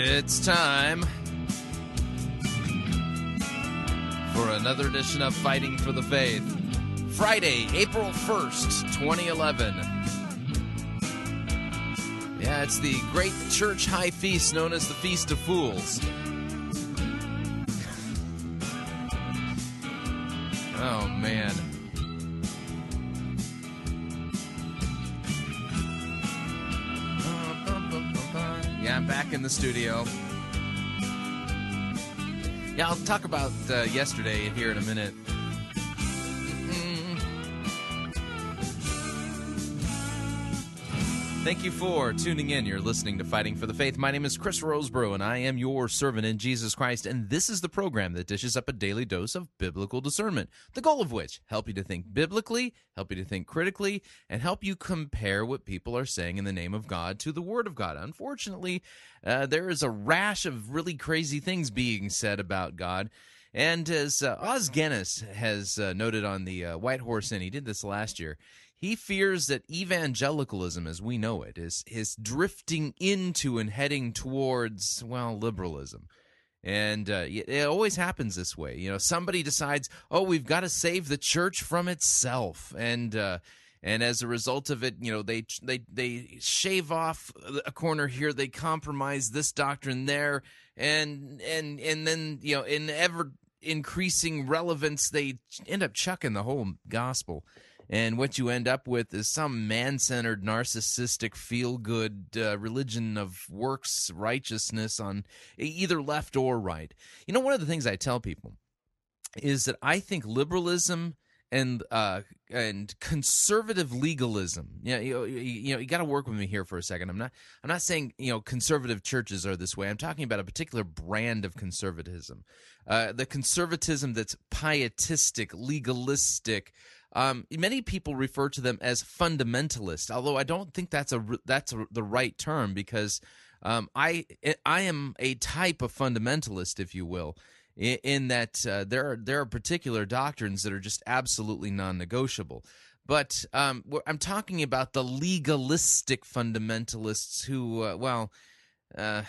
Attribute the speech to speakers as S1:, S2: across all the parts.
S1: It's time for another edition of Fighting for the Faith. Friday, April 1st, 2011. Yeah, it's the great church high feast known as the Feast of Fools. Oh, man. Yeah, I'm back in the studio. Yeah, I'll talk about uh, yesterday here in a minute. Thank you for tuning in. You're listening to Fighting for the Faith. My name is Chris Roseborough, and I am your servant in Jesus Christ. And this is the program that dishes up a daily dose of biblical discernment. The goal of which help you to think biblically, help you to think critically, and help you compare what people are saying in the name of God to the Word of God. Unfortunately, uh, there is a rash of really crazy things being said about God. And as uh, Os Guinness has uh, noted on the uh, White Horse Inn, he did this last year. He fears that evangelicalism, as we know it, is is drifting into and heading towards well liberalism, and uh, it always happens this way. You know, somebody decides, oh, we've got to save the church from itself, and uh, and as a result of it, you know, they they they shave off a corner here, they compromise this doctrine there, and and and then you know, in ever increasing relevance, they end up chucking the whole gospel. And what you end up with is some man centered, narcissistic, feel good uh, religion of works righteousness on either left or right. You know, one of the things I tell people is that I think liberalism and uh, and conservative legalism. Yeah, you know, you, you know, you got to work with me here for a second. I'm not I'm not saying you know conservative churches are this way. I'm talking about a particular brand of conservatism, uh, the conservatism that's pietistic, legalistic. Um, many people refer to them as fundamentalist, although I don't think that's a that's a, the right term because um, I I am a type of fundamentalist, if you will, in, in that uh, there are there are particular doctrines that are just absolutely non-negotiable. But um, I'm talking about the legalistic fundamentalists who, uh, well, uh,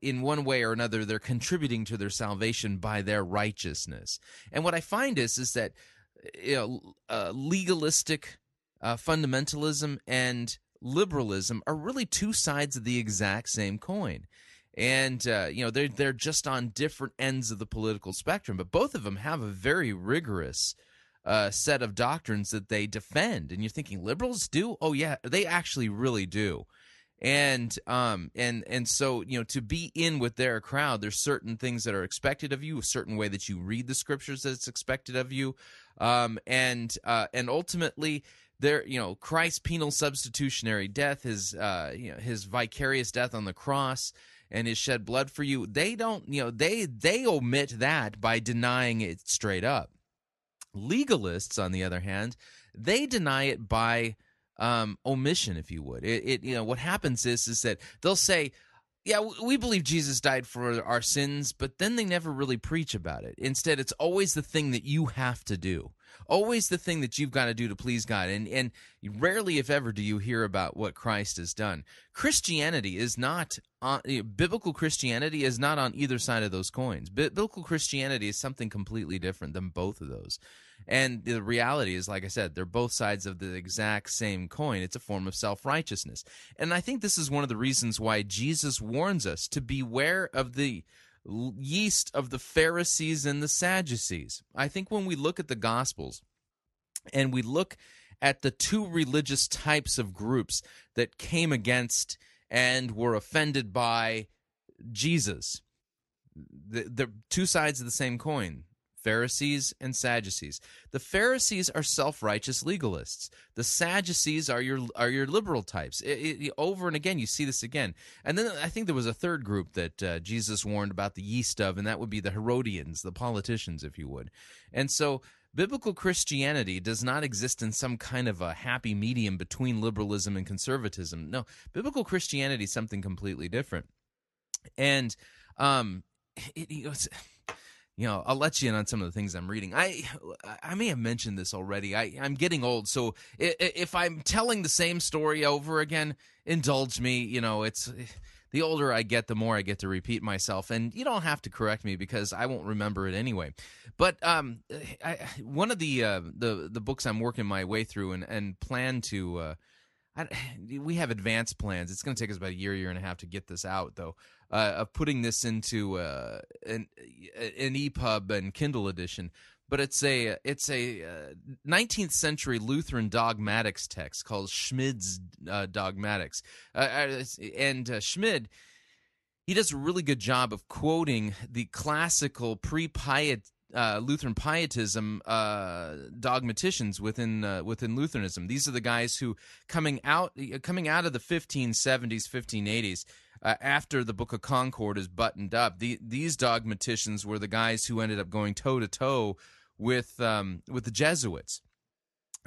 S1: in one way or another, they're contributing to their salvation by their righteousness. And what I find is is that you know, uh, legalistic uh, fundamentalism and liberalism are really two sides of the exact same coin. And uh, you know they're they're just on different ends of the political spectrum, but both of them have a very rigorous uh, set of doctrines that they defend. And you're thinking liberals do? Oh yeah, they actually really do and um and and so you know to be in with their crowd there's certain things that are expected of you a certain way that you read the scriptures that's expected of you. Um and uh and ultimately there you know christ's penal substitutionary death his uh you know his vicarious death on the cross and his shed blood for you they don't you know they they omit that by denying it straight up. Legalists on the other hand they deny it by um, omission, if you would. It, it, you know what happens is is that they'll say, yeah, we believe Jesus died for our sins, but then they never really preach about it. Instead, it's always the thing that you have to do. Always the thing that you've got to do to please God. And and rarely if ever do you hear about what Christ has done. Christianity is not on, biblical Christianity is not on either side of those coins. Biblical Christianity is something completely different than both of those. And the reality is, like I said, they're both sides of the exact same coin. It's a form of self righteousness. And I think this is one of the reasons why Jesus warns us to beware of the yeast of the Pharisees and the Sadducees. I think when we look at the Gospels and we look at the two religious types of groups that came against and were offended by Jesus, the, the two sides of the same coin Pharisees and Sadducees. The Pharisees are self-righteous legalists. The Sadducees are your are your liberal types. It, it, over and again, you see this again. And then I think there was a third group that uh, Jesus warned about the yeast of, and that would be the Herodians, the politicians, if you would. And so. Biblical Christianity does not exist in some kind of a happy medium between liberalism and conservatism. No, biblical Christianity is something completely different. And um, it, it, you know, I'll let you in on some of the things I'm reading. I I may have mentioned this already. I I'm getting old, so if I'm telling the same story over again, indulge me. You know, it's the older I get, the more I get to repeat myself, and you don't have to correct me because I won't remember it anyway. But um, I, one of the uh, the the books I'm working my way through and and plan to. Uh, I, we have advanced plans. It's going to take us about a year, year and a half to get this out, though uh, of putting this into uh, an an EPUB and Kindle edition. But it's a it's a uh, 19th century Lutheran dogmatics text called Schmid's uh, Dogmatics, uh, uh, and Schmid he does a really good job of quoting the classical pre-piet uh, Lutheran pietism uh, dogmaticians within uh, within Lutheranism. These are the guys who coming out coming out of the 1570s, 1580s uh, after the Book of Concord is buttoned up. The, these dogmaticians were the guys who ended up going toe to toe with um, with the Jesuits.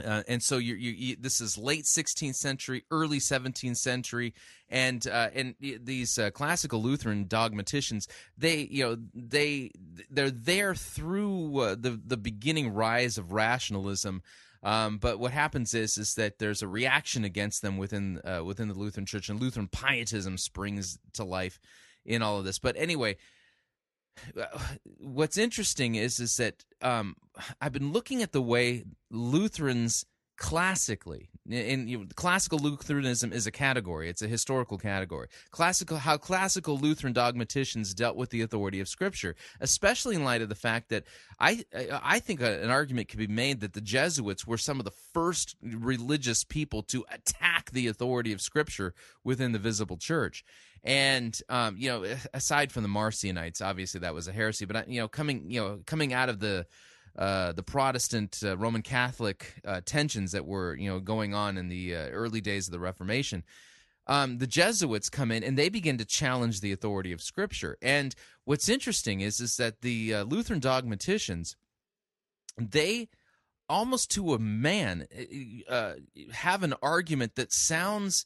S1: Uh, and so you, you, this is late 16th century, early 17th century, and uh, and these uh, classical Lutheran dogmaticians, they you know they they're there through uh, the the beginning rise of rationalism um, but what happens is is that there's a reaction against them within uh, within the Lutheran Church, and Lutheran pietism springs to life in all of this. But anyway, what's interesting is is that um, I've been looking at the way Lutherans classically in know, classical lutheranism is a category. It's a historical category. Classical how classical lutheran dogmaticians dealt with the authority of scripture especially in light of the fact that i i think an argument could be made that the jesuits were some of the first religious people to attack the authority of scripture within the visible church. And um, you know aside from the marcionites obviously that was a heresy but you know coming you know coming out of the uh, the Protestant uh, Roman Catholic uh, tensions that were you know going on in the uh, early days of the Reformation. Um, the Jesuits come in and they begin to challenge the authority of Scripture. And what's interesting is is that the uh, Lutheran dogmaticians they almost to a man have an argument that sounds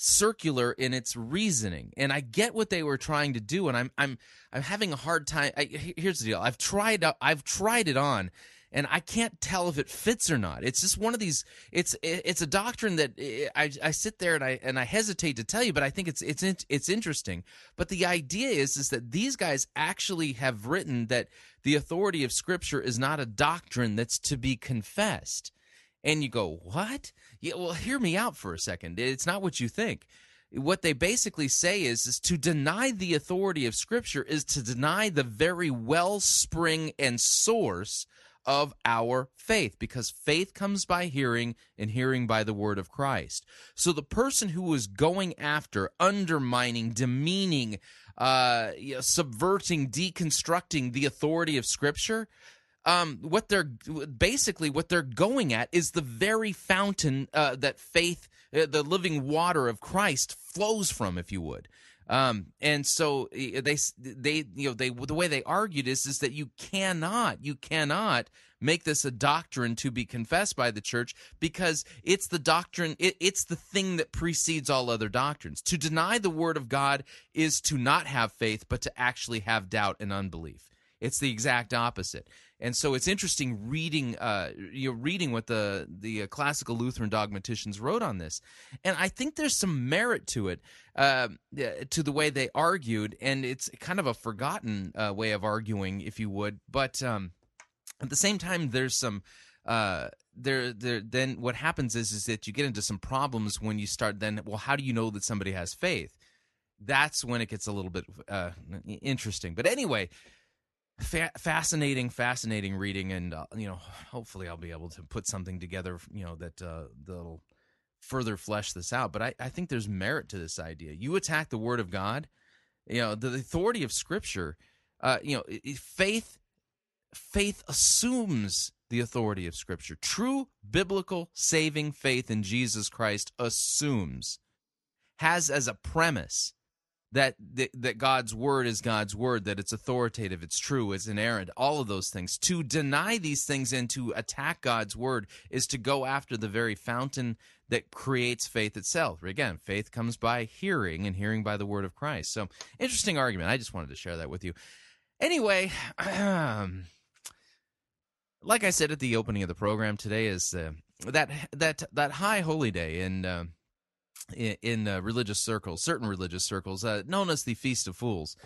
S1: circular in its reasoning. And i get what they were trying to do and i'm i'm i'm having a hard time I, here's the deal. I've tried i've tried it on and i can't tell if it fits or not. It's just one of these it's it's a doctrine that i i sit there and i and i hesitate to tell you but i think it's it's it's interesting. But the idea is is that these guys actually have written that the authority of scripture is not a doctrine that's to be confessed. And you go, what? Yeah, well, hear me out for a second. It's not what you think. What they basically say is, is to deny the authority of Scripture is to deny the very wellspring and source of our faith because faith comes by hearing and hearing by the word of Christ. So the person who is going after, undermining, demeaning, uh, you know, subverting, deconstructing the authority of Scripture, um, what they're basically what they're going at is the very fountain uh, that faith, uh, the living water of Christ, flows from, if you would. Um, and so they they you know they the way they argued is is that you cannot you cannot make this a doctrine to be confessed by the church because it's the doctrine it, it's the thing that precedes all other doctrines. To deny the word of god is to not have faith but to actually have doubt and unbelief. It's the exact opposite and so it's interesting reading uh you know reading what the the uh, classical lutheran dogmaticians wrote on this. And i think there's some merit to it uh, to the way they argued. And it's kind of a forgotten uh, way of arguing if you would. But um at the same time there's some uh there there then what happens is is that you get into some problems when you start then well how do you know that somebody has faith? That's when it gets a little bit uh interesting. But anyway fa- fascinating fascinating reading and uh, you know hopefully i'll be able to put something together you know that uh that'll further flesh this out. But i i think there's merit to this idea. You attack the word of god you know the, authority of scripture uh you know faith faith assumes the authority of scripture. True biblical saving faith in jesus christ assumes has as a premise that, that God's word is God's word, that it's authoritative, it's true, it's inerrant, all of those things. To deny these things and to attack God's word is to go after the very fountain that creates faith itself. Again, faith comes by hearing, and hearing by the word of Christ. So, interesting argument. I just wanted to share that with you. Anyway, like I said at the opening of the program, today is uh, that that that high holy day in. In, in uh, religious circles, certain religious circles, uh, known as the Feast of Fools,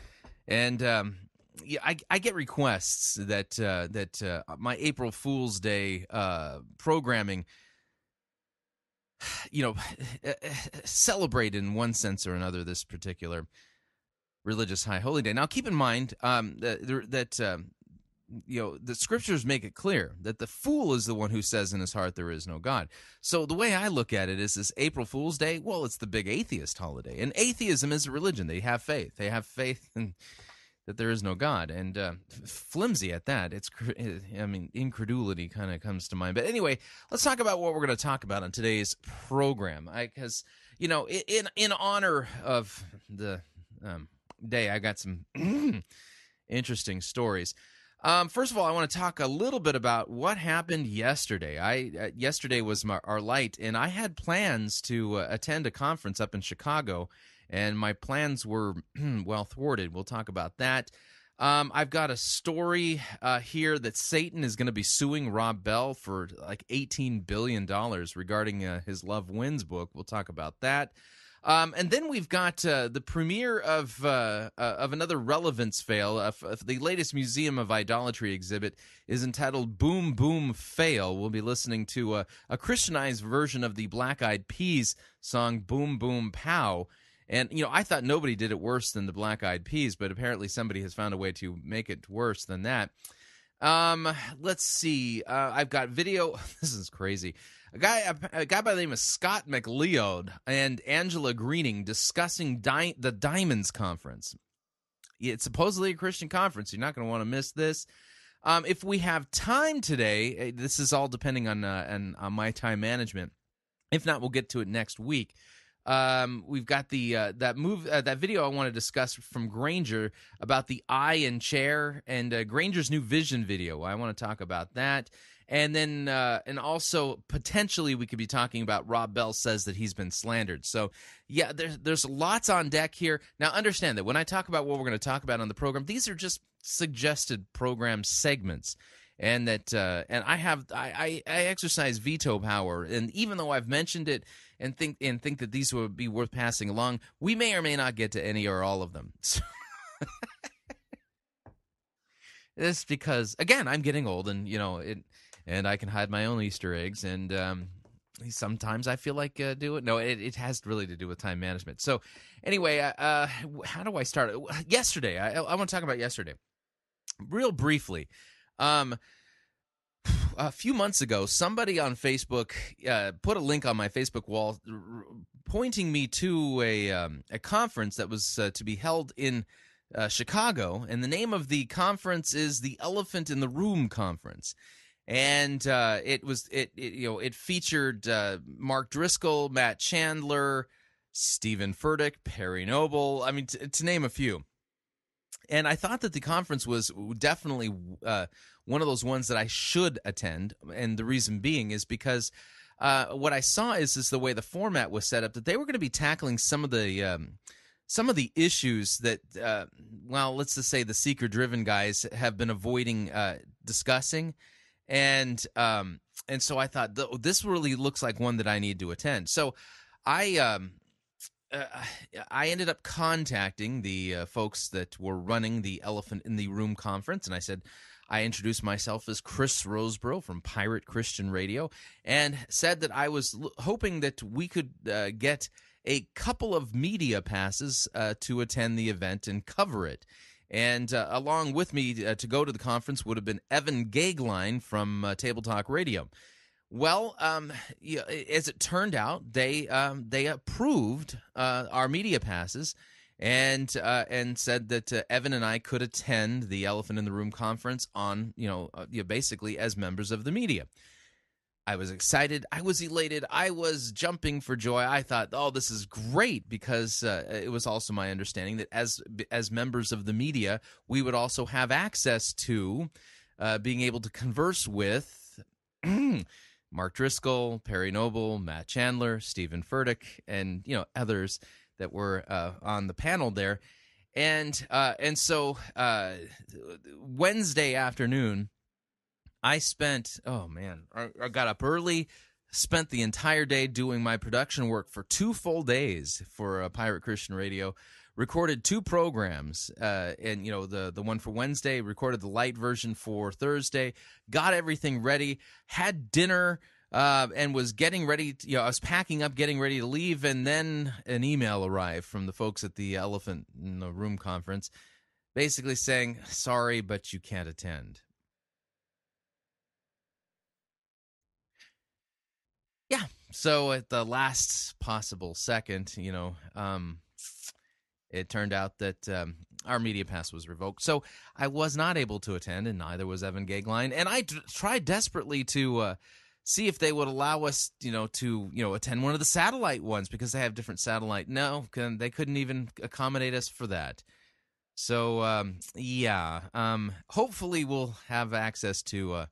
S1: and um, yeah, I, I get requests that uh, that uh, my April Fool's Day uh, programming, you know, celebrate in one sense or another this particular religious high holy day. Now, keep in mind um, that that um, you know the scriptures make it clear that the fool is the one who says in his heart there is no god. So the way i look at it is this april fool's day well it's the big atheist holiday and atheism is a religion. They have faith. They have faith in that there is no god and uh, flimsy at that. It's i mean incredulity kind of comes to mind. But anyway let's talk about what we're going to talk about on today's program. Because you know in in honor of the um, day i got some interesting stories um, first of all, I want to talk a little bit about what happened yesterday. I uh, yesterday was my, our light, and I had plans to uh, attend a conference up in Chicago, and my plans were well thwarted. We'll talk about that. Um, I've got a story uh, here that Satan is going to be suing Rob Bell for like eighteen billion dollars regarding uh, his Love Wins book. We'll talk about that. Um, and then we've got uh, the premiere of uh, uh, of another relevance fail. Uh, f- the latest Museum of Idolatry exhibit is entitled "Boom Boom Fail." We'll be listening to a, a Christianized version of the Black Eyed Peas song "Boom Boom Pow." And you know, I thought nobody did it worse than the Black Eyed Peas, but apparently somebody has found a way to make it worse than that. Um, let's see. Uh, I've got video. This is crazy. A guy, a, guy by the name of Scott MacLeod and Angela Greening discussing di- the Diamonds Conference. It's supposedly a Christian conference. You're not going to want to miss this. Um, if we have time today, eh, this is all depending on, uh, on on my time management. If not, we'll get to it next week. Um, we've got the uh, that move uh, that video I want to discuss from Granger about the eye and chair and uh, Granger's new vision video. I want to talk about that, and then uh, and also potentially we could be talking about Rob Bell says that he's been slandered. So yeah, there's there's lots on deck here. Now understand that when I talk about what we're going to talk about on the program, these are just suggested program segments and that uh, and I have I, I I exercise veto power, and even though I've mentioned it and think and think that these would be worth passing along, we may or may not get to any or all of them. This because again I'm getting old, and you know it, and I can hide my own Easter eggs, and um, sometimes I feel like uh, do it. No, it, it has really to do with time management. So anyway, uh, uh, how do I start? Yesterday, I, I want to talk about yesterday, real briefly. Um, a few months ago, somebody on Facebook uh, put a link on my Facebook wall, r- pointing me to a um, a conference that was uh, to be held in uh, Chicago, and the name of the conference is the Elephant in the Room Conference. And uh, it was it, it you know it featured uh, Mark Driscoll, Matt Chandler, Steven Furtick, Perry Noble. I mean, t- to name a few. and I thought that the conference was definitely uh, one of those ones that I should attend, and the reason being is because uh, what I saw is is the way the format was set up that they were going to be tackling some of the um, some of the issues that uh, well, let's just say the seeker driven guys have been avoiding uh, discussing, and um, and so I thought this really looks like one that I need to attend. So I um, uh, I ended up contacting the uh, folks that were running the Elephant in the Room conference, and I said, I introduced myself as Chris Roseborough from Pirate Christian Radio, and said that I was l- hoping that we could uh, get a couple of media passes uh, to attend the event and cover it. And uh, along with me uh, to go to the conference would have been Evan Gagline from uh, Table Talk Radio. Well, um, yeah, as it turned out, they um, they approved uh, our media passes and uh, and said that uh, Evan and I could attend the Elephant in the Room conference on you know, you know basically as members of the media. I was excited. I was elated. I was jumping for joy. I thought, "Oh, this is great!" Because uh, it was also my understanding that as as members of the media, we would also have access to uh, being able to converse with Mark Driscoll, Perry Noble, Matt Chandler, Steven Furtick, and you know others that were uh, on the panel there. And uh, and so uh, Wednesday afternoon, I spent oh man, I, I got up early, spent the entire day doing my production work for two full days for uh, Pirate Christian Radio. Recorded two programs, uh, and you know the the one for Wednesday. Recorded the light version for Thursday. Got everything ready. Had dinner. Uh, and was getting ready. To, you know, I was packing up, getting ready to leave, and then an email arrived from the folks at the Elephant in the Room conference, basically saying, "Sorry, but you can't attend." Yeah. So at the last possible second, you know, um, it turned out that um, our media pass was revoked. So I was not able to attend, and neither was Evan Gagline. And I d- tried desperately to uh, see if they would allow us, you know, to you know attend one of the satellite ones because they have different satellite. No, they couldn't even accommodate us for that. So um, yeah, um, hopefully we'll have access to. Uh,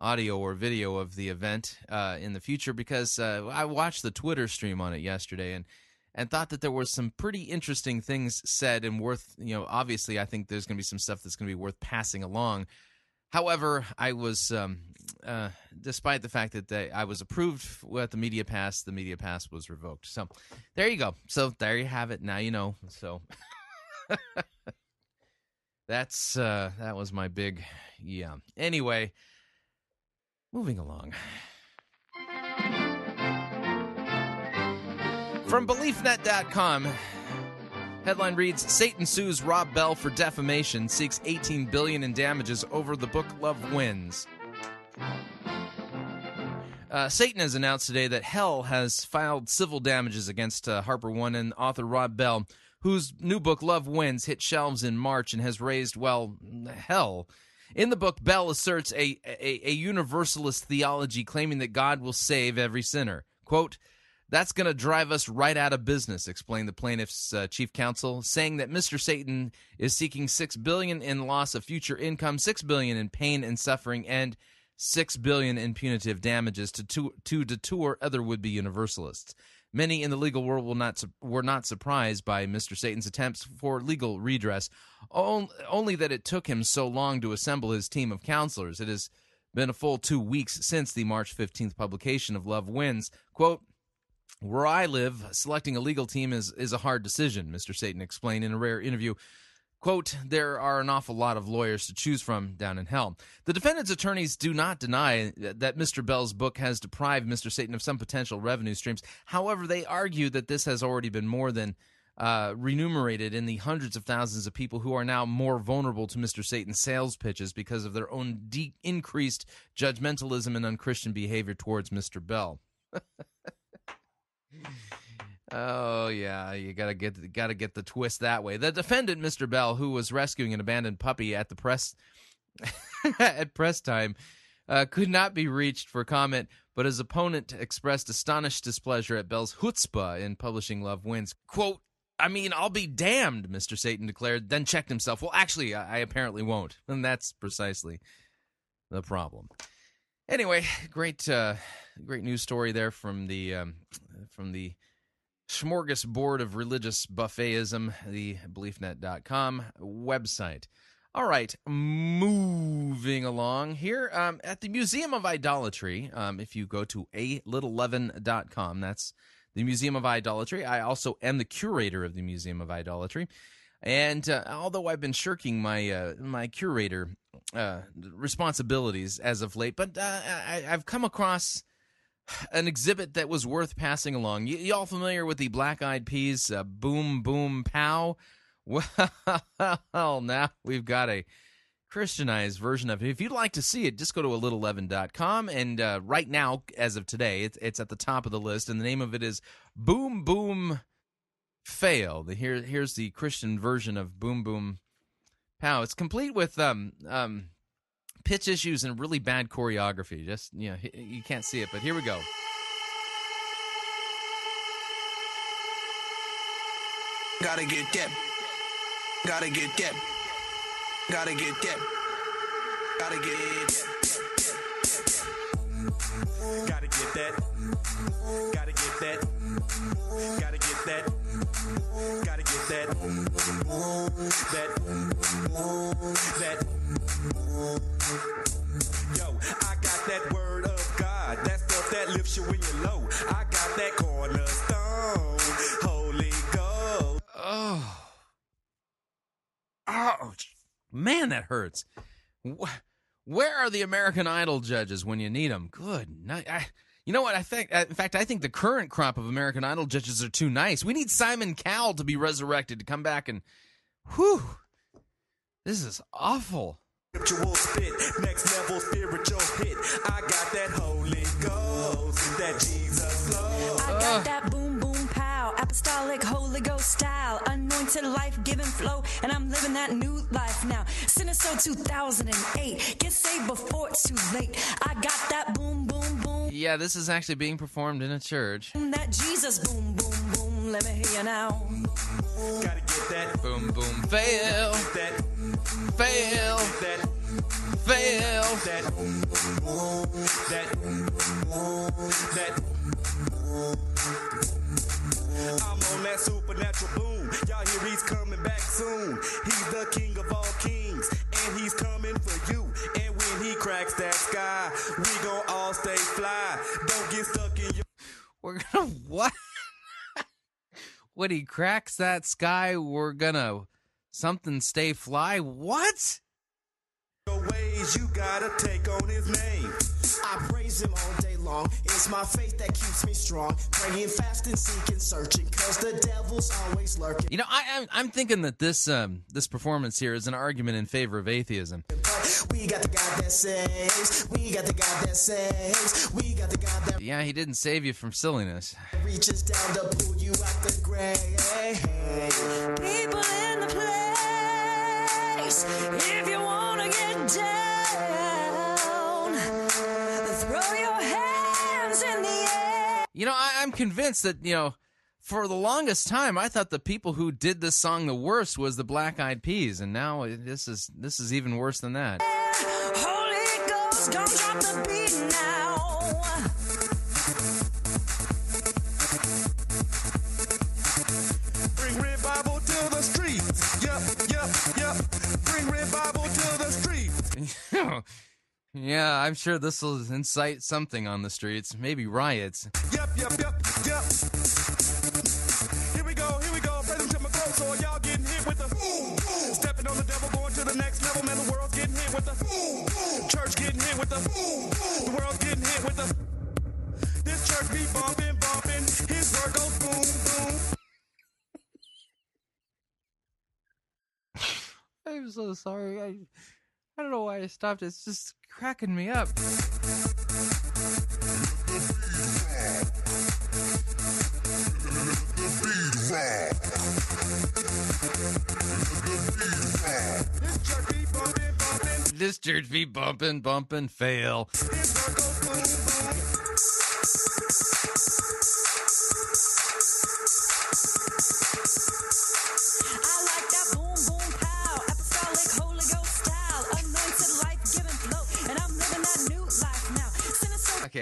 S1: audio or video of the event uh, in the future because uh, I watched the Twitter stream on it yesterday and and thought that there were some pretty interesting things said and worth you know obviously I think there's going to be some stuff that's going to be worth passing along. However, I was um, uh, despite the fact that they, I was approved with the media pass, the media pass was revoked. So there you go. So there you have it. Now you know. So. That's uh that was my big yeah. Anyway, Moving along. From BeliefNet.com, headline reads Satan sues Rob Bell for defamation, seeks 18 billion in damages over the book Love Wins. Uh, Satan has announced today that Hell has filed civil damages against uh, Harper One and author Rob Bell, whose new book Love Wins hit shelves in March and has raised, well, hell. In the book, Bell asserts a, a, a universalist theology claiming that God will save every sinner. Quote, that's going to drive us right out of business, explained the plaintiff's uh, chief counsel, saying that Mr. Satan is seeking 6 billion in loss of future income, 6 billion in pain and suffering, and 6 billion in punitive damages to to, to detour other would-be universalists. Many in the legal world will not were not surprised by Mr. Satan's attempts for legal redress, only that it took him so long to assemble his team of counselors. It has been a full two weeks since the March 15th publication of Love Wins. Quote, where I live, selecting a legal team is, is a hard decision, Mr. Satan explained in a rare interview. Quote, there are an awful lot of lawyers to choose from down in hell. The defendant's attorneys do not deny that Mr. Bell's book has deprived Mr. Satan of some potential revenue streams. However, they argue that this has already been more than uh, remunerated in the hundreds of thousands of people who are now more vulnerable to Mr. Satan's sales pitches because of their own de- increased judgmentalism and unchristian behavior towards Mr. Bell. Oh yeah, you gotta get gotta get the twist that way. The defendant, Mr. Bell, who was rescuing an abandoned puppy at the press at press time, uh, could not be reached for comment, but his opponent expressed astonished displeasure at Bell's chutzpah in publishing Love Wins. Quote, I mean, I'll be damned, Mr. Satan declared, then checked himself. Well, actually, I, I apparently won't. And that's precisely the problem. Anyway, great uh, great news story there from the um, from the smorgasbord of religious buffetism, the beliefnet.com website. All right, moving along here um, at the Museum of Idolatry. Um, if you go to a littleleaven.com, that's the Museum of Idolatry. I also am the curator of the Museum of Idolatry. And uh, although I've been shirking my uh, my curator uh, responsibilities as of late, but uh, I, I've come across an exhibit that was worth passing along. Y'all familiar with the Black Eyed Peas uh, "Boom Boom Pow"? Well, now we've got a Christianized version of it. If you'd like to see it, just go to a littleleaven.com. And uh, right now, as of today, it's, it's at the top of the list, and the name of it is Boom Boom Fail. The, here, here's the Christian version of Boom Boom Pow. It's complete with um, um, pitch issues and really bad choreography. Just, you know, you can't see it, but here we go.
S2: Gotta get that. Gotta get that. Gotta get that. Gotta get that.
S3: Gotta get that. Gotta get that. Gotta get that. Gotta get that. That. That. Yo, I got that word of God. That stuff that lifts you when you're low. I got that cornerstone. Holy Ghost.
S1: Oh. Ouch. Man, that hurts. Wh- Where are the American Idol judges when you need them? Good night. I, you know what? I think, uh, in fact, I think the current crop of American Idol judges are too nice. We need Simon Cowell to be resurrected to come back and, whew, this is awful.
S3: Spiritual spit, next level spiritual hit. I got that Holy Ghost, that Jesus flow.
S4: I got that boom boom pow, apostolic Holy Ghost style, anointed life giving flow, and I'm living that new life now. Sinister 2008, get saved before it's too late. I got that boom boom boom,
S1: Yeah, this is actually being performed in a church.
S4: that Jesus boom boom boom. Let me hear you now.
S3: Gotta get that,
S1: Boom, boom, fail,
S3: that,
S1: fail,
S3: that,
S1: fail.
S3: that, that, that. I'm on that supernatural boom. Y'all hear he's coming back soon. He's the king of all kings, and he's coming for you. And when he cracks that sky, we gon' all stay fly. Don't get stuck in your
S1: We're gonna what? when he cracks that sky, we're gonna something stay fly. What?
S3: ways. You gotta take on his name.
S2: I praise him all day long. It's my faith that keeps me strong. Praying, fasting, seeking, searching. Cause the devil's always lurking.
S1: You know, I, I'm I'm thinking that this um this performance here is an argument in favor of atheism.
S2: We got the God that saves. We got the God that saves. We got the God that
S1: Yeah, he didn't save you from silliness.
S2: reaches down to pull you out the grave.
S4: People in the place, if you wanna get down,
S1: You know, I, I'm convinced that you know. For the longest time, I thought the people who did this song the worst was the Black Eyed Peas, and now this is this is even worse than that.
S4: Holy Ghost, don't drop the beat now.
S3: Bring revival to the streets. Yup, yup, yup. Bring revival to the streets.
S1: yeah, I'm sure this will incite something on the streets, maybe riots.
S3: Yup, yup, yup, yup. Here we go, here we go. Praise him to my throat, so y'all getting hit with the boom, boom. Stepping on the devil, going to the next level. Man, the world's getting hit with the boom, boom. Church getting hit with the boom, boom. The world's getting hit with the. This church be bumping, bumping. His word goes boom, boom.
S1: I'm so sorry. I I don't know why I stopped. It's just cracking me up.
S3: This church be bumping, bumping.
S1: Fail.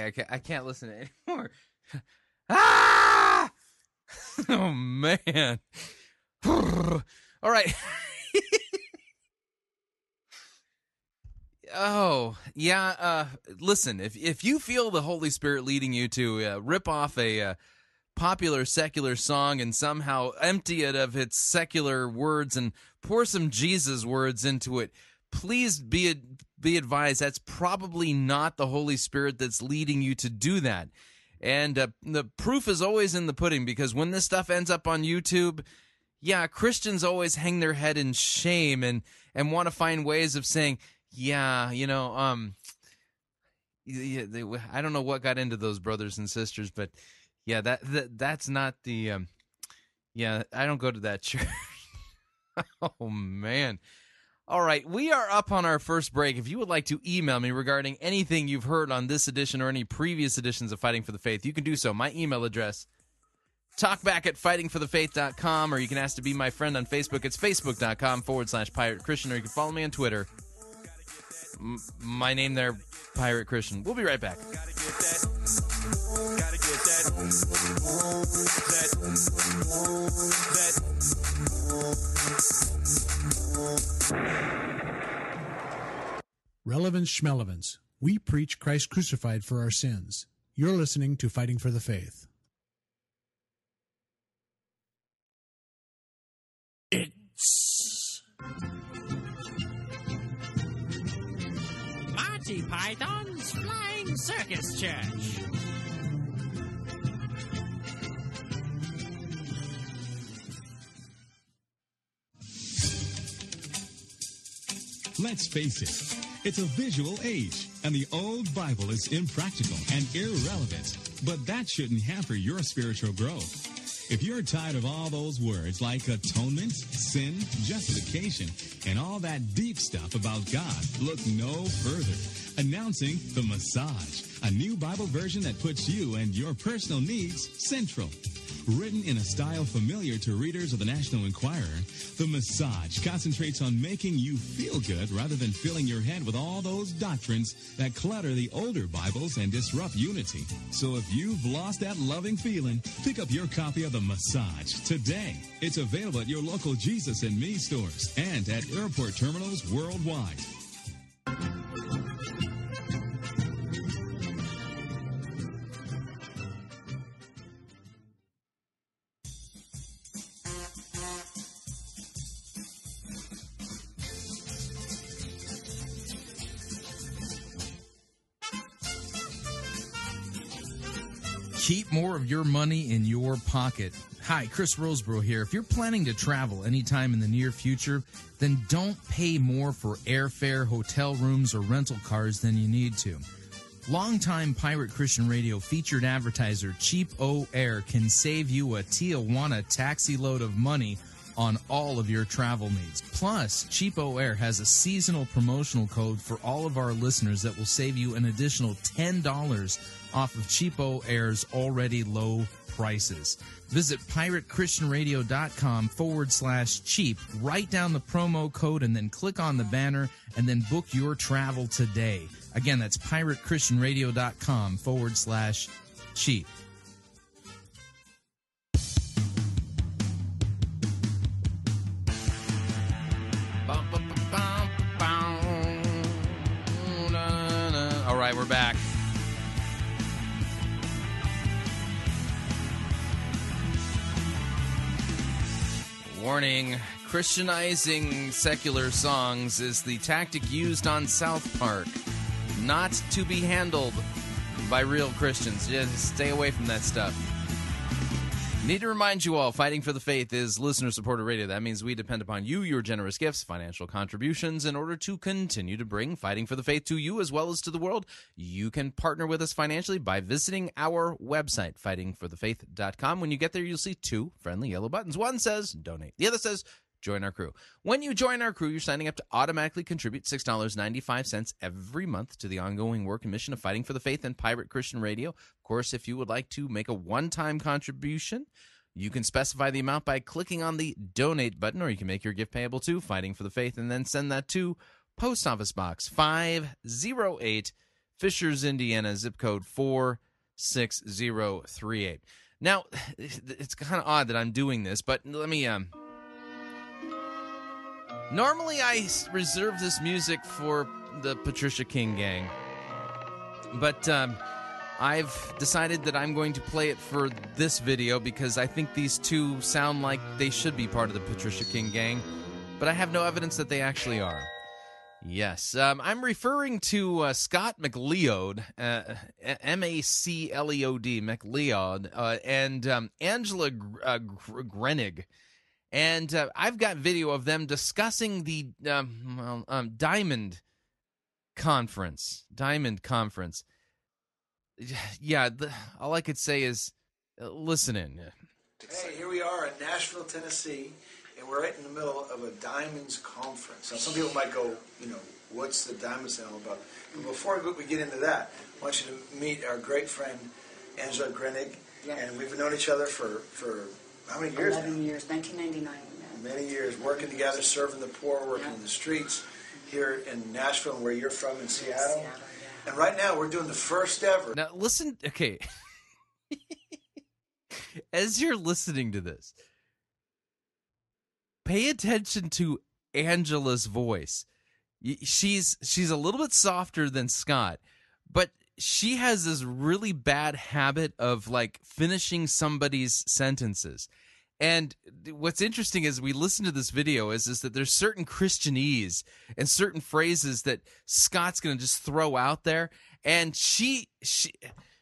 S1: I can't, I can't listen to it anymore. ah! oh man. All right. oh yeah. Uh, listen, if if you feel the Holy Spirit leading you to uh, rip off a uh, popular secular song and somehow empty it of its secular words and pour some Jesus words into it, please be be advised that's probably not the Holy Spirit that's leading you to do that. And uh, the proof is always in the pudding because when this stuff ends up on YouTube, yeah, Christians always hang their head in shame and and want to find ways of saying, yeah, you know, um, yeah, they, I don't know what got into those brothers and sisters, but yeah, that, that that's not the, um, yeah, I don't go to that church. oh man. All right, we are up on our first break. If you would like to email me regarding anything you've heard on this edition or any previous editions of Fighting for the Faith, you can do so. My email address, talkback at fightingforthefaith.com, or you can ask to be my friend on Facebook. It's facebook.com forward slash pirate Christian, or you can follow me on Twitter. M- my name there, Pirate Christian. We'll be right back.
S5: Relevance Schmelevance. We preach Christ crucified for our sins. You're listening to Fighting for the Faith.
S6: It's Monty Python's Flying Circus Church.
S7: Let's face it, it's a visual age, and the old Bible is impractical and irrelevant. But that shouldn't hamper your spiritual growth. If you're tired of all those words like atonement, sin, justification, and all that deep stuff about God, look no further. Announcing The Massage, a new Bible version that puts you and your personal needs central. Written in a style familiar to readers of the National Enquirer, The Massage concentrates on making you feel good rather than filling your head with all those doctrines that clutter the older Bibles and disrupt unity. So if you've lost that loving feeling, pick up your copy of The Massage today. It's available at your local Jesus and Me stores and at airport terminals worldwide.
S8: Keep more of your money in your pocket. Hi, Chris Roseborough here. If you're planning to travel anytime in the near future, then don't pay more for airfare, hotel rooms, or rental cars than you need to. Longtime Pirate Christian Radio featured advertiser Cheap O Air can save you a Tijuana taxi load of money on all of your travel needs. Plus, Cheapo Air has a seasonal promotional code for all of our listeners that will save you an additional $10 off of Cheapo Air's already low prices. Visit piratechristianradio.com forward slash cheap. Write down the promo code and then click on the banner and then book your travel today. Again, that's piratechristianradio.com forward slash cheap.
S1: All right, we're back. Warning Christianizing secular songs is the tactic used on South Park, not to be handled by real Christians. Just stay away from that stuff. Need to remind you all, Fighting for the Faith is listener supported radio. That means we depend upon you, your generous gifts, financial contributions in order to continue to bring Fighting for the Faith to you as well as to the world. You can partner with us financially by visiting our website, fightingforthefaith.com. When you get there, you'll see two friendly yellow buttons. One says donate, the other says join our crew. When you join our crew, you're signing up to automatically contribute $6.95 every month to the ongoing work and mission of Fighting for the Faith and Pirate Christian Radio. Of course, if you would like to make a one time contribution, you can specify the amount by clicking on the donate button, or you can make your gift payable to Fighting for the Faith and then send that to Post Office Box 508 Fishers, Indiana, zip code 46038. Now, it's kind of odd that I'm doing this, but let me um Normally I reserve this music for the Patricia King gang. But um I've decided that I'm going to play it for this video because I think these two sound like they should be part of the Patricia King gang, but I have no evidence that they actually are. Yes, um, I'm referring to uh, Scott MacLeod, uh, M A C L E O D, MacLeod, uh, and um, Angela Gr- uh, Gr- Grenig. And uh, I've got video of them discussing the um, well, um, Diamond Conference. Diamond Conference. Yeah, the, all I could say is uh, listen in.
S9: Hey, here we are in Nashville, Tennessee, and we're right in the middle of a Diamonds Conference. Now, some people might go, you know, what's the Diamonds all about? But before we get into that, I want you to meet our great friend, Angela Greenig. And we've known each other for, for how many years
S10: 11
S9: now?
S10: years, 1999.
S9: Many years, working together, serving the poor, working
S10: Yeah.
S9: in the streets here in Nashville, where you're from in Seattle.
S10: Seattle, yeah.
S9: And right now, we're doing the first ever
S1: Now listen, okay. As you're listening to this, pay attention to Angela's voice. She's she's a little bit softer than Scott, but she has this really bad habit of like finishing somebody's sentences. And what's interesting is we listen to this video is is that there's certain Christianese and certain phrases that Scott's going to just throw out there, and she she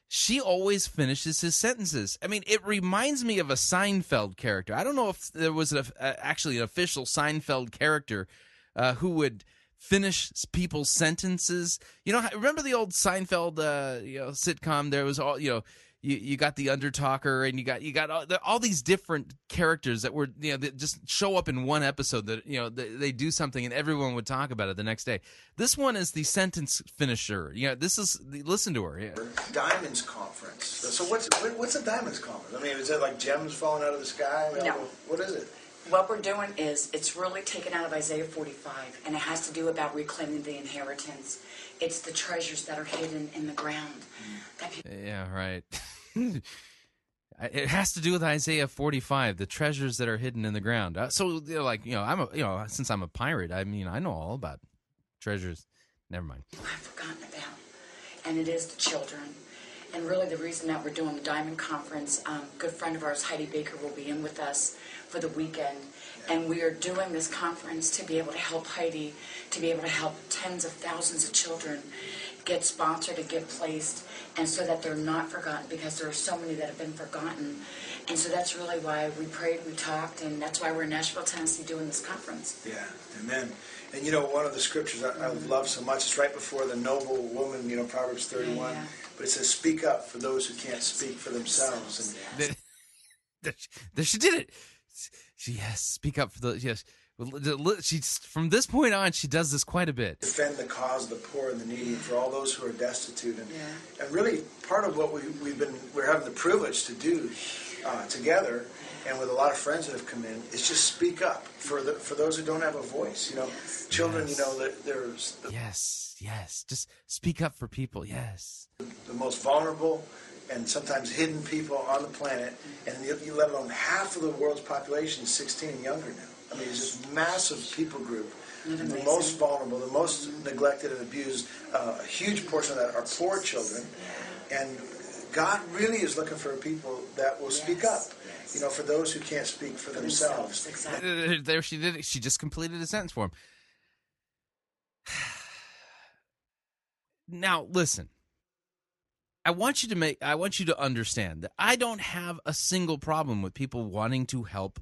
S1: she always finishes his sentences. I mean, it reminds me of a Seinfeld character. I don't know if there was a, a, actually an official Seinfeld character uh, who would finish people's sentences. You know, remember the old Seinfeld uh, you know sitcom? There was all you know. You, you got the undertalker and you got you got all, all these different characters that were you know that just show up in one episode that you know they, they do something and everyone would talk about it the next day. This one is the sentence finisher. You know, this is listen to her. Yeah.
S9: Diamonds Conference. So what's what- what's a Diamonds Conference? I mean, is it like gems falling out of the sky? I mean,
S10: No.
S9: What is it?
S10: What we're doing is it's really taken out of Isaiah 45, and it has to do about reclaiming the inheritance. It's the treasures that are hidden in the ground.
S1: Yeah, right. it has to do with Isaiah 45, the treasures that are hidden in the ground. Uh, so, you know, like, you know, I'm a, you know, since I'm a pirate, I mean, I know all about treasures. Never mind.
S10: I've forgotten about, and it is the children. And really, the reason that we're doing the Diamond Conference, um, good friend of ours, Heidi Baker, will be in with us for the weekend. And we are doing this conference to be able to help Heidi, to be able to help tens of thousands of children get sponsored and get placed, and so that they're not forgotten because there are so many that have been forgotten. And so that's really why we prayed, we talked, and that's why we're in Nashville, Tennessee doing this conference.
S9: Yeah, amen. And you know, one of the scriptures I, I love so much, is right before the noble woman, you know, Proverbs 31.
S10: Yeah, yeah.
S9: But it says, Speak up for those who can't speak for themselves. And
S1: There- there she- did it. She yes, speak up for the yes. Well, She's from this point on, she does this quite a bit.
S9: defend the cause of the poor and the needy for all those who are destitute. And, and really, part of what we, we've been, we're having the privilege to do uh, together and with a lot of friends that have come in is just speak up for the, for those who don't have a voice. You know, children, you know, that there's the,
S1: Yes, yes. Just speak up for people. Yes.
S9: the most vulnerable and sometimes hidden people on the planet, and you, you let alone half of the world's population is 16 and younger now. I mean, it's just massive people group. The most vulnerable, the most neglected and abused. Uh, a huge portion of that are poor children, and God really is looking for people that will speak up. You know, for those who can't speak for, themselves.
S10: Exactly.
S1: There there she did it. She just completed a sentence for him. Now, listen. I want you to make I want you to understand that I don't have a single problem with people wanting to help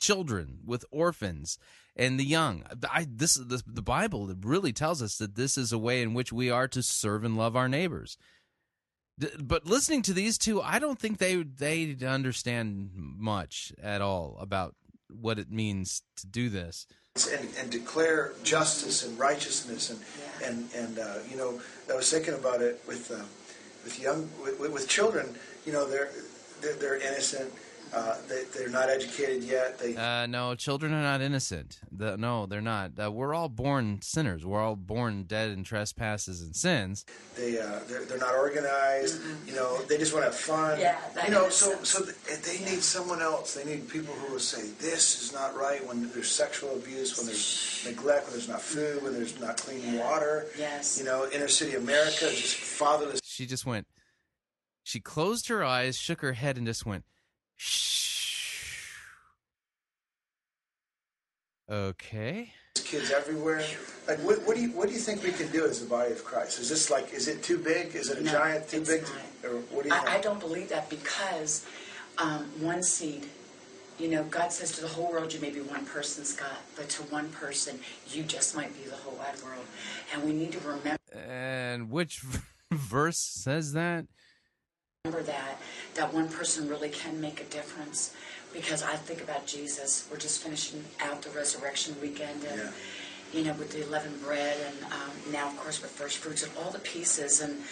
S1: children with orphans and the young. I this this the Bible really tells us that this is a way in which we are to serve and love our neighbors. But listening to these two, I don't think they they understand much at all about what it means to do this.
S9: and, and declare justice and righteousness and and and uh, you know I was thinking about it with uh, with young with, with children you know they're they're, they're innocent Uh, they, they're not educated yet. They
S1: Uh, no, children are not innocent. The, no, they're not. Uh, we're all born sinners. We're all born dead in trespasses and sins.
S9: they uh, they're, they're not organized. You know, they just want to have fun.
S10: Yeah, that
S9: you know,
S10: is-
S9: so so th- they need someone else. They need people who will say this is not right when there's sexual abuse, when there's neglect, when there's not food, when there's not clean water.
S10: Yes.
S9: You know, inner city America just fatherless
S1: She just went. She closed her eyes, shook her head, and just went. Shh. Okay.
S9: kids everywhere. Like, what, what do you what do you think we can do as the body of Christ? Is this like is it too big? Is it a
S10: No,
S9: giant too big? To, or what do you?
S10: I, I don't believe that because um, one seed, you know, God says to the whole world, you may be one person's God, but to one person, you just might be the whole wide world. And we need to remember
S1: And which verse says that?
S10: Remember that that one person really can make a difference. Because I think about Jesus. We're just finishing out the resurrection weekend, and
S9: Yeah.
S10: you know, with the leavened bread, and um, now, of course, with first fruits and all the pieces, and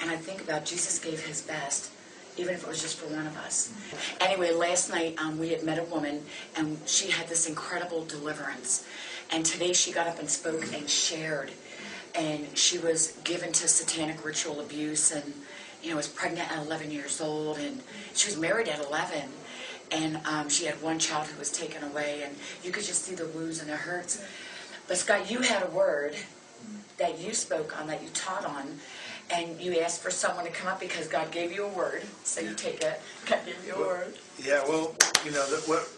S10: and I think about Jesus gave His best, even if it was just for one of us. Anyway, last night um, we had met a woman, and she had this incredible deliverance, and today she got up and spoke and shared, and she was given to satanic ritual abuse, and you know, was pregnant at 11 years old, and she was married at 11 and um, she had one child who was taken away, and you could just see the wounds and the hurts. But Scott, you had a word that you spoke on, that you taught on, and you asked for someone to come up because God gave you a word. So you take it. God gave you a word.
S9: yeah, well, you know, the, what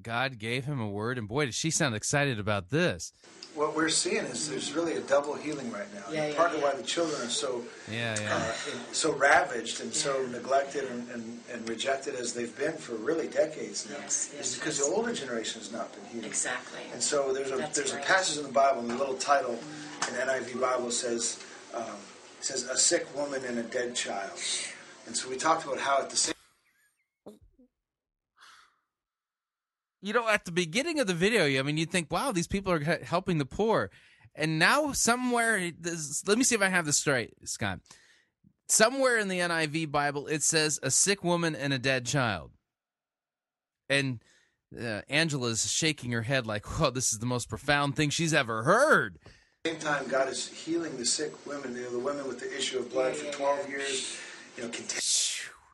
S1: God gave him a word, and boy, did she sound excited about this.
S9: What we're seeing is there's really a double healing right now.
S10: Yeah,
S9: And
S10: yeah,
S9: part of why the children are so
S1: Yeah,
S9: uh,
S1: yeah.
S9: in- so ravaged and so neglected and, and, and rejected as they've been for really decades now
S10: Yes, yes,
S9: is because
S10: yes.
S9: the older generation has not been healed.
S10: Exactly.
S9: And so there's a
S10: That's
S9: there's
S10: right.
S9: a passage in the Bible, and the little title in NIV Bible says um, says a sick woman and a dead child. And so we talked about how at the same
S1: You know, at the beginning of the video, I mean, you'd think, wow, these people are helping the poor. And now, somewhere, this, let me see if I have this straight, Scott. Somewhere in the NIV Bible, it says a sick woman and a dead child. And uh, Angela's shaking her head like, whoa, this is the most profound thing she's ever heard.
S9: same time, God is healing the sick women, you know, the women with the issue of blood for 12 years, you know,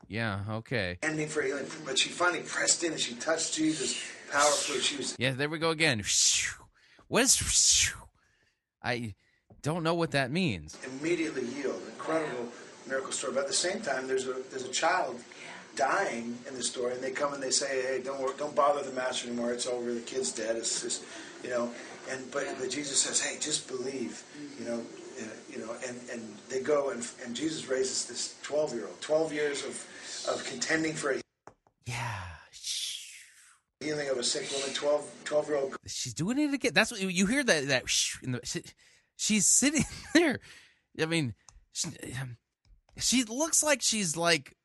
S1: Yeah, okay.
S9: contending for healing. But she finally pressed in and she touched Jesus powerfully. Was
S1: Yeah, there we go again. What is. I don't know what that means.
S9: immediately healed. Incredible miracle story. But at the same time, there's a there's a child dying in the story, and they come and they say, "Hey, don't worry, don't bother the master anymore. It's over. The kid's dead. It's just, you know." And but, but Jesus says, "Hey, just believe." You know. uh, You know, and, and they go and, and Jesus raises this twelve year old, twelve years of, of contending for a
S1: yeah
S9: healing of a sick woman, 12, 12 year old
S1: She's doing it again. That's what you hear that that in the, she, she's sitting there. I mean, she, um, she looks like she's like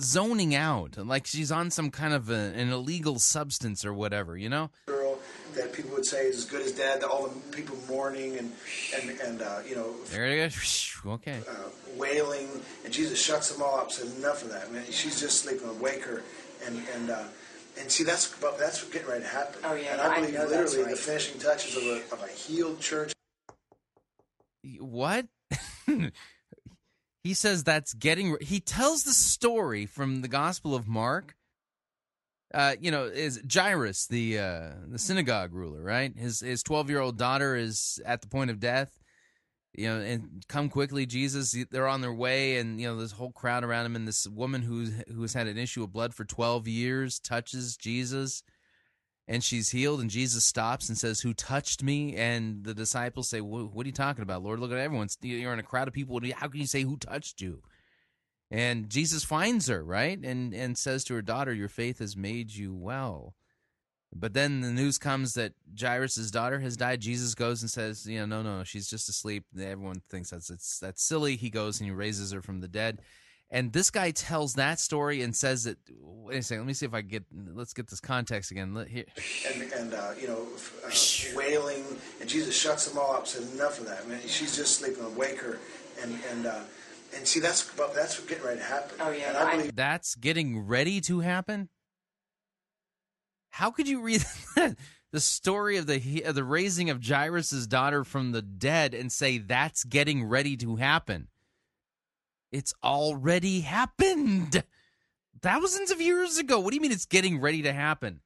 S1: zoning out, like she's on some kind of a, an illegal substance or whatever. You know?
S9: girl that people would say is as good as dad. All the people mourning and and and uh, you know
S1: There it goes. Okay.
S9: uh, wailing, and Jesus shuts them all up. Says enough of that, man. She's just sleeping. Wake her, and and uh, and see that's but that's getting ready to happen.
S10: Oh, yeah,
S9: and I
S10: I
S9: believe
S10: know that's
S9: literally
S10: right.
S9: the finishing touches of a of a healed church.
S1: What? he says that's getting. He tells the story from the Gospel of Mark. Uh, you know, is Jairus the uh, the synagogue ruler, right? His his twelve year old daughter is at the point of death. You know, and come quickly, Jesus. They're on their way, and you know, this whole crowd around him, and this woman who's who's had an issue of blood for twelve years touches Jesus, and she's healed. And Jesus stops and says, "Who touched me?" And the disciples say, "Wh- "What are you talking about, Lord? Look at everyone. You're in a crowd of people. How can you say who touched you?" And Jesus finds her right and and says to her daughter, "Your faith has made you well." But then the news comes that Jairus' daughter has died. Jesus goes and says, "You know, no, no, she's just asleep." Everyone thinks that's it's that's silly. He goes and he raises her from the dead. And this guy tells that story and says that. Wait a second. Let me see if I get. Let's get this context again. Let, here.
S9: and and uh, you know uh, wailing, and Jesus shuts them all up. Says enough of that, man. She's just sleeping. Wake her, and and uh, And see, that's but that's getting ready to happen.
S10: Oh, yeah,
S9: And I
S10: I-
S9: believe
S1: That's getting ready to happen. How could you read the story of the of the raising of Jairus' daughter from the dead and say that's getting ready to happen? It's already happened. Thousands of years ago. What do you mean it's getting ready to happen?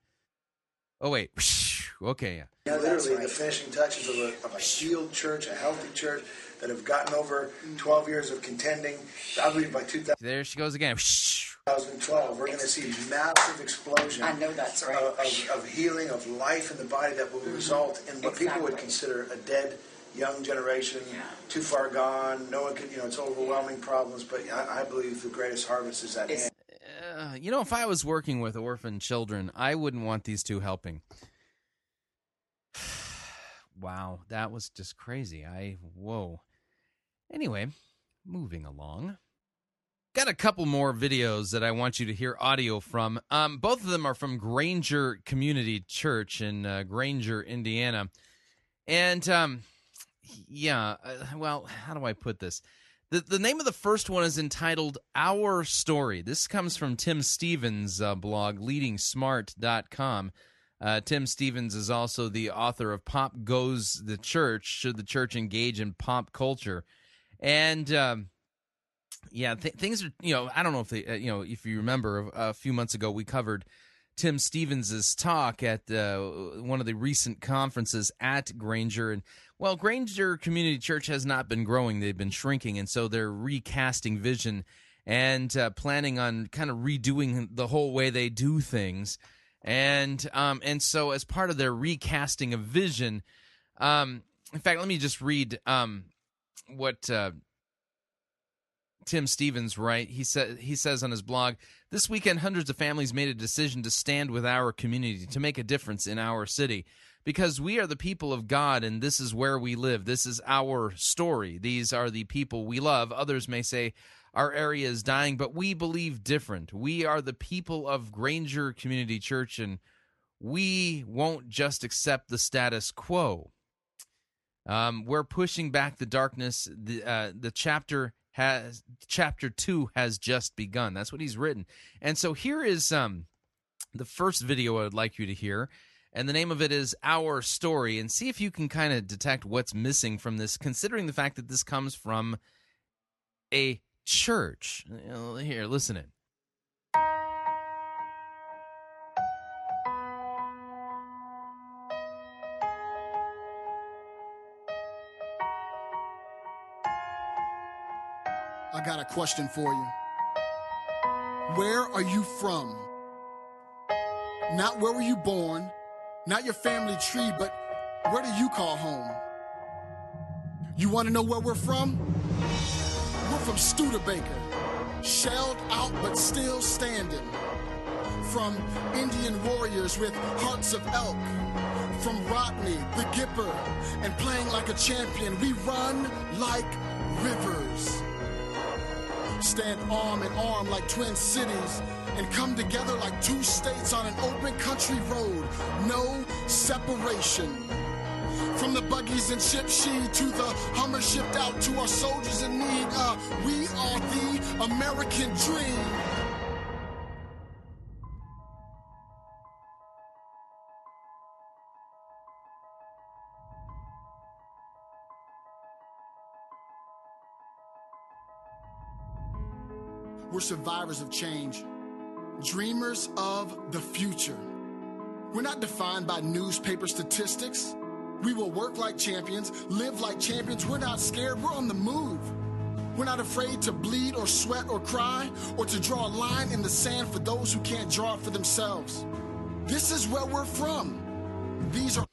S1: Oh wait. Okay, yeah.
S9: Yeah, literally the finishing touches of a, of a healed church, a healthy church that have gotten over 12 years of contending. I believe by
S1: There she goes again.
S9: 2012, we're going to see massive explosion.
S10: I know that's right.
S9: Of, of, of healing, of life in the body that will result in what people would consider a dead young generation, too far gone. No one could, you know, it's overwhelming problems. But I, I believe the greatest harvest is at hand.
S1: Uh, you know, if I was working with orphan children, I wouldn't want these two helping. wow, that was just crazy. I whoa. Anyway, moving along. Got a couple more videos that I want you to hear audio from. Um, both of them are from Granger Community Church in uh, Granger, Indiana, and um, yeah. Uh, well, how do I put this? The, the name of the first one is entitled Our Story. This comes from Tim Stevens' uh, blog, leadingsmart.com. Uh, Tim Stevens is also the author of Pop Goes the Church Should the Church Engage in Pop Culture? And um, yeah, th- things are, you know, I don't know if they, uh, you know, if you remember a, a few months ago, we covered Tim Stevens' talk at uh, one of the recent conferences at Granger. And well, Granger Community Church has not been growing, they've been shrinking. And so they're recasting vision and uh, planning on kind of redoing the whole way they do things. And um, and so as part of their recasting of vision, um, in fact, let me just read um, what uh, Tim Stevens right. He said he says on his blog, "This weekend hundreds of families made a decision to stand with our community to make a difference in our city because we are the people of God and this is where we live. This is our story. These are the people we love. Others may say our area is dying, but we believe different. We are the people of Granger Community Church and we won't just accept the status quo. Um, we're pushing back the darkness. The uh, the chapter has chapter two has just begun. That's what he's written. And so here is um the first video I would like you to hear, and the name of it is Our Story. And see if you can kind of detect what's missing from this, considering the fact that this comes from a church. Here, listen.
S11: A question for you. Where are you from? Not where were you born, not your family tree, but where do you call home? You want to know where we're from? We're from Studebaker, shelled out but still standing. From Indian warriors with hearts of elk. From Rockne, the Gipper, and playing like a champion, we run like rivers stand arm in arm like twin cities and come together like two states on an open country road. No separation. From the buggies and Shipshe to the Hummer shipped out to our soldiers in need, uh, we are the American dream. We're survivors of change, dreamers of the future. We're not defined by newspaper statistics. We will work like champions, live like champions. We're not scared, we're on the move. We're not afraid to bleed or sweat or cry or to draw a line in the sand for those who can't draw it for themselves. This is where we're from. These are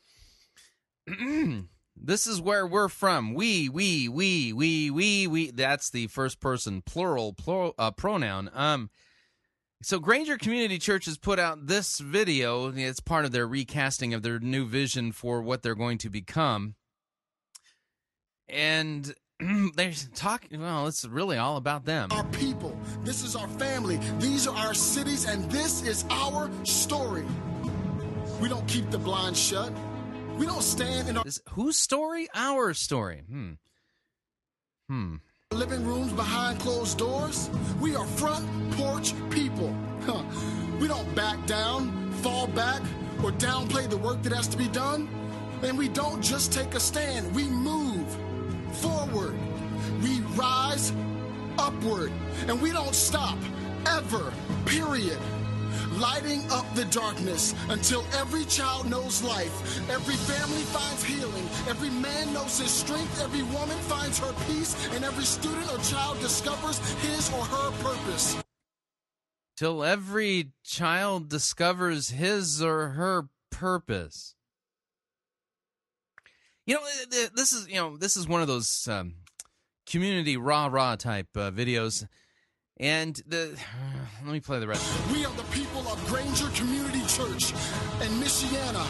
S1: this is where we're from. We, we, we, we, we, we. That's the first person plural, plural uh, pronoun. Um, so Granger Community Church has put out this video. It's part of their recasting of their new vision for what they're going to become. And they're talking, well, it's really all about them.
S11: our people. This is our family. These are our cities, and this is our story. We don't keep the blind shut. We don't stand in our
S1: This, whose story? Our story. Hmm. Hmm.
S11: living rooms behind closed doors. We are front porch people. Huh. We don't back down, fall back, or downplay the work that has to be done. And we don't just take a stand, we move forward. We rise upward. And we don't stop, ever, period. Lighting up the darkness until every child knows life, every family finds healing, every man knows his strength, every woman finds her peace, and every student or child discovers his or her purpose.
S1: Till every child discovers his or her purpose. You know, th- th- this is you know this is one of those um, community rah rah type uh, videos, and the let me play the rest.
S11: We are the people of Granger Community Church in Michiana.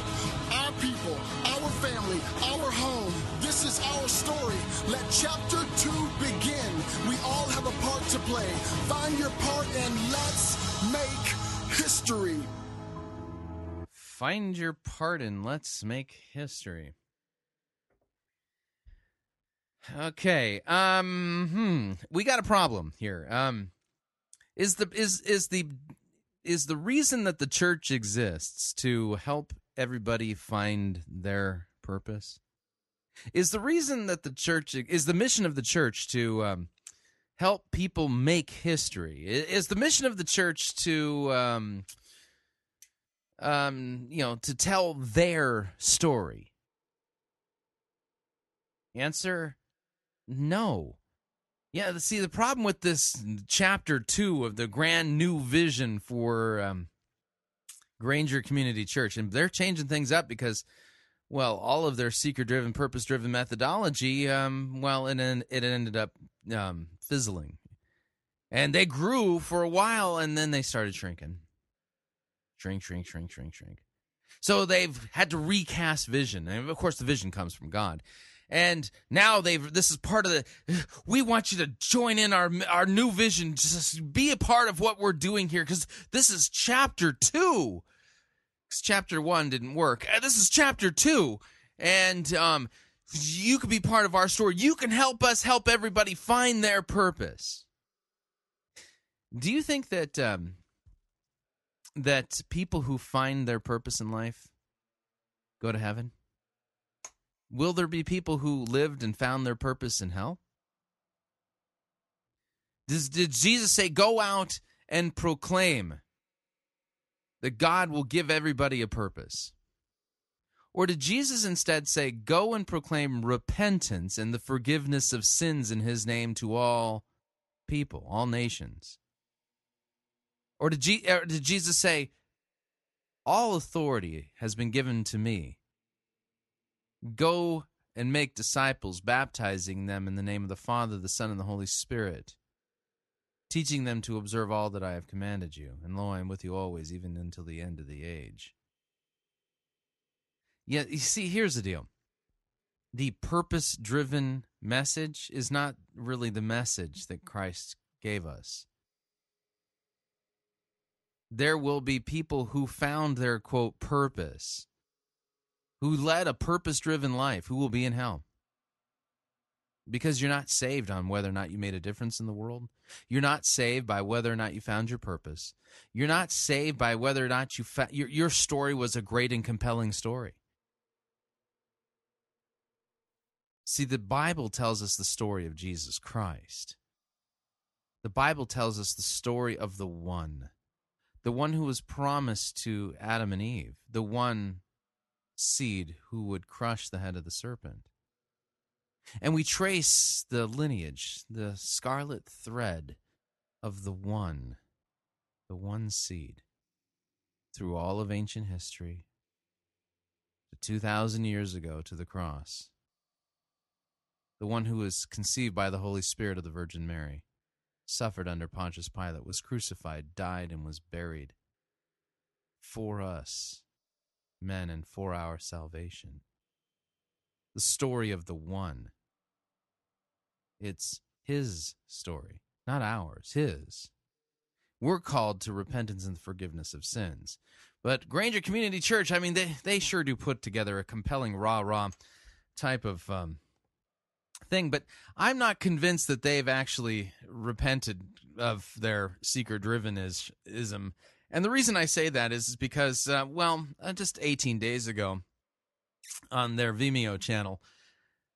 S11: Our people, our family, our home. This is our story. Let chapter two begin. We all have a part to play. Find your part and let's make history.
S1: Find your part and let's make history. Okay. Um hmm. We got a problem here. Um is the is is the is the reason that the church exists to help everybody find their purpose? Is the reason that the church is the mission of the church to um help people make history? Is the mission of the church to um um you know to tell their story? Answer no. Yeah, see, the problem with this chapter two of the grand new vision for um, Granger Community Church, and they're changing things up because, well, all of their seeker driven, purpose driven methodology, um, well, it, it ended up um, fizzling. And they grew for a while and then they started shrinking. Shrink, shrink, shrink, shrink, shrink. So they've had to recast vision. And of course, the vision comes from God. And now they've this is part of the we want you to join in our our new vision just be a part of what we're doing here cuz this is chapter 2. Cuz chapter 1 didn't work. Uh, This is chapter 2 and um you can be part of our story. You can help us help everybody find their purpose. Do you think that um that people who find their purpose in life go to heaven? Will there be people who lived and found their purpose in hell? Does, did Jesus say, Go out and proclaim that God will give everybody a purpose? Or did Jesus instead say, Go and proclaim repentance and the forgiveness of sins in his name to all people, all nations? Or did, Je- or did Jesus say, All authority has been given to me? Go and make disciples, baptizing them in the name of the Father, the Son, and the Holy Spirit, teaching them to observe all that I have commanded you. And lo, I am with you always, even until the end of the age. Yeah, you see, here's the deal the purpose driven message is not really the message that Christ gave us. There will be people who found their quote purpose who led a purpose driven life who will be in hell. Because you're not saved on whether or not you made a difference in the world. You're not saved by whether or not you found your purpose. You're not saved by whether or not you fa- your, your story was a great and compelling story. See, the Bible tells us the story of Jesus Christ. The Bible tells us the story of the one, the one who was promised to Adam and Eve, the one seed who would crush the head of the serpent. And we trace the lineage, the scarlet thread of the one, the one seed, through all of ancient history, to 2,000 years ago to the cross. The one who was conceived by the Holy Spirit of the Virgin Mary, suffered under Pontius Pilate, was crucified, died, and was buried for us men and for our salvation. The story of the one. It's his story, not ours, his. We're called to repentance and forgiveness of sins. But Granger Community Church, I mean, they, they sure do put together a compelling rah rah type of um, thing, but I'm not convinced that they've actually repented of their seeker driven ism. And the reason I say that is is because, uh, well, uh, just 18 days ago on their Vimeo channel,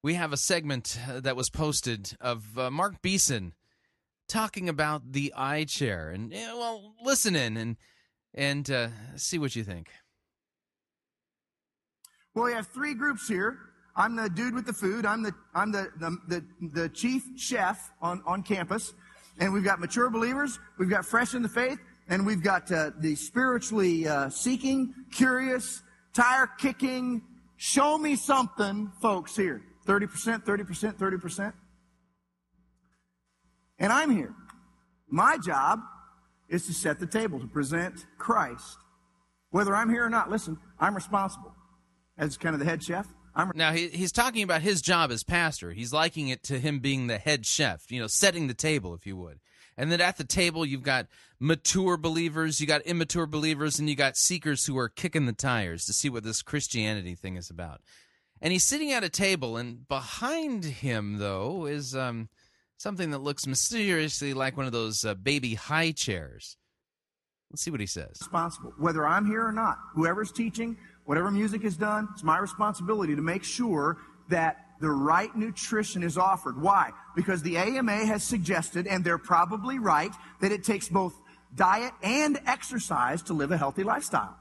S1: we have a segment uh, that was posted of uh, Mark Beeson talking about the eye chair. And, well, listen in and, and uh, see what you think.
S12: Well, we have three groups here. I'm the dude with the food. I'm the I'm the the, the, the chief chef on, on campus. And we've got mature believers, we've got fresh in the faith, and we've got uh, the spiritually uh, seeking, curious, tire kicking, show me something folks here. 30%, 30%, 30%. And I'm here. My job is to set the table, to present Christ. Whether I'm here or not, listen, I'm responsible as kind of the head chef. I'm
S1: now he, he's talking about his job as pastor. He's liking it to him being the head chef, you know, setting the table, if you would. And then at the table, you've got mature believers, you got immature believers, and you got seekers who are kicking the tires to see what this Christianity thing is about. And he's sitting at a table, and behind him, though, is um, something that looks mysteriously like one of those uh, baby high chairs. Let's see what he says.
S12: Responsible, whether I'm here or not, whoever's teaching, whatever music is done, it's my responsibility to make sure that the right nutrition is offered. Why? Because the AMA has suggested, and they're probably right, that it takes both diet and exercise to live a healthy lifestyle.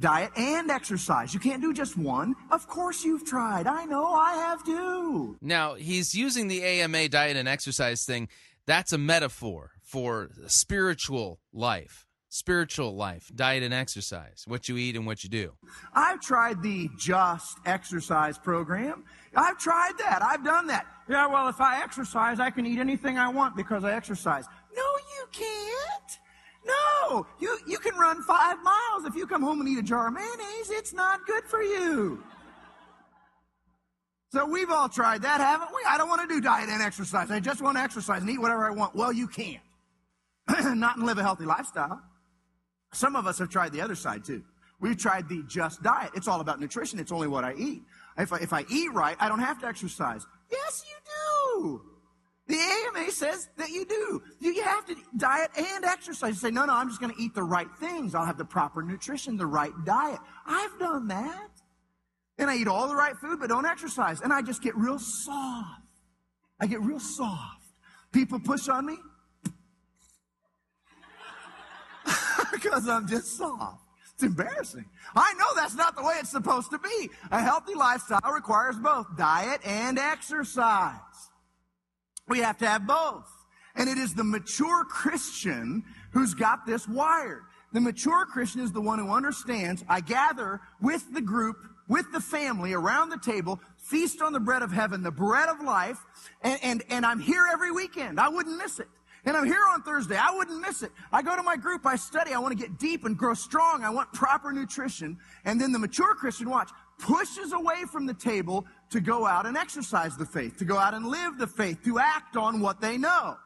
S12: Diet and exercise. You can't do just one. Of course you've tried. I know I have too.
S1: Now, he's using the AMA diet and exercise thing. That's a metaphor for spiritual life spiritual life, diet and exercise, what you eat and what you do.
S12: I've tried the Just Exercise program. I've tried that. I've done that. Yeah, well, if I exercise, I can eat anything I want because I exercise. No, you can't. No, you, you can run five miles. If you come home and eat a jar of mayonnaise, it's not good for you. So we've all tried that, haven't we? I don't want to do diet and exercise. I just want to exercise and eat whatever I want. Well, you can't. not and live a healthy lifestyle. Some of us have tried the other side too. We've tried the just diet. It's all about nutrition. It's only what I eat. If I, if I eat right, I don't have to exercise. Yes, you do. The AMA says that you do. You have to diet and exercise. You say, no, no, I'm just going to eat the right things. I'll have the proper nutrition, the right diet. I've done that. And I eat all the right food, but don't exercise. And I just get real soft. I get real soft. People push on me. because I'm just soft. It's embarrassing. I know that's not the way it's supposed to be. A healthy lifestyle requires both diet and exercise. We have to have both. And it is the mature Christian who's got this wired. The mature Christian is the one who understands I gather with the group, with the family around the table, feast on the bread of heaven, the bread of life, and, and, and I'm here every weekend. I wouldn't miss it. And I'm here on Thursday. I wouldn't miss it. I go to my group, I study, I want to get deep and grow strong. I want proper nutrition. And then the mature Christian, watch, pushes away from the table to go out and exercise the faith, to go out and live the faith, to act on what they know.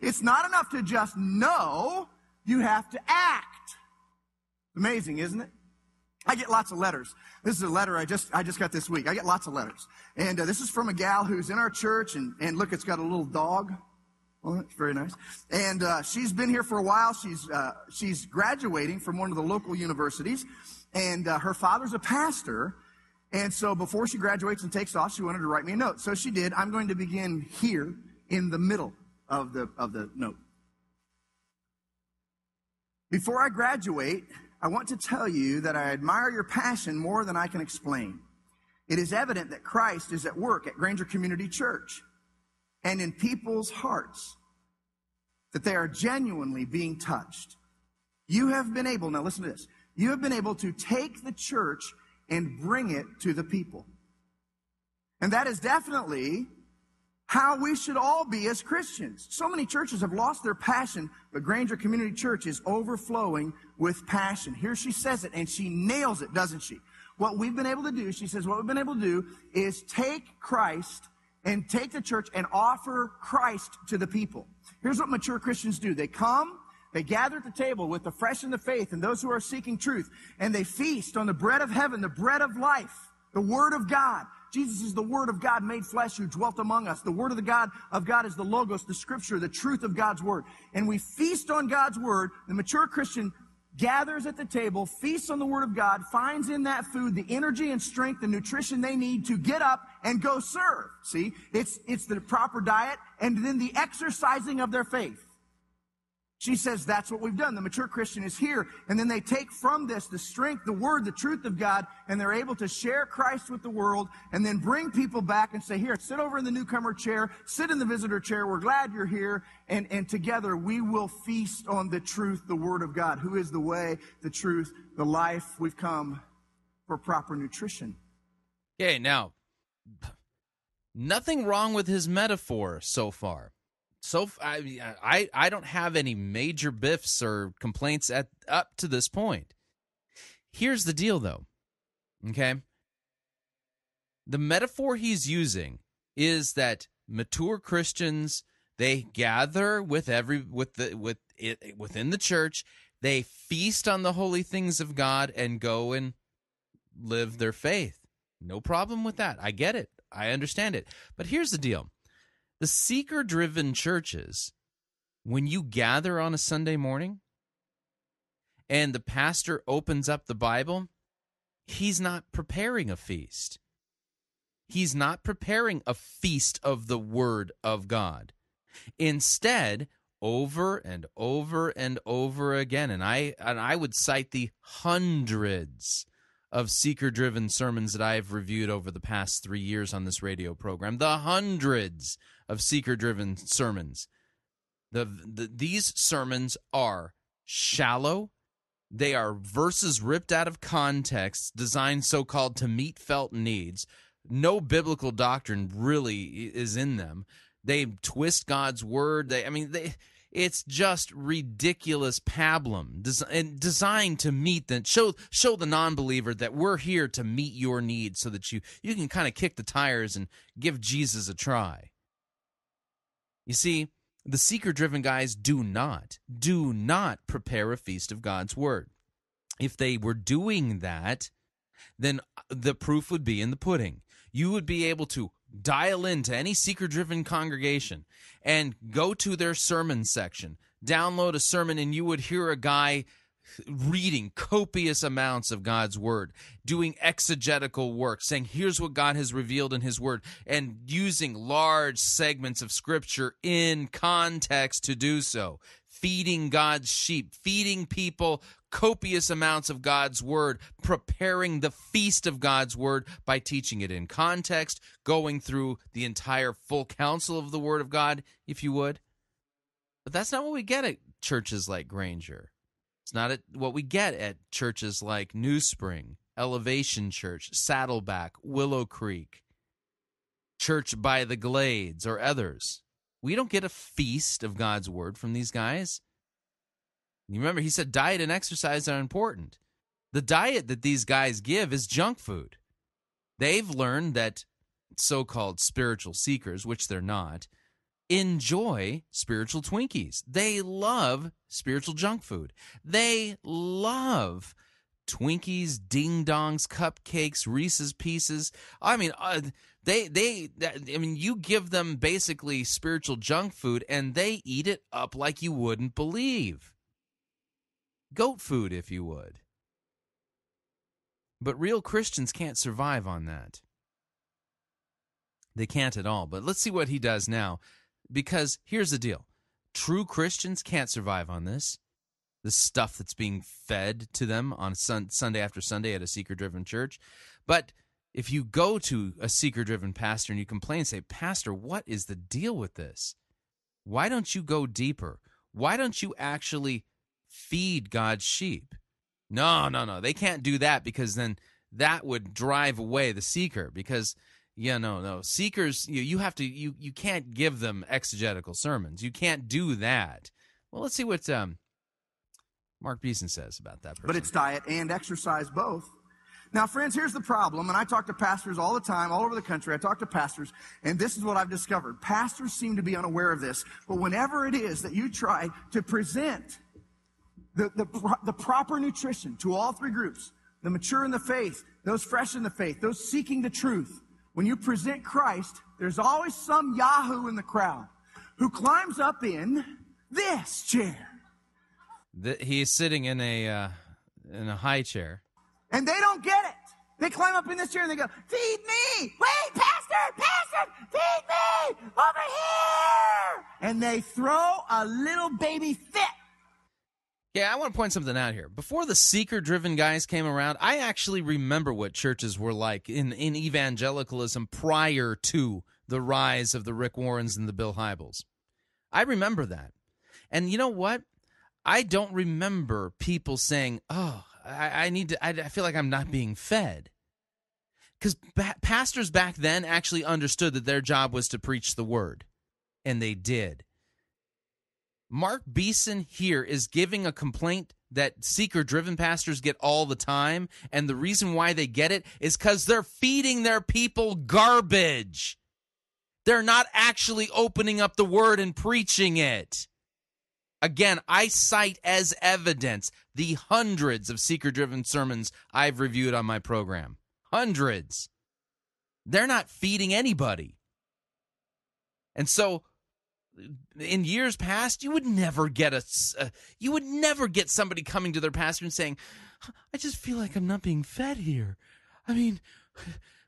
S12: It's not enough to just know, you have to act. Amazing, isn't it? I get lots of letters. This is a letter I just I just got this week. I get lots of letters, and uh, this is from a gal who's in our church, and and look, it's got a little dog well, that's very nice. And uh, she's been here for a while. She's uh, she's graduating from one of the local universities, and uh, her father's a pastor. And so before she graduates and takes off, she wanted to write me a note. So she did. I'm going to begin here in the middle of the of the note. Before I graduate, I want to tell you that I admire your passion more than I can explain. It is evident that Christ is at work at Granger Community Church and in people's hearts that they are genuinely being touched. You have been able, now listen to this, you have been able to take the church and bring it to the people. And that is definitely how we should all be as Christians. So many churches have lost their passion, but Granger Community Church is overflowing with passion. Here she says it, and she nails it, doesn't she? What we've been able to do, she says, what we've been able to do is take Christ and take the church and offer Christ to the people. Here's what mature Christians do. They come, they gather at the table with the fresh in the faith and those who are seeking truth, and they feast on the bread of heaven, the bread of life, the word of God. Jesus is the Word of God made flesh who dwelt among us. The Word of the God of God is the Logos, the Scripture, the truth of God's Word. And we feast on God's Word. The mature Christian gathers at the table, feasts on the Word of God, finds in that food the energy and strength and nutrition they need to get up and go serve. See, it's, it's the proper diet and then the exercising of their faith. She says that's what we've done. The mature Christian is here. And then they take from this the strength, the word, the truth of God, and they're able to share Christ with the world and then bring people back and say, here, sit over in the newcomer chair, sit in the visitor chair. We're glad you're here. And, and together we will feast on the truth, the word of God, who is the way, the truth, the life. We've come for proper nutrition.
S1: Okay, now, nothing wrong with his metaphor so far. So I, I, I don't have any major biffs or complaints at up to this point. Here's the deal, though. Okay, the metaphor he's using is that mature Christians they gather with every with the with it within the church. They feast on the holy things of God and go and live their faith. No problem with that. I get it. I understand it. But here's the deal the seeker driven churches, when you gather on a Sunday morning and the pastor opens up the Bible, he's not preparing a feast. He's not preparing a feast of the Word of God. Instead, over and over and over again, and I and I would cite the hundreds of seeker driven sermons that I've reviewed over the past three years on this radio program, the hundreds of seeker driven sermons. The, the, these sermons are shallow. They are verses ripped out of context, designed so called to meet felt needs. No biblical doctrine really is in them. They twist God's word. They, I mean, they, it's just ridiculous pablum and designed to meet the show show the non-believer that we're here to meet your needs so that you you can kind of kick the tires and give Jesus a try. You see, the seeker driven guys do not do not prepare a feast of God's word. If they were doing that, then uh, the proof would be in the pudding. You would be able to dial into any seeker driven congregation and go to their sermon section, download a sermon, and you would hear a guy reading copious amounts of God's word, doing exegetical work, saying, here's what God has revealed in his word, and using large segments of scripture in context to do so. Feeding God's sheep, feeding people copious amounts of God's word, preparing the feast of God's word by teaching it in context, going through the entire full counsel of the word of God, if you would. But that's not what we get at churches like Granger. It's not at, what we get at churches like New Spring, Elevation Church, Saddleback, Willow Creek, Church by the Glades, or others. We don't get a feast of God's word from these guys. You remember, he said diet and exercise are important. The diet that these guys give is junk food. They've learned that so called spiritual seekers, which they're not, enjoy spiritual Twinkies. They love spiritual junk food. They love Twinkies, ding dongs, cupcakes, Reese's pieces. I mean, uh, they they I mean, you give them basically spiritual junk food and they eat it up like you wouldn't believe. Goat food, if you would. But real Christians can't survive on that. They can't at all. But let's see what he does now. Because here's the deal true Christians can't survive on this. The stuff that's being fed to them on sun- Sunday after Sunday at a seeker driven church. But if you go to a seeker driven pastor and you complain, and say, Pastor, what is the deal with this? Why don't you go deeper? Why don't you actually feed God's sheep? No, no, no. They can't do that because then that would drive away the seeker because yeah no no seekers you, you have to you you can't give them exegetical sermons you can't do that well let's see what um mark beeson says about that person.
S12: But it's diet and exercise both. Now, friends, here's the problem, and I talk to pastors all the time, all over the country. I talk to pastors, and this is what I've discovered. Pastors seem to be unaware of this, but whenever it is that you try to present the, the, the proper nutrition to all three groups, the mature in the faith, those fresh in the faith, those seeking the truth, when you present Christ, there's always some Yahoo in the crowd who climbs up in this chair.
S1: The, he's sitting in a uh, in a high chair.
S12: And they don't get it. They climb up in this chair and they go, Feed me! Wait, Pastor! Pastor! Feed me! Over here! And they throw a little baby fit.
S1: Yeah, I want to point something out here. Before the seeker driven guys came around, I actually remember what churches were like in, in evangelicalism prior to the rise of the Rick Warrens and the Bill Hybels. I remember that. And you know what? I don't remember people saying, oh, I, I need to, I, I feel like I'm not being fed. Because ba- pastors back then actually understood that their job was to preach the word, and they did. Mark Beeson here is giving a complaint that seeker driven pastors get all the time. And the reason why they get it is because they're feeding their people garbage. They're not actually opening up the word and preaching it. Again, I cite as evidence the hundreds of seeker driven sermons I've reviewed on my program. Hundreds. They're not feeding anybody. And so in years past, you would never get a, uh, you would never get somebody coming to their pastor and saying, "I just feel like I'm not being fed here." I mean,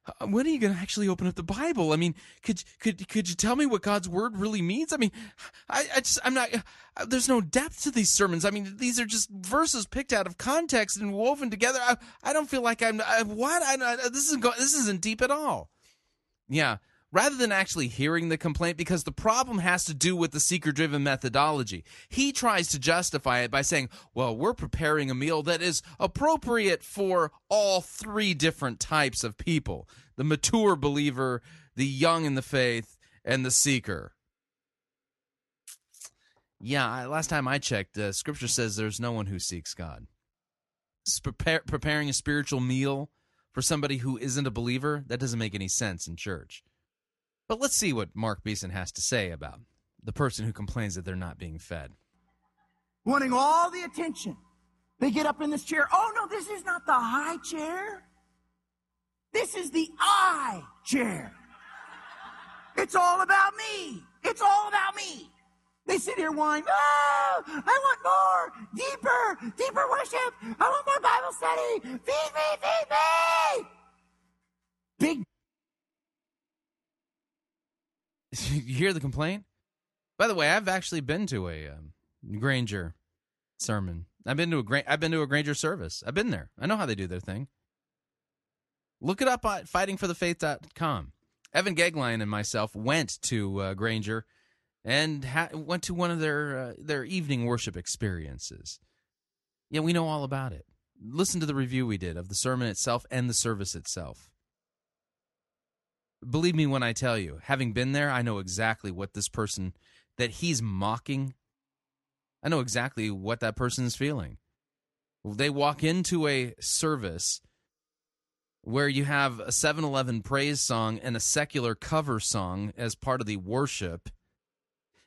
S1: Uh, when are you going to actually open up the Bible? I mean, could could could you tell me what God's word really means? I mean, I, I just I'm not. Uh, there's no depth to these sermons. I mean, these are just verses picked out of context and woven together. I, I don't feel like I'm I, what I, this isn't go, this isn't deep at all. Yeah, rather than actually hearing the complaint because the problem has to do with the seeker driven methodology. He tries to justify it by saying, well, we're preparing a meal that is appropriate for all three different types of people the mature believer, the young in the faith, and the seeker. Yeah, last time I checked, uh, scripture says there's no one who seeks God. Prepare, preparing a spiritual meal for somebody who isn't a believer, that doesn't make any sense in church. But let's see what Mark Beeson has to say about the person who complains that they're not being fed.
S12: Wanting all the attention. They get up in this chair. Oh, no, this is not the high chair. This is the I chair. It's all about me. It's all about me. They sit here whining, oh, I want more, deeper, deeper worship. I want more Bible study. Feed me, feed me. Big
S1: you hear the complaint? By the way, I've actually been to a um, Granger sermon. I've been to a Gra- I've been to a Granger service. I've been there. I know how they do their thing. Look it up at fightingforthefaith.com. Evan Gegline and myself went to uh, Granger and ha- went to one of their uh, their evening worship experiences. Yeah, we know all about it. Listen to the review we did of the sermon itself and the service itself believe me when I tell you, having been there, I know exactly what this person that he's mocking. I know exactly what that person is feeling. They walk into a service where you have a 7 Eleven praise song and a secular cover song as part of the worship.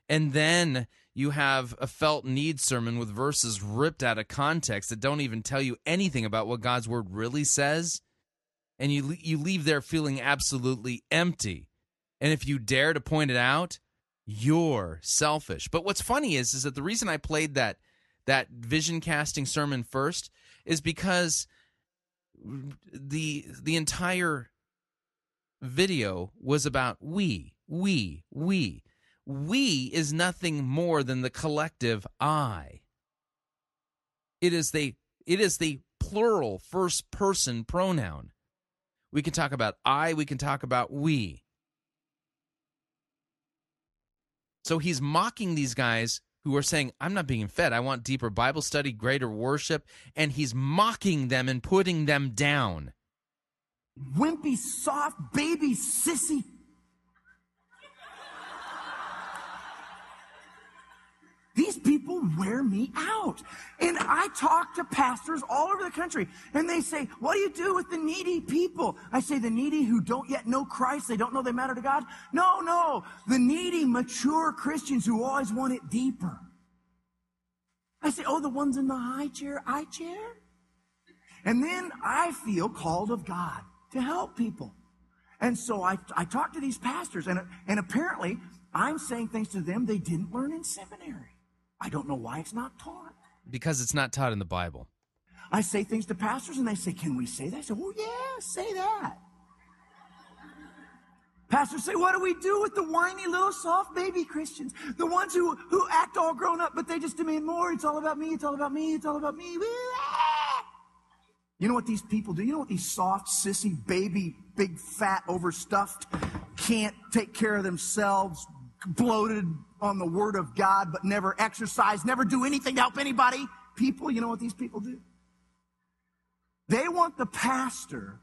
S1: And then you have a felt need sermon with verses ripped out of context that don't even tell you anything about what God's word really says and you you leave there feeling absolutely empty. And if you dare to point it out, you're selfish. But what's funny is is that the reason I played that that vision casting sermon first is because the the entire video was about we, we, we. We is nothing more than the collective I. It is the it is the plural first person pronoun. We can talk about I, we can talk about we. So he's mocking these guys who are saying, I'm not being fed. I want deeper Bible study, greater worship. And he's mocking them and putting them down.
S12: Wimpy, soft, baby, sissy These people wear me out. And I talk to pastors all over the country and they say, what do you do with the needy people? I say, the needy who don't yet know Christ, they don't know they matter to God. No, no, the needy, mature Christians who always want it deeper. I say, oh, the ones in the high chair, I chair? And then I feel called of God to help people. And so I, I talked to these pastors, and, and apparently I'm saying things to them they didn't learn in seminary. I don't know why it's not taught.
S1: Because it's not taught in the Bible.
S12: I say things to pastors, and they say, Can we say that? I say, Oh, yeah, say that. Pastors say, What do we do with the whiny little soft baby Christians? The ones who, who act all grown up, but they just demand more. It's all about me, it's all about me, it's all about me. You know what these people do? You know what these soft, sissy, baby, big, fat, overstuffed, can't take care of themselves, bloated on the Word of God, but never exercise, never do anything to help anybody? People, you know what these people do? They want the pastor,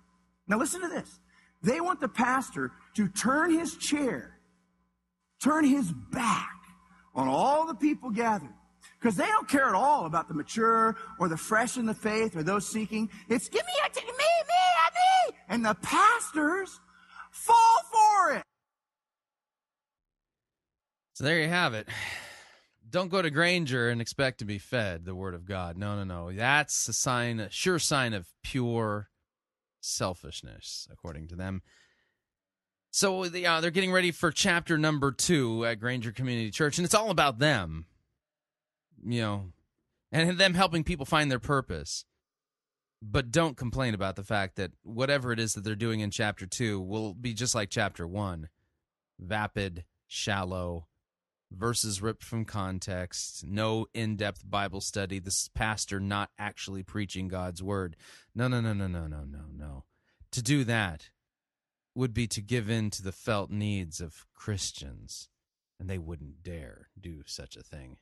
S12: now listen to this. They want the pastor to turn his chair, turn his back on all the people gathered. Because they don't care at all about the mature or the fresh in the faith or those seeking. It's give me, a me, me, me. And the pastors fall for it.
S1: So there you have it. Don't go to Granger and expect to be fed the word of God. No, no, no. That's a sign, a sure sign of pure selfishness, according to them. So uh, they're getting ready for chapter number two at Granger Community Church, and it's all about them, you know, and them helping people find their purpose. But don't complain about the fact that whatever it is that they're doing in chapter two will be just like chapter one vapid, shallow, verses ripped from context, no in depth Bible study, this pastor not actually preaching God's word. No, no, no, no, no, no, no, no. To do that would be to give in to the felt needs of Christians, and they wouldn't dare do such a thing.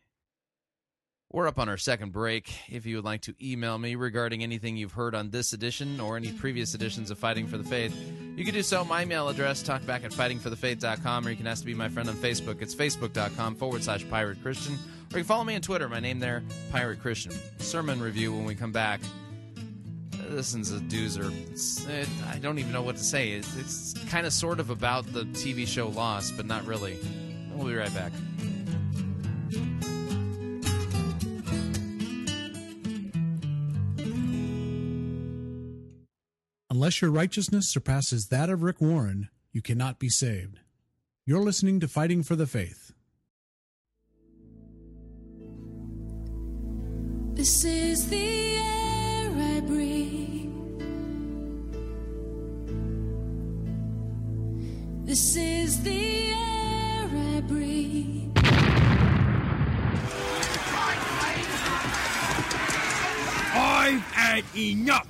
S1: We're up on our second break. If you would like to email me regarding anything you've heard on this edition or any previous editions of Fighting for the Faith, you can do so. My email address, talkback at fightingforthefaith.com, or you can ask to be my friend on Facebook. It's facebook.com forward slash pirate Christian. Or you can follow me on Twitter. My name there, Pirate Christian. Sermon review when we come back. This one's a doozer. It, I don't even know what to say. It's, it's kind of sort of about the TV show Lost, but not really. We'll be right back.
S5: Unless your righteousness surpasses that of Rick Warren, you cannot be saved. You're listening to Fighting for the Faith.
S13: This is the air I breathe. This is the air I breathe.
S6: I've had enough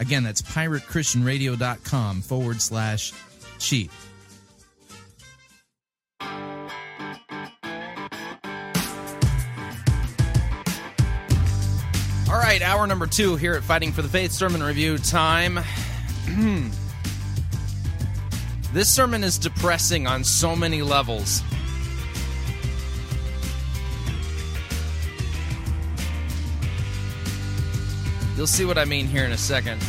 S8: Again, that's piratechristianradio.com forward slash cheap.
S1: All right, hour number two here at Fighting for the Faith Sermon Review time. this sermon is depressing on so many levels. You'll see what I mean here in a second.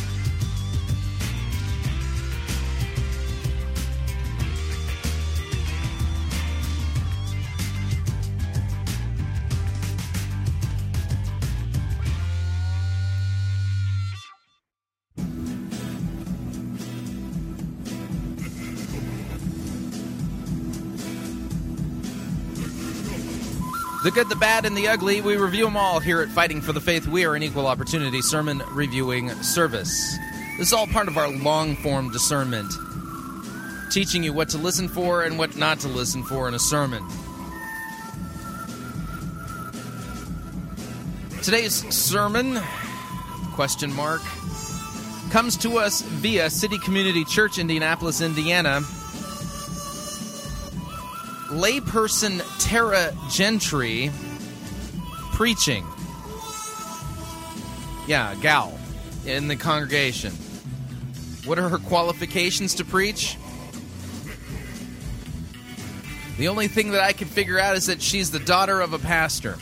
S1: The good, the bad, and the ugly, we review them all here at Fighting for the Faith. We are an equal opportunity sermon reviewing service. This is all part of our long form discernment, teaching you what to listen for and what not to listen for in a sermon. Today's sermon, question mark, comes to us via City Community Church, Indianapolis, Indiana. Layperson Tara Gentry preaching. Yeah, gal in the congregation. What are her qualifications to preach? The only thing that I can figure out is that she's the daughter of a pastor.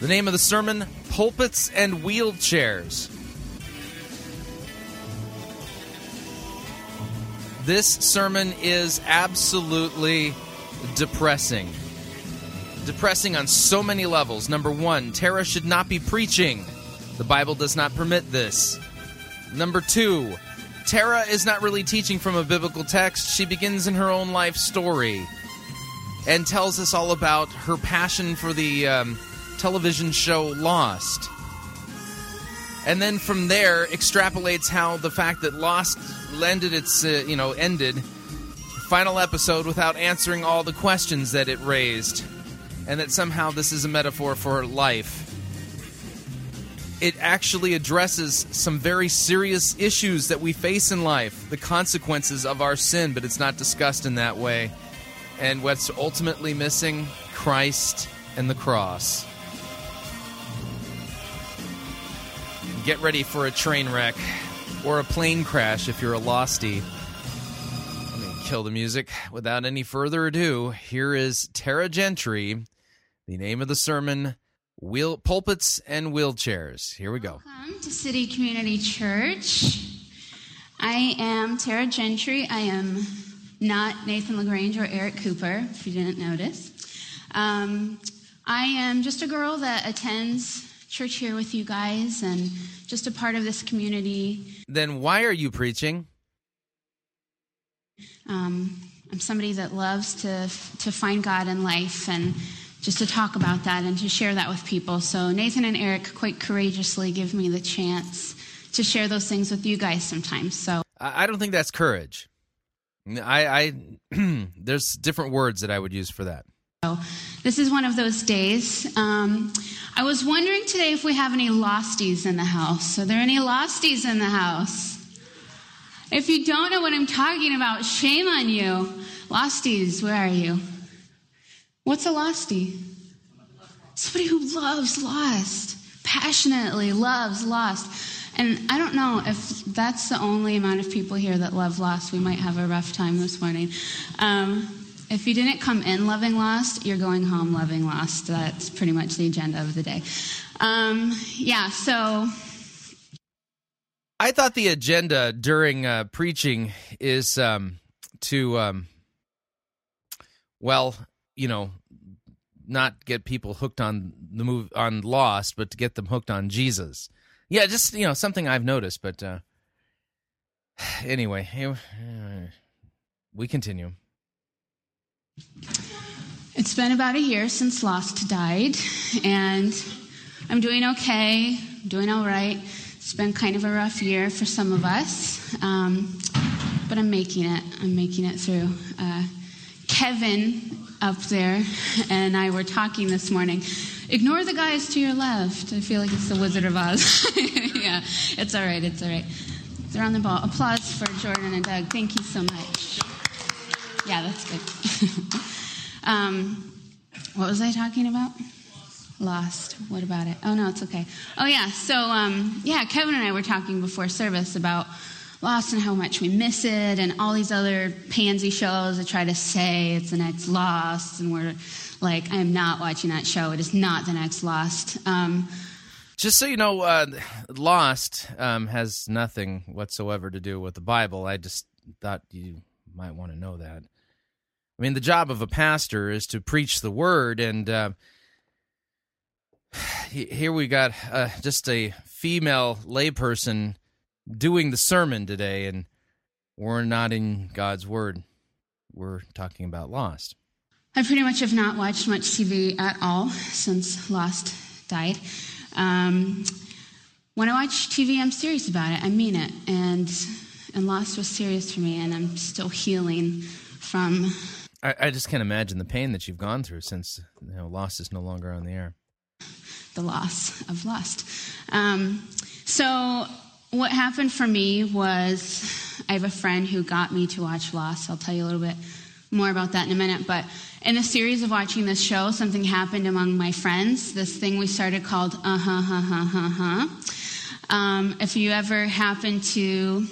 S1: The name of the sermon Pulpits and Wheelchairs. This sermon is absolutely depressing. Depressing on so many levels. Number one, Tara should not be preaching. The Bible does not permit this. Number two, Tara is not really teaching from a biblical text. She begins in her own life story and tells us all about her passion for the um, television show Lost. And then from there, extrapolates how the fact that Lost ended its, uh, you know, ended final episode without answering all the questions that it raised, and that somehow this is a metaphor for life. It actually addresses some very serious issues that we face in life, the consequences of our sin, but it's not discussed in that way. And what's ultimately missing? Christ and the cross. Get ready for a train wreck or a plane crash if you're a losty. Let me kill the music. Without any further ado, here is Tara Gentry. The name of the sermon Wheel Pulpits and Wheelchairs. Here we go.
S14: Welcome to City Community Church. I am Tara Gentry. I am not Nathan LaGrange or Eric Cooper, if you didn't notice. Um, I am just a girl that attends church here with you guys and just a part of this community.
S1: Then why are you preaching?
S14: Um, I'm somebody that loves to to find God in life and just to talk about that and to share that with people. So Nathan and Eric quite courageously give me the chance to share those things with you guys sometimes. So
S1: I don't think that's courage. I, I there's different words that I would use for that.
S14: This is one of those days. Um, I was wondering today if we have any losties in the house. Are there any losties in the house? If you don't know what I'm talking about, shame on you. Losties, where are you? What's a lostie? Somebody who loves lost, passionately loves lost. And I don't know if that's the only amount of people here that love lost. We might have a rough time this morning. Um, if you didn't come in loving lost, you're going home loving lost. That's pretty much the agenda of the day. Um, yeah, so
S1: I thought the agenda during uh, preaching is um, to, um, well, you know, not get people hooked on the move on Lost, but to get them hooked on Jesus. Yeah, just you know something I've noticed. But uh, anyway, we continue.
S14: It's been about a year since Lost died, and I'm doing okay, doing all right. It's been kind of a rough year for some of us, um, but I'm making it. I'm making it through. Uh, Kevin up there and I were talking this morning. Ignore the guys to your left. I feel like it's the Wizard of Oz. yeah, it's all right. It's all right. They're on the ball. Applause for Jordan and Doug. Thank you so much. Yeah, that's good. um, what was I talking about? Lost. What about it? Oh no, it's okay. Oh yeah. So um, yeah, Kevin and I were talking before service about Lost and how much we miss it, and all these other pansy shows that try to say it's the next Lost, and we're like, I am not watching that show. It is not the next Lost. Um,
S1: Just so you know, uh, Lost um, has nothing whatsoever to do with the Bible. I just thought you might want to know that. I mean, the job of a pastor is to preach the word, and uh, here we got uh, just a female layperson doing the sermon today, and we're not in God's word. We're talking about Lost.
S14: I pretty much have not watched much TV at all since Lost died. Um, when I watch TV, I'm serious about it. I mean it. And, and Lost was serious for me, and I'm still healing from
S1: I, I just can't imagine the pain that you've gone through since you know Lost is no longer on the air.
S14: the loss of lust. Um, so, what happened for me was I have a friend who got me to watch Lost. I'll tell you a little bit more about that in a minute. But in the series of watching this show, something happened among my friends. This thing we started called uh huh, huh, huh, huh, huh. Um, if you ever happen to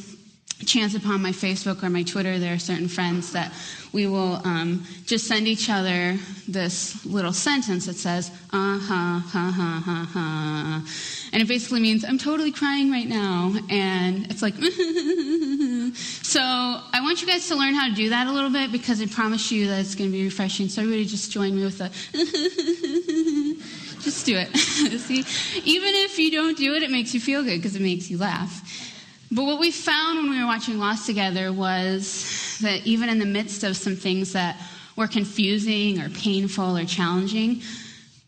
S14: chance upon my Facebook or my Twitter, there are certain friends that we will um, just send each other this little sentence that says, uh huh, ha ha ha ha. And it basically means, I'm totally crying right now. And it's like, so I want you guys to learn how to do that a little bit because I promise you that it's going to be refreshing. So everybody just join me with a, just do it. See, even if you don't do it, it makes you feel good because it makes you laugh. But what we found when we were watching Lost together was that even in the midst of some things that were confusing or painful or challenging,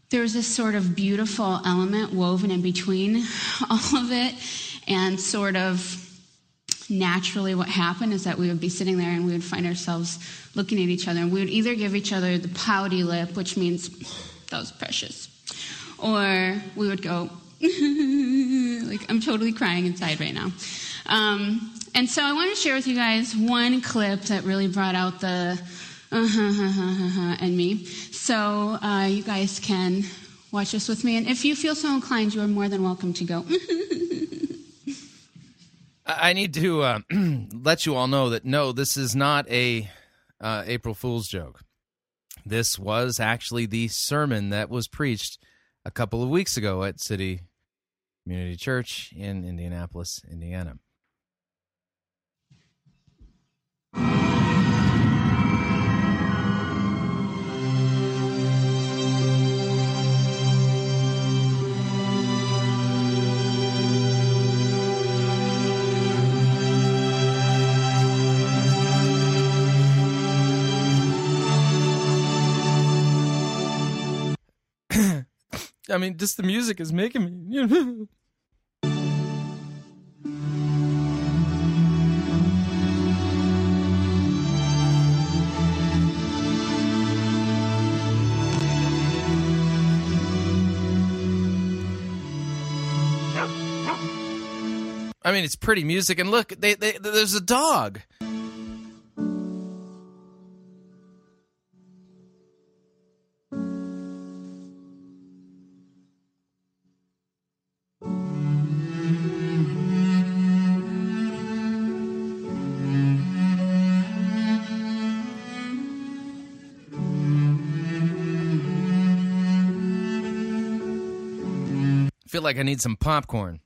S14: there was this sort of beautiful element woven in between all of it. And sort of naturally, what happened is that we would be sitting there and we would find ourselves looking at each other. And we would either give each other the pouty lip, which means that was precious, or we would go, like, I'm totally crying inside right now. Um, and so I want to share with you guys one clip that really brought out the uh-huh, in me. So uh, you guys can watch this with me. And if you feel so inclined, you are more than welcome to go.
S1: I need to uh, let you all know that no, this is not a uh, April Fool's joke. This was actually the sermon that was preached a couple of weeks ago at City Community Church in Indianapolis, Indiana. I mean, just the music is making me. I mean, it's pretty music, and look, they, they, there's a dog. Feel like I need some popcorn.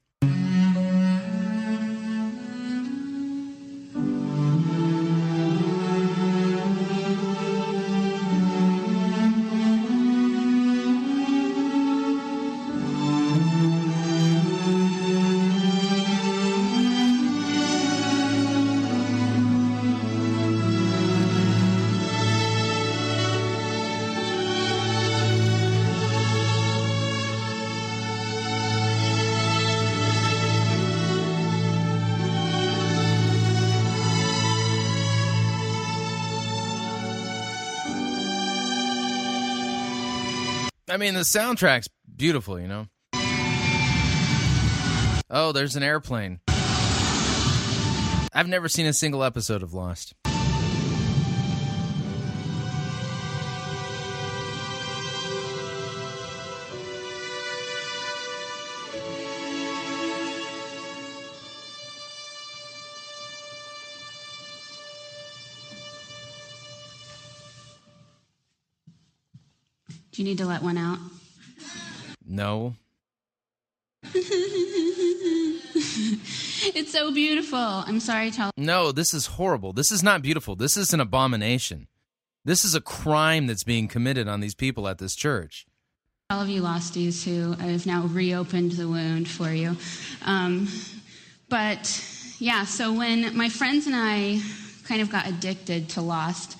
S1: I mean, the soundtrack's beautiful, you know? Oh, there's an airplane. I've never seen a single episode of Lost.
S14: Do you need to let one out?
S1: No.
S14: it's so beautiful. I'm sorry, tell.
S1: No, this is horrible. This is not beautiful. This is an abomination. This is a crime that's being committed on these people at this church.
S14: All of you losties who I have now reopened the wound for you. Um, but yeah, so when my friends and I kind of got addicted to Lost,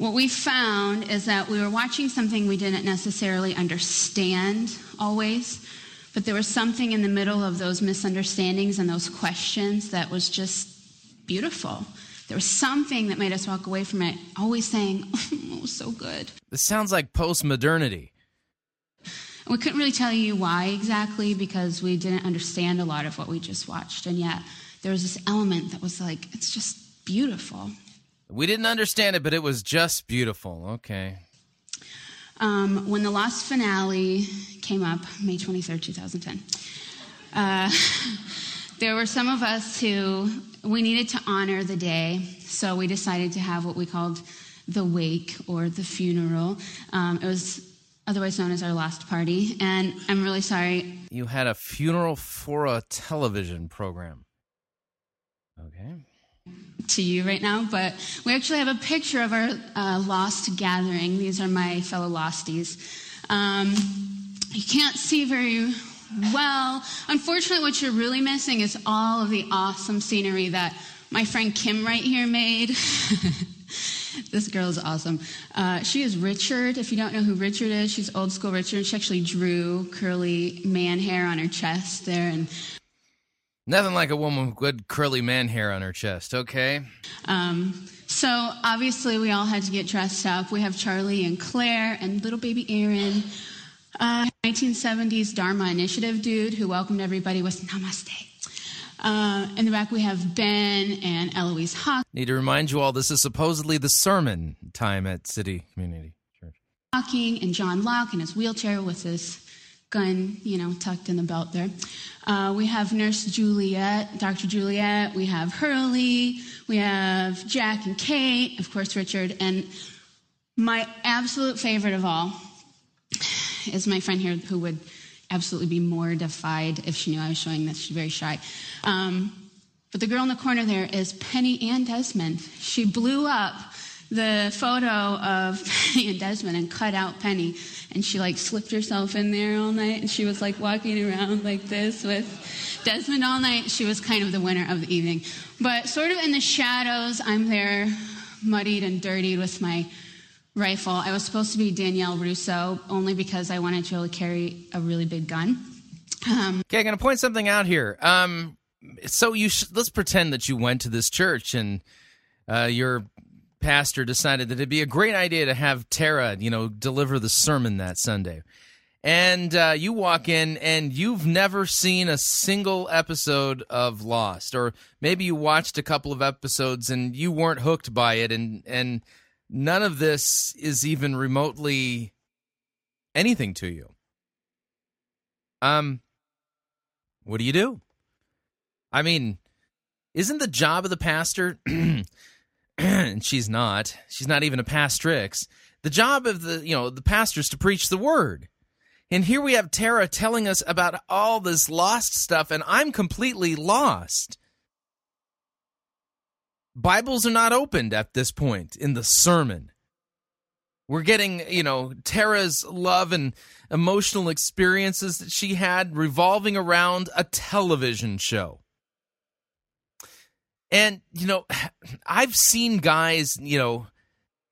S14: what we found is that we were watching something we didn't necessarily understand always, but there was something in the middle of those misunderstandings and those questions that was just beautiful. There was something that made us walk away from it, always saying, oh, so good.
S1: This sounds like post-modernity.
S14: We couldn't really tell you why exactly because we didn't understand a lot of what we just watched. And yet, there was this element that was like, it's just beautiful.
S1: We didn't understand it, but it was just beautiful. Okay.
S14: Um, when the Lost finale came up, May 23rd, 2010, uh, there were some of us who we needed to honor the day, so we decided to have what we called the wake or the funeral. Um, it was otherwise known as our last party, and I'm really sorry.
S1: You had a funeral for a television program. Okay.
S14: To you right now, but we actually have a picture of our uh, lost gathering. These are my fellow losties. Um, you can't see very well. Unfortunately, what you're really missing is all of the awesome scenery that my friend Kim right here made. this girl is awesome. Uh, she is Richard. If you don't know who Richard is, she's old school Richard. She actually drew curly man hair on her chest there and
S1: Nothing like a woman with good curly man hair on her chest. Okay.
S14: Um, so obviously, we all had to get dressed up. We have Charlie and Claire and little baby Aaron. Uh, 1970s Dharma Initiative dude who welcomed everybody with Namaste. Uh, in the back, we have Ben and Eloise Hawk.
S1: Need to remind you all this is supposedly the sermon time at City Community Church.
S14: Hawking and John Locke in his wheelchair with his gun, you know, tucked in the belt there. Uh, we have Nurse Juliet, Dr. Juliet. We have Hurley. We have Jack and Kate, of course, Richard. And my absolute favorite of all is my friend here who would absolutely be mortified if she knew I was showing this. She's very shy. Um, but the girl in the corner there is Penny Ann Desmond. She blew up the photo of Penny and Desmond and cut out Penny. And she like slipped herself in there all night. And she was like walking around like this with Desmond all night. She was kind of the winner of the evening. But sort of in the shadows, I'm there muddied and dirtied with my rifle. I was supposed to be Danielle Rousseau only because I wanted to really carry a really big gun. Um,
S1: Okay, I'm going to point something out here. Um, so you sh- let's pretend that you went to this church and uh, your pastor decided that it'd be a great idea to have Tara, you know, deliver the sermon that Sunday. And uh, you walk in and you've never seen a single episode of Lost, or maybe you watched a couple of episodes and you weren't hooked by it, and and none of this is even remotely anything to you. Um, what do you do? I mean, isn't the job of the pastor, and she's not, she's not even a pastrix, the job of the, you know, the pastor is to preach the word. And here we have Tara telling us about all this lost stuff, and I'm completely lost. Bibles are not opened at this point in the sermon. We're getting, you know, Tara's love and emotional experiences that she had revolving around a television show. And, you know, I've seen guys, you know,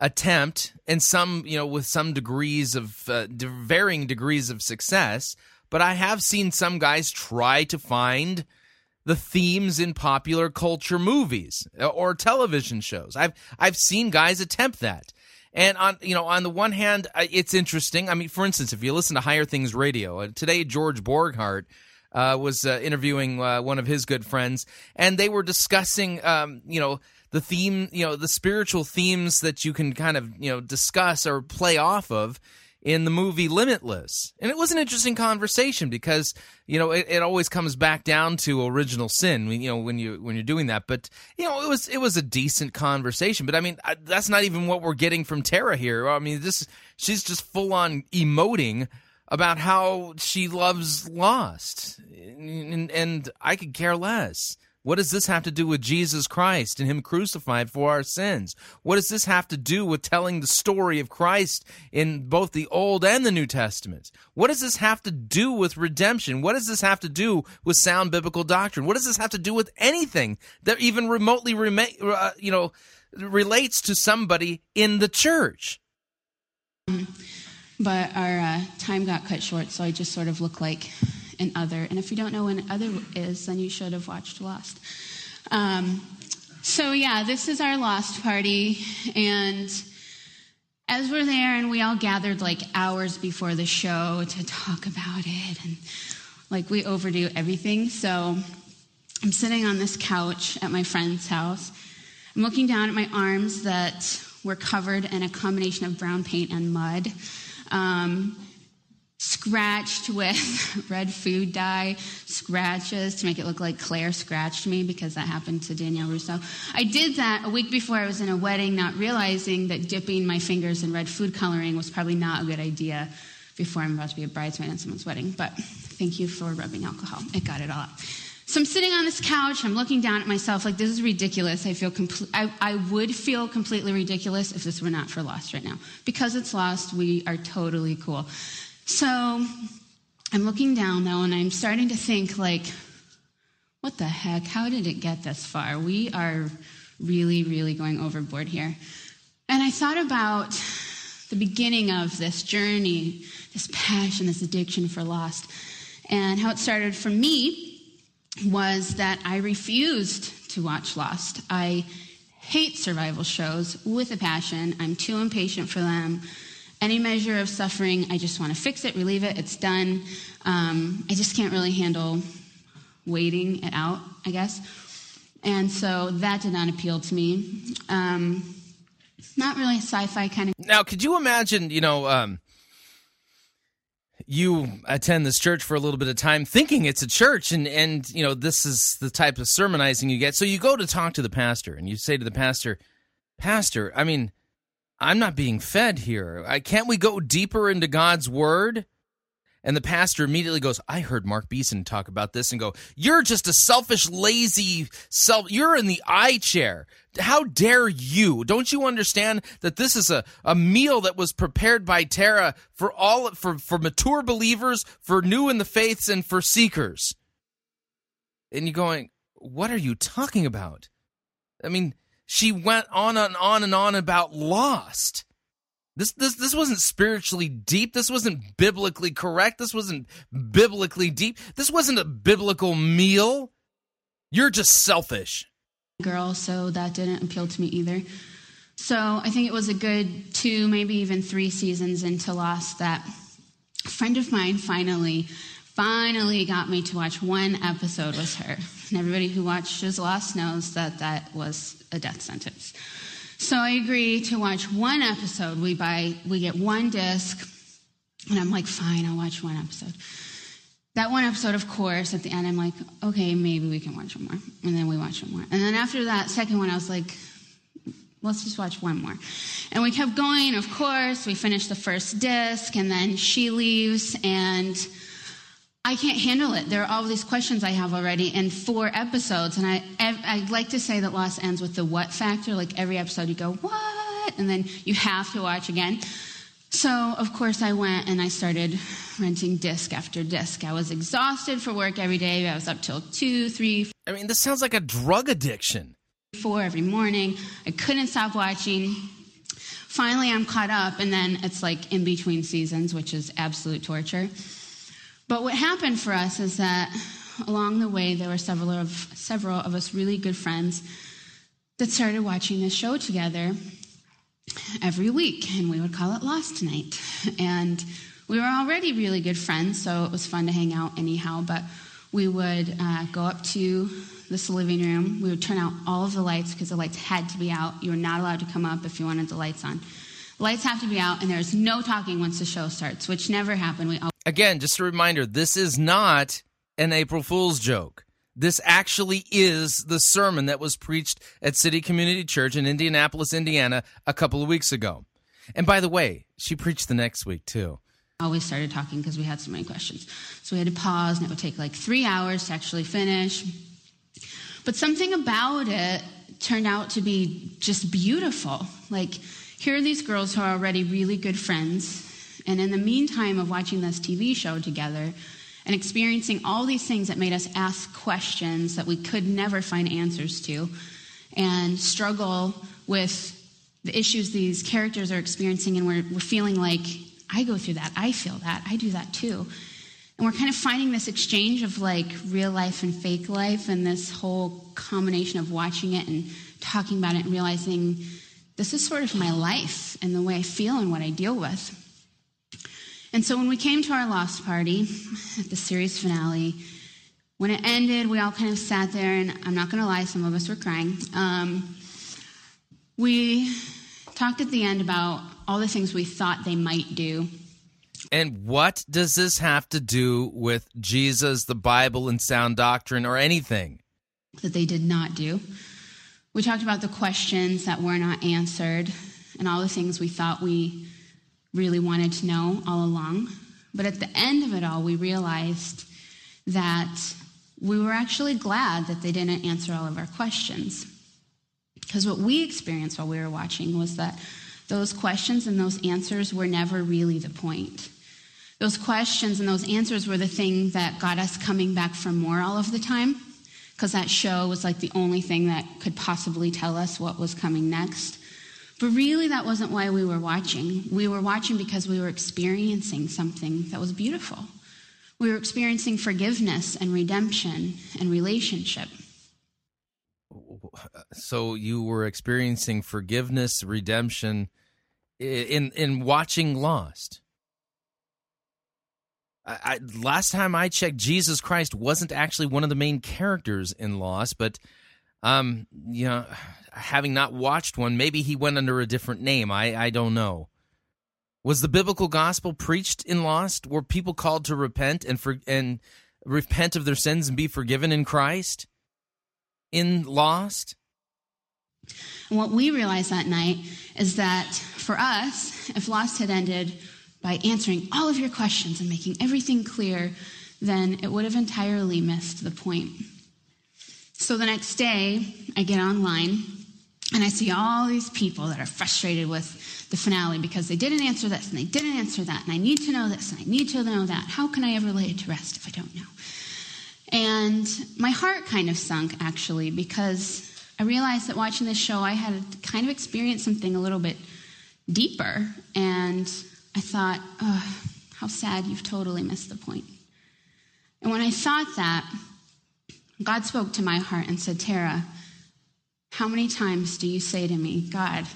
S1: attempt, and some, you know, with some degrees of uh, varying degrees of success, but I have seen some guys try to find the themes in popular culture movies uh, or television shows. I've I've seen guys attempt that. And on you know on the one hand, it's interesting. I mean, for instance, if you listen to Higher Things Radio uh, today, George Borghardt uh, was uh, interviewing uh, one of his good friends, and they were discussing, um, you know, the theme, you know, the spiritual themes that you can kind of you know discuss or play off of in the movie Limitless. And it was an interesting conversation because, you know, it, it always comes back down to original sin, you know, when you when you're doing that. But, you know, it was it was a decent conversation. But I mean, I, that's not even what we're getting from Tara here. I mean, this she's just full on emoting about how she loves Lost. And, and I could care less. What does this have to do with Jesus Christ and Him crucified for our sins? What does this have to do with telling the story of Christ in both the Old and the New Testaments? What does this have to do with redemption? What does this have to do with sound biblical doctrine? What does this have to do with anything that even remotely, uh, you know, relates to somebody in the church.
S14: But our uh, time got cut short, so I just sort of look like an other. And if you don't know what an other is, then you should have watched Lost. Um, so, yeah, this is our Lost party. And as we're there, and we all gathered like hours before the show to talk about it, and like we overdo everything. So, I'm sitting on this couch at my friend's house. I'm looking down at my arms that were covered in a combination of brown paint and mud um, scratched with red food dye, scratches to make it look like Claire scratched me because that happened to Danielle Rousseau. I did that a week before I was in a wedding, not realizing that dipping my fingers in red food coloring was probably not a good idea before I'm about to be a bridesmaid at someone's wedding. But thank you for rubbing alcohol. It got it all out. So I'm sitting on this couch. I'm looking down at myself like this is ridiculous. I feel compl- I, I would feel completely ridiculous if this were not for Lost right now. Because it's Lost, we are totally cool. So I'm looking down though, and I'm starting to think like, what the heck? How did it get this far? We are really, really going overboard here. And I thought about the beginning of this journey, this passion, this addiction for Lost, and how it started for me was that I refused to watch Lost. I hate survival shows with a passion. I'm too impatient for them. Any measure of suffering, I just want to fix it, relieve it, it's done. Um, I just can't really handle waiting it out, I guess. And so that did not appeal to me. Um, not really sci fi kind of.
S1: Now, could you imagine, you know, um, you attend this church for a little bit of time thinking it's a church and and you know this is the type of sermonizing you get. So you go to talk to the pastor and you say to the pastor pastor i mean i'm not being fed here. I, can't we go deeper into god's word and the pastor immediately goes, I heard Mark Beeson talk about this and go, You're just a selfish, lazy self. You're in the I chair. How dare you? Don't you understand that this is a, a meal that was prepared by Tara for all for, for mature believers, for new in the faiths, and for seekers? And you're going, What are you talking about? I mean, she went on and on and on about lost. This this this wasn't spiritually deep. This wasn't biblically correct. This wasn't biblically deep. This wasn't a biblical meal. You're just selfish.
S14: Girl, so that didn't appeal to me either. So I think it was a good two, maybe even three seasons into Lost that a friend of mine finally, finally got me to watch one episode with her. And everybody who watches Lost knows that that was a death sentence. So I agree to watch one episode. We buy, we get one disc, and I'm like, fine, I'll watch one episode. That one episode, of course, at the end, I'm like, okay, maybe we can watch one more. And then we watch one more. And then after that second one, I was like, let's just watch one more. And we kept going, of course. We finished the first disc, and then she leaves, and I can't handle it. There are all these questions I have already in four episodes, and I I like to say that Lost ends with the what factor. Like every episode, you go what, and then you have to watch again. So of course I went and I started renting disc after disc. I was exhausted for work every day. I was up till two, three.
S1: I mean, this sounds like a drug addiction.
S14: Four every morning. I couldn't stop watching. Finally, I'm caught up, and then it's like in between seasons, which is absolute torture. But what happened for us is that along the way, there were several of, several of us really good friends that started watching this show together every week, and we would call it Lost Tonight. And we were already really good friends, so it was fun to hang out anyhow. But we would uh, go up to this living room. We would turn out all of the lights because the lights had to be out. You were not allowed to come up if you wanted the lights on. Lights have to be out, and there's no talking once the show starts, which never happened. We
S1: Again, just a reminder this is not an April Fool's joke. This actually is the sermon that was preached at City Community Church in Indianapolis, Indiana, a couple of weeks ago. And by the way, she preached the next week too.
S14: Always started talking because we had so many questions. So we had to pause, and it would take like three hours to actually finish. But something about it turned out to be just beautiful. Like, here are these girls who are already really good friends. And in the meantime of watching this TV show together and experiencing all these things that made us ask questions that we could never find answers to, and struggle with the issues these characters are experiencing, and we're, we're feeling like, I go through that, I feel that, I do that too. And we're kind of finding this exchange of like real life and fake life, and this whole combination of watching it and talking about it and realizing this is sort of my life and the way I feel and what I deal with. And so when we came to our Lost Party at the series finale, when it ended, we all kind of sat there, and I'm not going to lie, some of us were crying. Um, we talked at the end about all the things we thought they might do.
S1: And what does this have to do with Jesus, the Bible, and sound doctrine, or anything?
S14: that they did not do. We talked about the questions that were not answered and all the things we thought we really wanted to know all along. But at the end of it all, we realized that we were actually glad that they didn't answer all of our questions. Because what we experienced while we were watching was that those questions and those answers were never really the point. Those questions and those answers were the thing that got us coming back for more all of the time because that show was like the only thing that could possibly tell us what was coming next. But really, that wasn't why we were watching. We were watching because we were experiencing something that was beautiful. We were experiencing forgiveness and redemption and relationship.
S1: So you were experiencing forgiveness, redemption in in watching Lost. I, last time I checked, Jesus Christ wasn't actually one of the main characters in Lost, but um, you know, having not watched one, maybe he went under a different name. I I don't know. Was the biblical gospel preached in Lost? Were people called to repent and for and repent of their sins and be forgiven in Christ? In Lost?
S14: What we realized that night is that for us, if Lost had ended by answering all of your questions and making everything clear, then it would have entirely missed the point. So the next day, I get online and I see all these people that are frustrated with the finale because they didn't answer this and they didn't answer that, and I need to know this and I need to know that. How can I ever lay it to rest if I don't know? And my heart kind of sunk actually because I realized that watching this show, I had kind of experienced something a little bit deeper. And I thought, oh, how sad you've totally missed the point. And when I thought that, God spoke to my heart and said, Tara, how many times do you say to me, God,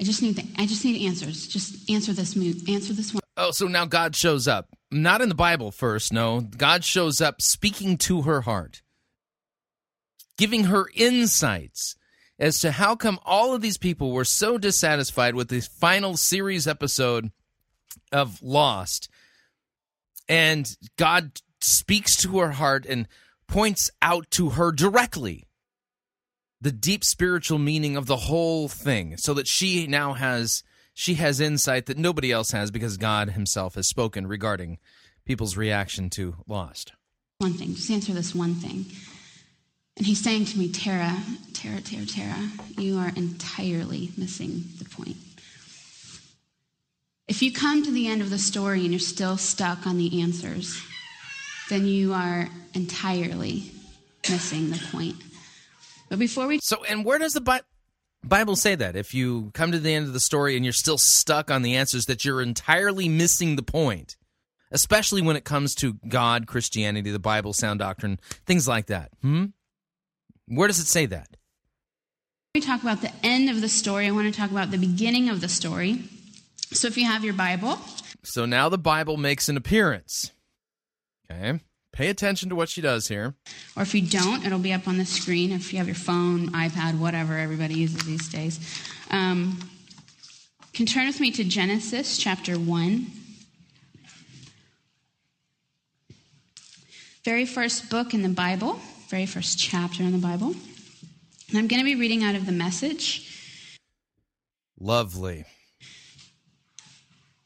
S14: I just need the, I just need answers. Just answer this answer this one.
S1: Oh, so now God shows up. Not in the Bible first, no. God shows up speaking to her heart. Giving her insights as to how come all of these people were so dissatisfied with this final series episode of Lost. And God speaks to her heart and points out to her directly the deep spiritual meaning of the whole thing so that she now has she has insight that nobody else has because God himself has spoken regarding people's reaction to Lost.
S14: One thing, just answer this one thing. And he's saying to me, Tara, Tara, Tara, Tara, you are entirely missing the point. If you come to the end of the story and you're still stuck on the answers, then you are entirely missing the point. But before we.
S1: So, and where does the Bi- Bible say that? If you come to the end of the story and you're still stuck on the answers, that you're entirely missing the point, especially when it comes to God, Christianity, the Bible, sound doctrine, things like that. Hmm? Where does it say that?
S14: We talk about the end of the story. I want to talk about the beginning of the story. So if you have your Bible.
S1: So now the Bible makes an appearance. Okay. Pay attention to what she does here.
S14: Or if you don't, it'll be up on the screen. If you have your phone, iPad, whatever everybody uses these days. Um, can turn with me to Genesis chapter 1. Very first book in the Bible, very first chapter in the Bible. And I'm going to be reading out of the message.
S1: Lovely.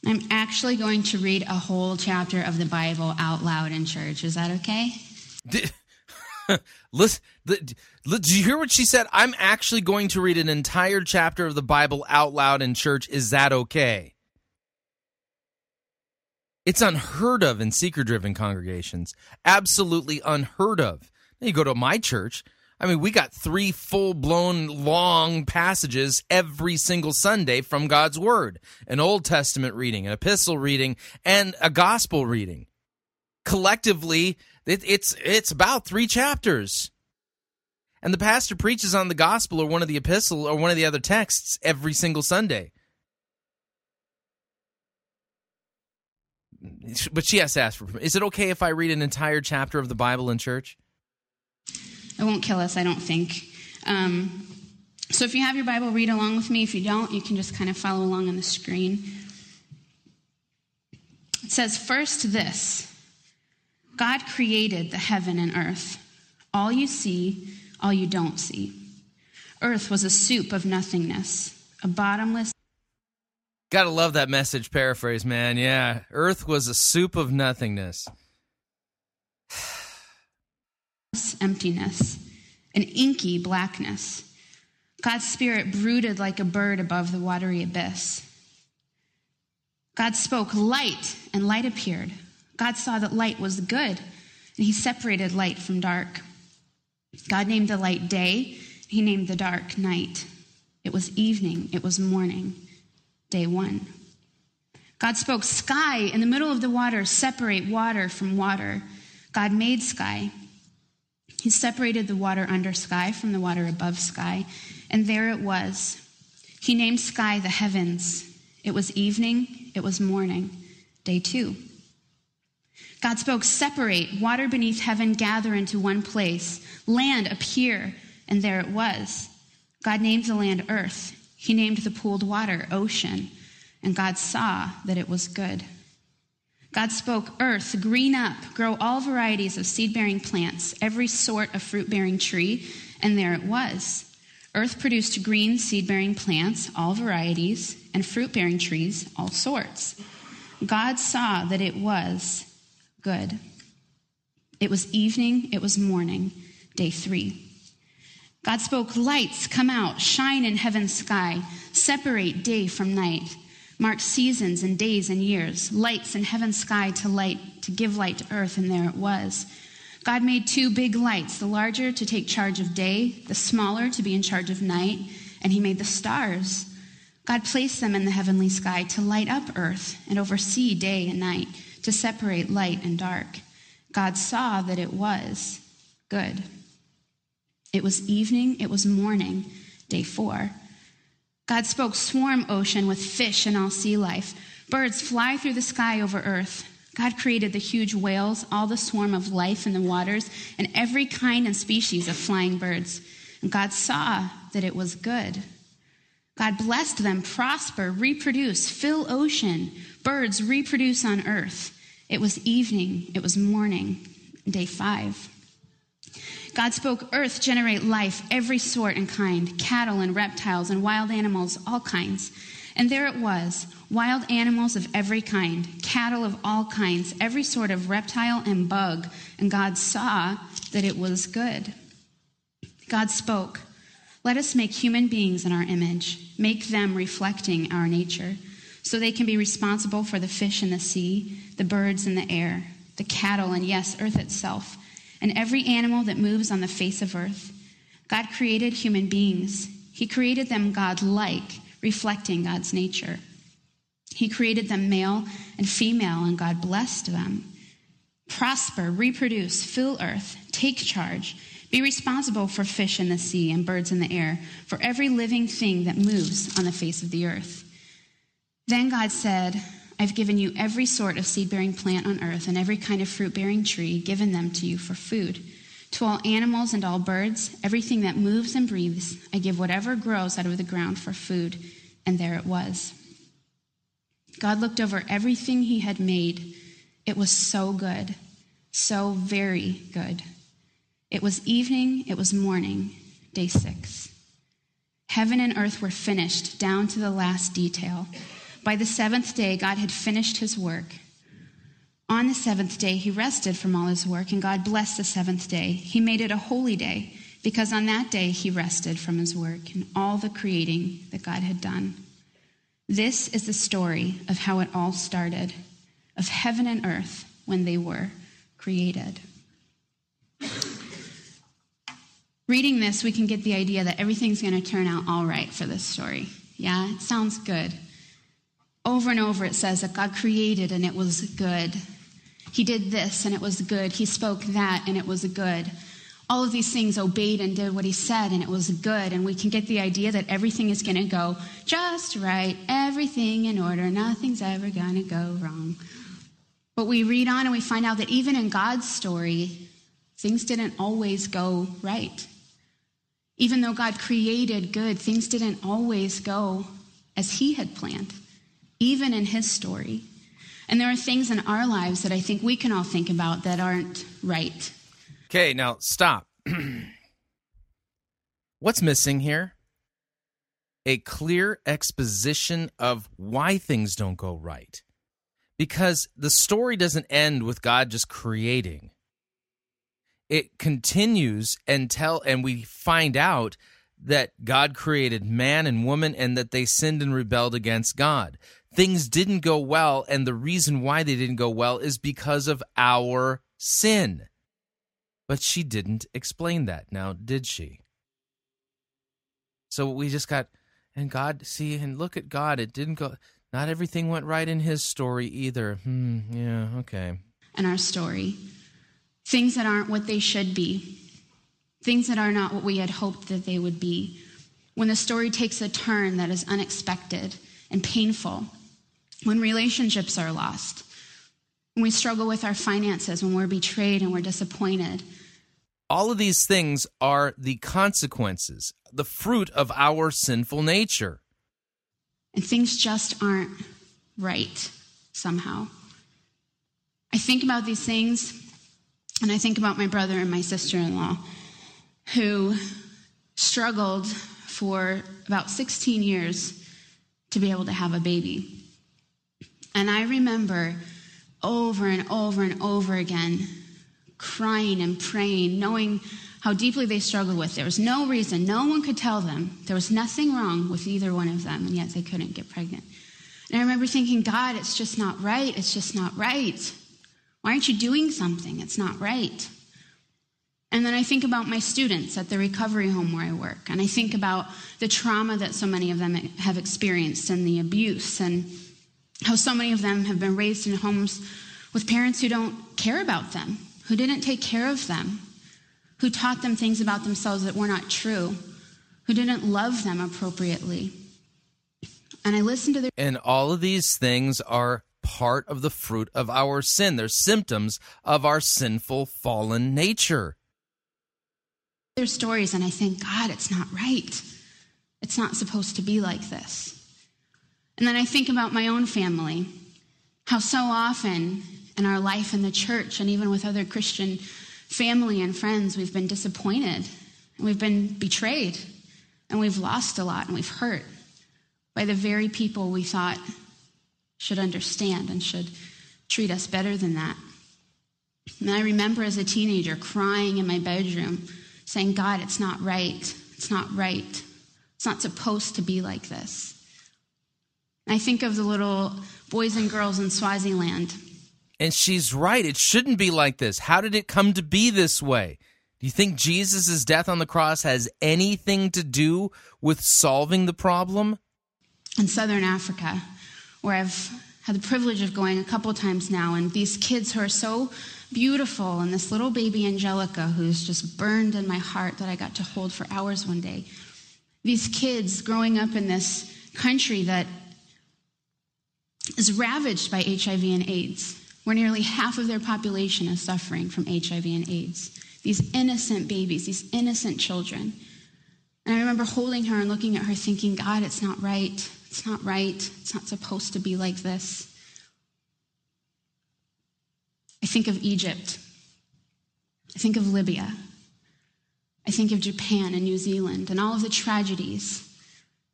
S14: I'm actually going to read a whole chapter of the Bible out loud in church. Is that okay?
S1: Did, listen, did you hear what she said? I'm actually going to read an entire chapter of the Bible out loud in church. Is that okay? It's unheard of in seeker driven congregations. Absolutely unheard of. You go to my church, I mean, we got three full blown long passages every single Sunday from God's Word an Old Testament reading, an epistle reading, and a gospel reading. Collectively, it, it's, it's about three chapters. And the pastor preaches on the gospel or one of the epistle or one of the other texts every single Sunday. But she has to ask for Is it okay if I read an entire chapter of the Bible in church?
S14: It won't kill us, I don't think. Um, so if you have your Bible, read along with me. If you don't, you can just kind of follow along on the screen. It says, First, this God created the heaven and earth. All you see, all you don't see. Earth was a soup of nothingness, a bottomless.
S1: Gotta love that message paraphrase, man. Yeah. Earth was a soup of nothingness.
S14: Emptiness, an inky blackness. God's spirit brooded like a bird above the watery abyss. God spoke light, and light appeared. God saw that light was good, and he separated light from dark. God named the light day, he named the dark night. It was evening, it was morning, day one. God spoke sky in the middle of the water, separate water from water. God made sky. He separated the water under sky from the water above sky, and there it was. He named sky the heavens. It was evening, it was morning, day two. God spoke, separate, water beneath heaven gather into one place, land appear, and there it was. God named the land earth. He named the pooled water ocean, and God saw that it was good. God spoke, Earth, green up, grow all varieties of seed bearing plants, every sort of fruit bearing tree, and there it was. Earth produced green seed bearing plants, all varieties, and fruit bearing trees, all sorts. God saw that it was good. It was evening, it was morning, day three. God spoke, Lights, come out, shine in heaven's sky, separate day from night marked seasons and days and years, lights in heaven's sky to light, to give light to earth, and there it was. God made two big lights, the larger to take charge of day, the smaller to be in charge of night, and he made the stars. God placed them in the heavenly sky to light up earth and oversee day and night, to separate light and dark. God saw that it was good. It was evening, it was morning, day four. God spoke, swarm ocean with fish and all sea life. Birds fly through the sky over earth. God created the huge whales, all the swarm of life in the waters, and every kind and species of flying birds. And God saw that it was good. God blessed them, prosper, reproduce, fill ocean. Birds reproduce on earth. It was evening, it was morning, day five. God spoke, Earth, generate life, every sort and kind, cattle and reptiles and wild animals, all kinds. And there it was wild animals of every kind, cattle of all kinds, every sort of reptile and bug. And God saw that it was good. God spoke, Let us make human beings in our image, make them reflecting our nature, so they can be responsible for the fish in the sea, the birds in the air, the cattle, and yes, earth itself and every animal that moves on the face of earth. God created human beings. He created them God like, reflecting God's nature. He created them male and female, and God blessed them. Prosper, reproduce, fill earth, take charge, be responsible for fish in the sea and birds in the air, for every living thing that moves on the face of the earth. Then God said, I've given you every sort of seed bearing plant on earth and every kind of fruit bearing tree, given them to you for food. To all animals and all birds, everything that moves and breathes, I give whatever grows out of the ground for food. And there it was. God looked over everything he had made. It was so good, so very good. It was evening, it was morning, day six. Heaven and earth were finished down to the last detail. By the seventh day, God had finished his work. On the seventh day, he rested from all his work, and God blessed the seventh day. He made it a holy day, because on that day he rested from his work and all the creating that God had done. This is the story of how it all started, of heaven and earth when they were created. reading this, we can get the idea that everything's going to turn out all right for this story. Yeah, it sounds good. Over and over, it says that God created and it was good. He did this and it was good. He spoke that and it was good. All of these things obeyed and did what he said and it was good. And we can get the idea that everything is going to go just right, everything in order, nothing's ever going to go wrong. But we read on and we find out that even in God's story, things didn't always go right. Even though God created good, things didn't always go as He had planned, even in His story. And there are things in our lives that I think we can all think about that aren't right.
S1: Okay, now stop. What's missing here? A clear exposition of why things don't go right. Because the story doesn't end with God just creating. It continues and tell and we find out that God created man and woman and that they sinned and rebelled against God. Things didn't go well and the reason why they didn't go well is because of our sin. But she didn't explain that. Now, did she? So we just got, and God, see, and look at God. It didn't go, not everything went right in his story either. Hmm, yeah, okay.
S14: And our story. Things that aren't what they should be. Things that are not what we had hoped that they would be. When the story takes a turn that is unexpected and painful. When relationships are lost. When we struggle with our finances. When we're betrayed and we're disappointed.
S1: All of these things are the consequences, the fruit of our sinful nature.
S14: And things just aren't right somehow. I think about these things and I think about my brother and my sister in law who struggled for about 16 years to be able to have a baby. And I remember over and over and over again crying and praying, knowing how deeply they struggled with. There was no reason, no one could tell them. There was nothing wrong with either one of them, and yet they couldn't get pregnant. And I remember thinking, God, it's just not right. It's just not right. Why aren't you doing something? It's not right. And then I think about my students at the recovery home where I work, and I think about the trauma that so many of them have experienced and the abuse, and how so many of them have been raised in homes with parents who don't care about them, who didn't take care of them, who taught them things about themselves that were not true, who didn't love them appropriately. And I listened to their
S1: And all of these things are part of the fruit of our sin. They're symptoms of our sinful, fallen nature.
S14: their stories and I think, God, it's not right. It's not supposed to be like this. And then I think about my own family, how so often in our life in the church and even with other Christian family and friends, we've been disappointed and we've been betrayed and we've lost a lot and we've hurt by the very people we thought should understand and should treat us better than that. And I remember as a teenager crying in my bedroom, saying, God, it's not right. It's not right. It's not supposed to be like this. I think of the little boys and girls in Swaziland.
S1: And she's right. It shouldn't be like this. How did it come to be this way? Do you think Jesus' death on the cross has anything to do with solving the problem?
S14: in southern Africa, where I've had the privilege of going a couple times now, and these kids who are so beautiful, and this little baby Angelica who's just burned in my heart that I got to hold for hours one day. These kids growing up in this country that is ravaged by HIV and AIDS, where nearly half of their population is suffering from HIV and AIDS. These innocent babies, these innocent children. And I remember holding her and looking at her thinking, God, it's not right. It's not right. It's not supposed to be like this. I think of Egypt. I think of Libya. I think of Japan and New Zealand and all of the tragedies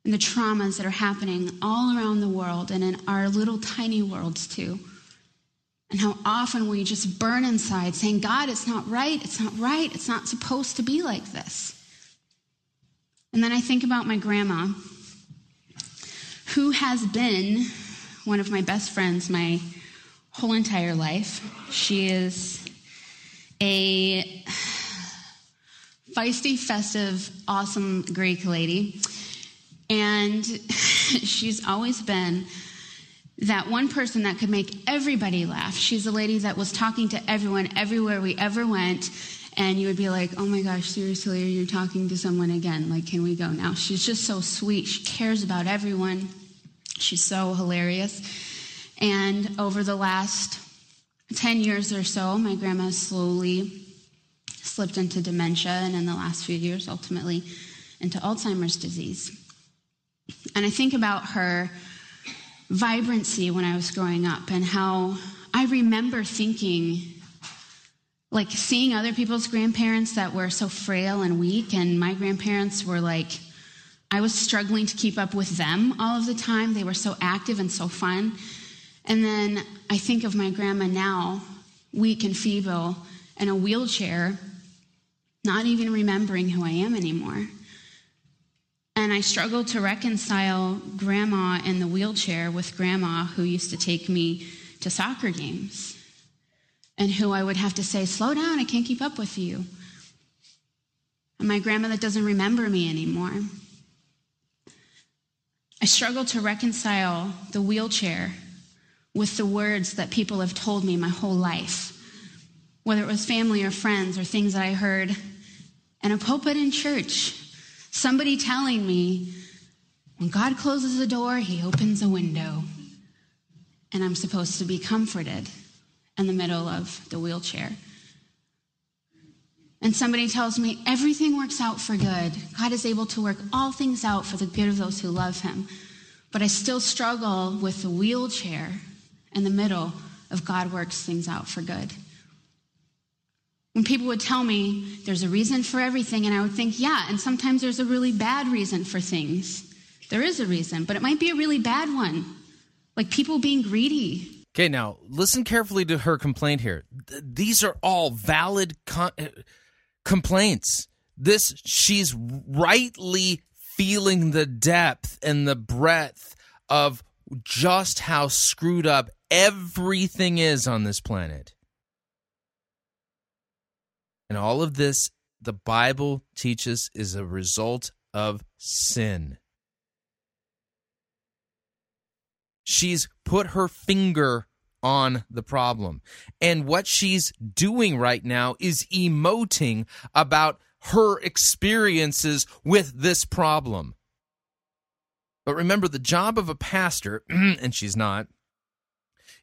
S14: and the traumas that are happening all around the world and in our little tiny worlds too. And how often we just burn inside saying, God, it's not right. It's not right. It's not supposed to be like this. And then I think about my grandma, who has been one of my best friends my whole entire life. She is a feisty, festive, awesome Greek lady. And she's always been that one person that could make everybody laugh. She's a lady that was talking to everyone everywhere we ever went. And you would be like, oh my gosh, seriously, are you talking to someone again? Like, can we go now? She's just so sweet. She cares about everyone. She's so hilarious. And over the last 10 years or so, my grandma slowly slipped into dementia, and in the last few years, ultimately into Alzheimer's disease. And I think about her vibrancy when I was growing up and how I remember thinking, like seeing other people's grandparents that were so frail and weak, and my grandparents were like, I was struggling to keep up with them all of the time. They were so active and so fun. And then I think of my grandma now, weak and feeble, in a wheelchair, not even remembering who I am anymore. And I struggle to reconcile grandma in the wheelchair with grandma who used to take me to soccer games and who I would have to say, Slow down, I can't keep up with you. And my grandma that doesn't remember me anymore. I struggle to reconcile the wheelchair with the words that people have told me my whole life, whether it was family or friends or things that I heard in a pulpit in church Somebody telling me, when God closes a door, he opens a window. And I'm supposed to be comforted in the middle of the wheelchair. And somebody tells me everything works out for good. God is able to work all things out for the good of those who love him. But I still struggle with the wheelchair in the middle of God works things out for good. When people would tell me there's a reason for everything, and I would think, yeah, and sometimes there's a really bad reason for things. There is a reason, but it might be a really bad one, like people being greedy.
S1: Okay, now listen carefully to her complaint here. Th- these are all valid con- uh, complaints. This, she's rightly feeling the depth and the breadth of just how screwed up everything is on this planet. And all of this, the Bible teaches, is a result of sin. She's put her finger on the problem. And what she's doing right now is emoting about her experiences with this problem. But remember, the job of a pastor, and she's not,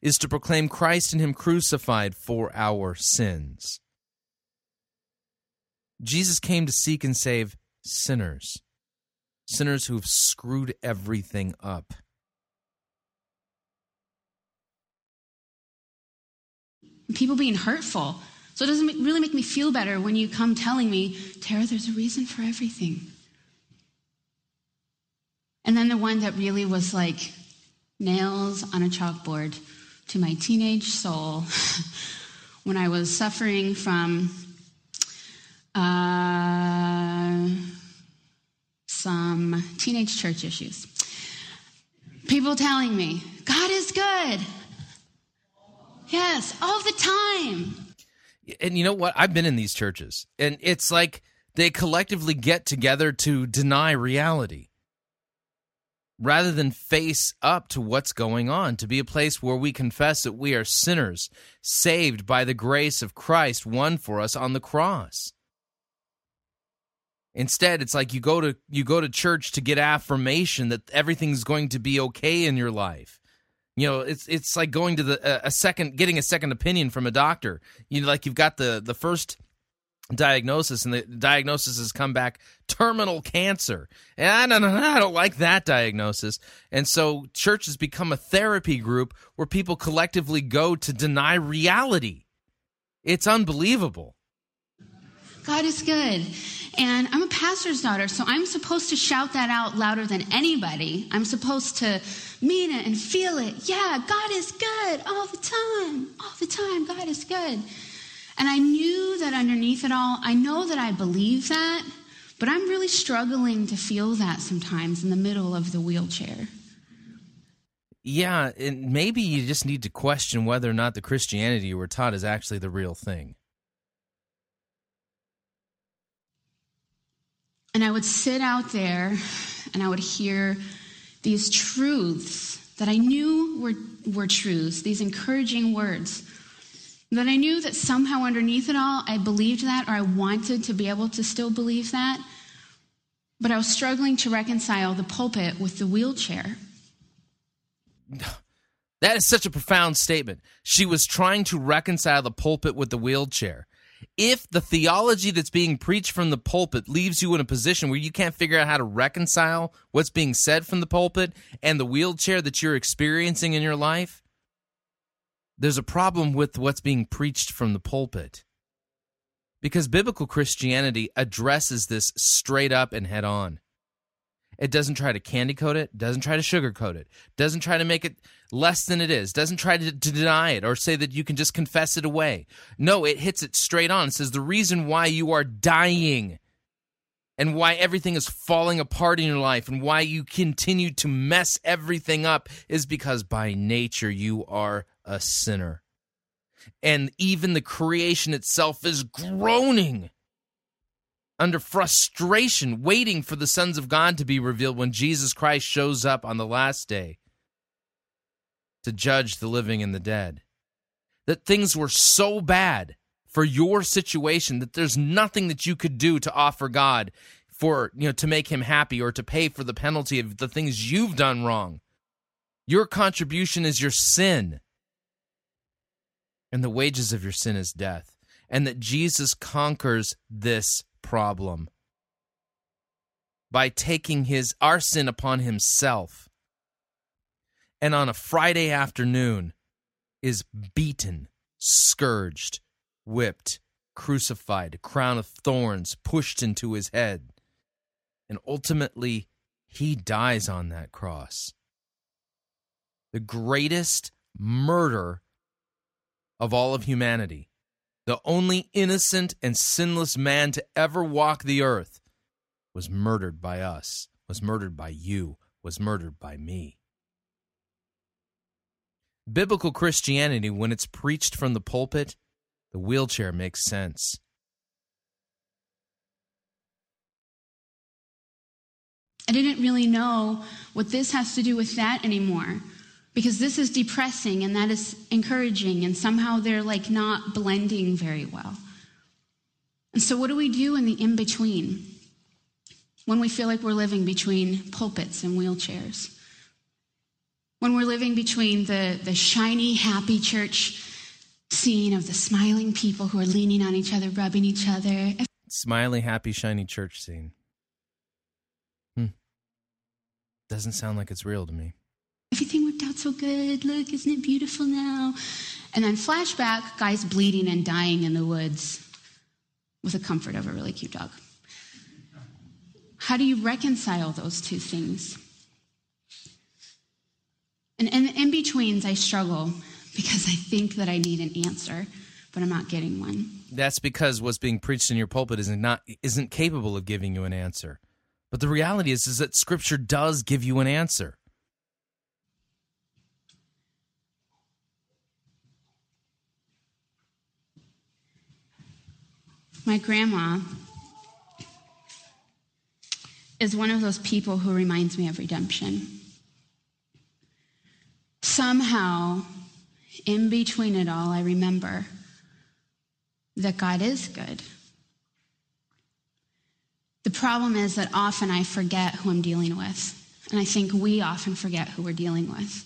S1: is to proclaim Christ and Him crucified for our sins. Jesus came to seek and save sinners, sinners who've screwed everything up.
S14: People being hurtful. So it doesn't really make me feel better when you come telling me, Tara, there's a reason for everything. And then the one that really was like nails on a chalkboard to my teenage soul when I was suffering from uh, some teenage church issues. People telling me, God is good. Yes, all the time.
S1: And you know what? I've been in these churches, and it's like they collectively get together to deny reality rather than face up to what's going on, to be a place where we confess that we are sinners, saved by the grace of Christ won for us on the cross. Instead, it's like you go to you go to church to get affirmation that everything's going to be okay in your life. You know, it's it's like going to the a second getting a second opinion from a doctor. You know, like you've got the the first diagnosis and the diagnosis has come back terminal cancer. And I don't, I don't like that diagnosis. And so church has become a therapy group where people collectively go to deny reality. It's unbelievable.
S14: God is good. And I'm a pastor's daughter, so I'm supposed to shout that out louder than anybody. I'm supposed to mean it and feel it. Yeah, God is good all the time. All the time, God is good. And I knew that underneath it all, I know that I believe that, but I'm really struggling to feel that sometimes in the middle of the wheelchair.
S1: Yeah, and maybe you just need to question whether or not the Christianity you were taught is actually the real thing.
S14: And I would sit out there and I would hear these truths that I knew were, were truths, these encouraging words. That I knew that somehow underneath it all, I believed that or I wanted to be able to still believe that. But I was struggling to reconcile the pulpit with the wheelchair.
S1: That is such a profound statement. She was trying to reconcile the pulpit with the wheelchair. If the theology that's being preached from the pulpit leaves you in a position where you can't figure out how to reconcile what's being said from the pulpit and the wheelchair that you're experiencing in your life, there's a problem with what's being preached from the pulpit. Because biblical Christianity addresses this straight up and head on. It doesn't try to candy coat it, doesn't try to sugarcoat it, doesn't try to make it less than it is, doesn't try to, to, deny it or say that you can just confess it away. No, it hits it straight on. It says the reason why you are dying and why everything is falling apart in your life and why you continue to mess everything up is because by nature you are a sinner. And even the creation itself is groaning under frustration, waiting for the sons of God to be revealed when Jesus Christ shows up on the last day to judge the living and the dead. That things were so bad for your situation that there's nothing that you could do to offer God for, you know, to make him happy or to pay for the penalty of the things you've done wrong. Your contribution is your sin. And the wages of your sin is death. And that Jesus conquers this problem by taking his our sin upon himself and on a friday afternoon is beaten scourged whipped crucified crown of thorns pushed into his head. And ultimately he dies on that cross. The greatest murder of all of humanity. The only innocent and sinless man to ever walk the earth, was murdered by us, was murdered by you, was murdered by me. Biblical Christianity, when it's preached from the pulpit, the wheelchair makes sense.
S14: I didn't really know what this has to do with that anymore because this is depressing and that is encouraging, and somehow they're like not blending very well. And so, what do we do in the in between when we feel like we're living between pulpits and wheelchairs? When we're living between the, the shiny, happy church scene of the smiling people who are leaning on each other, rubbing each other.
S1: Smiley, happy, shiny church scene. Hmm. Doesn't sound like it's real to me
S14: everything worked out so good. Look, isn't it beautiful now? And then flashback, guys bleeding and dying in the woods with the comfort of a really cute dog. How do you reconcile those two things? And in in betweens, I struggle because I think that I need an answer, but I'm not getting one.
S1: That's because what's being preached in your pulpit isn't not isn't capable of giving you an answer. But the reality is is that scripture does give you an answer.
S14: My grandma is one of those people who reminds me of redemption. Somehow, in between it all, I remember that God is good. The problem is that often I forget who I'm dealing with. And I think we often forget who we're dealing with.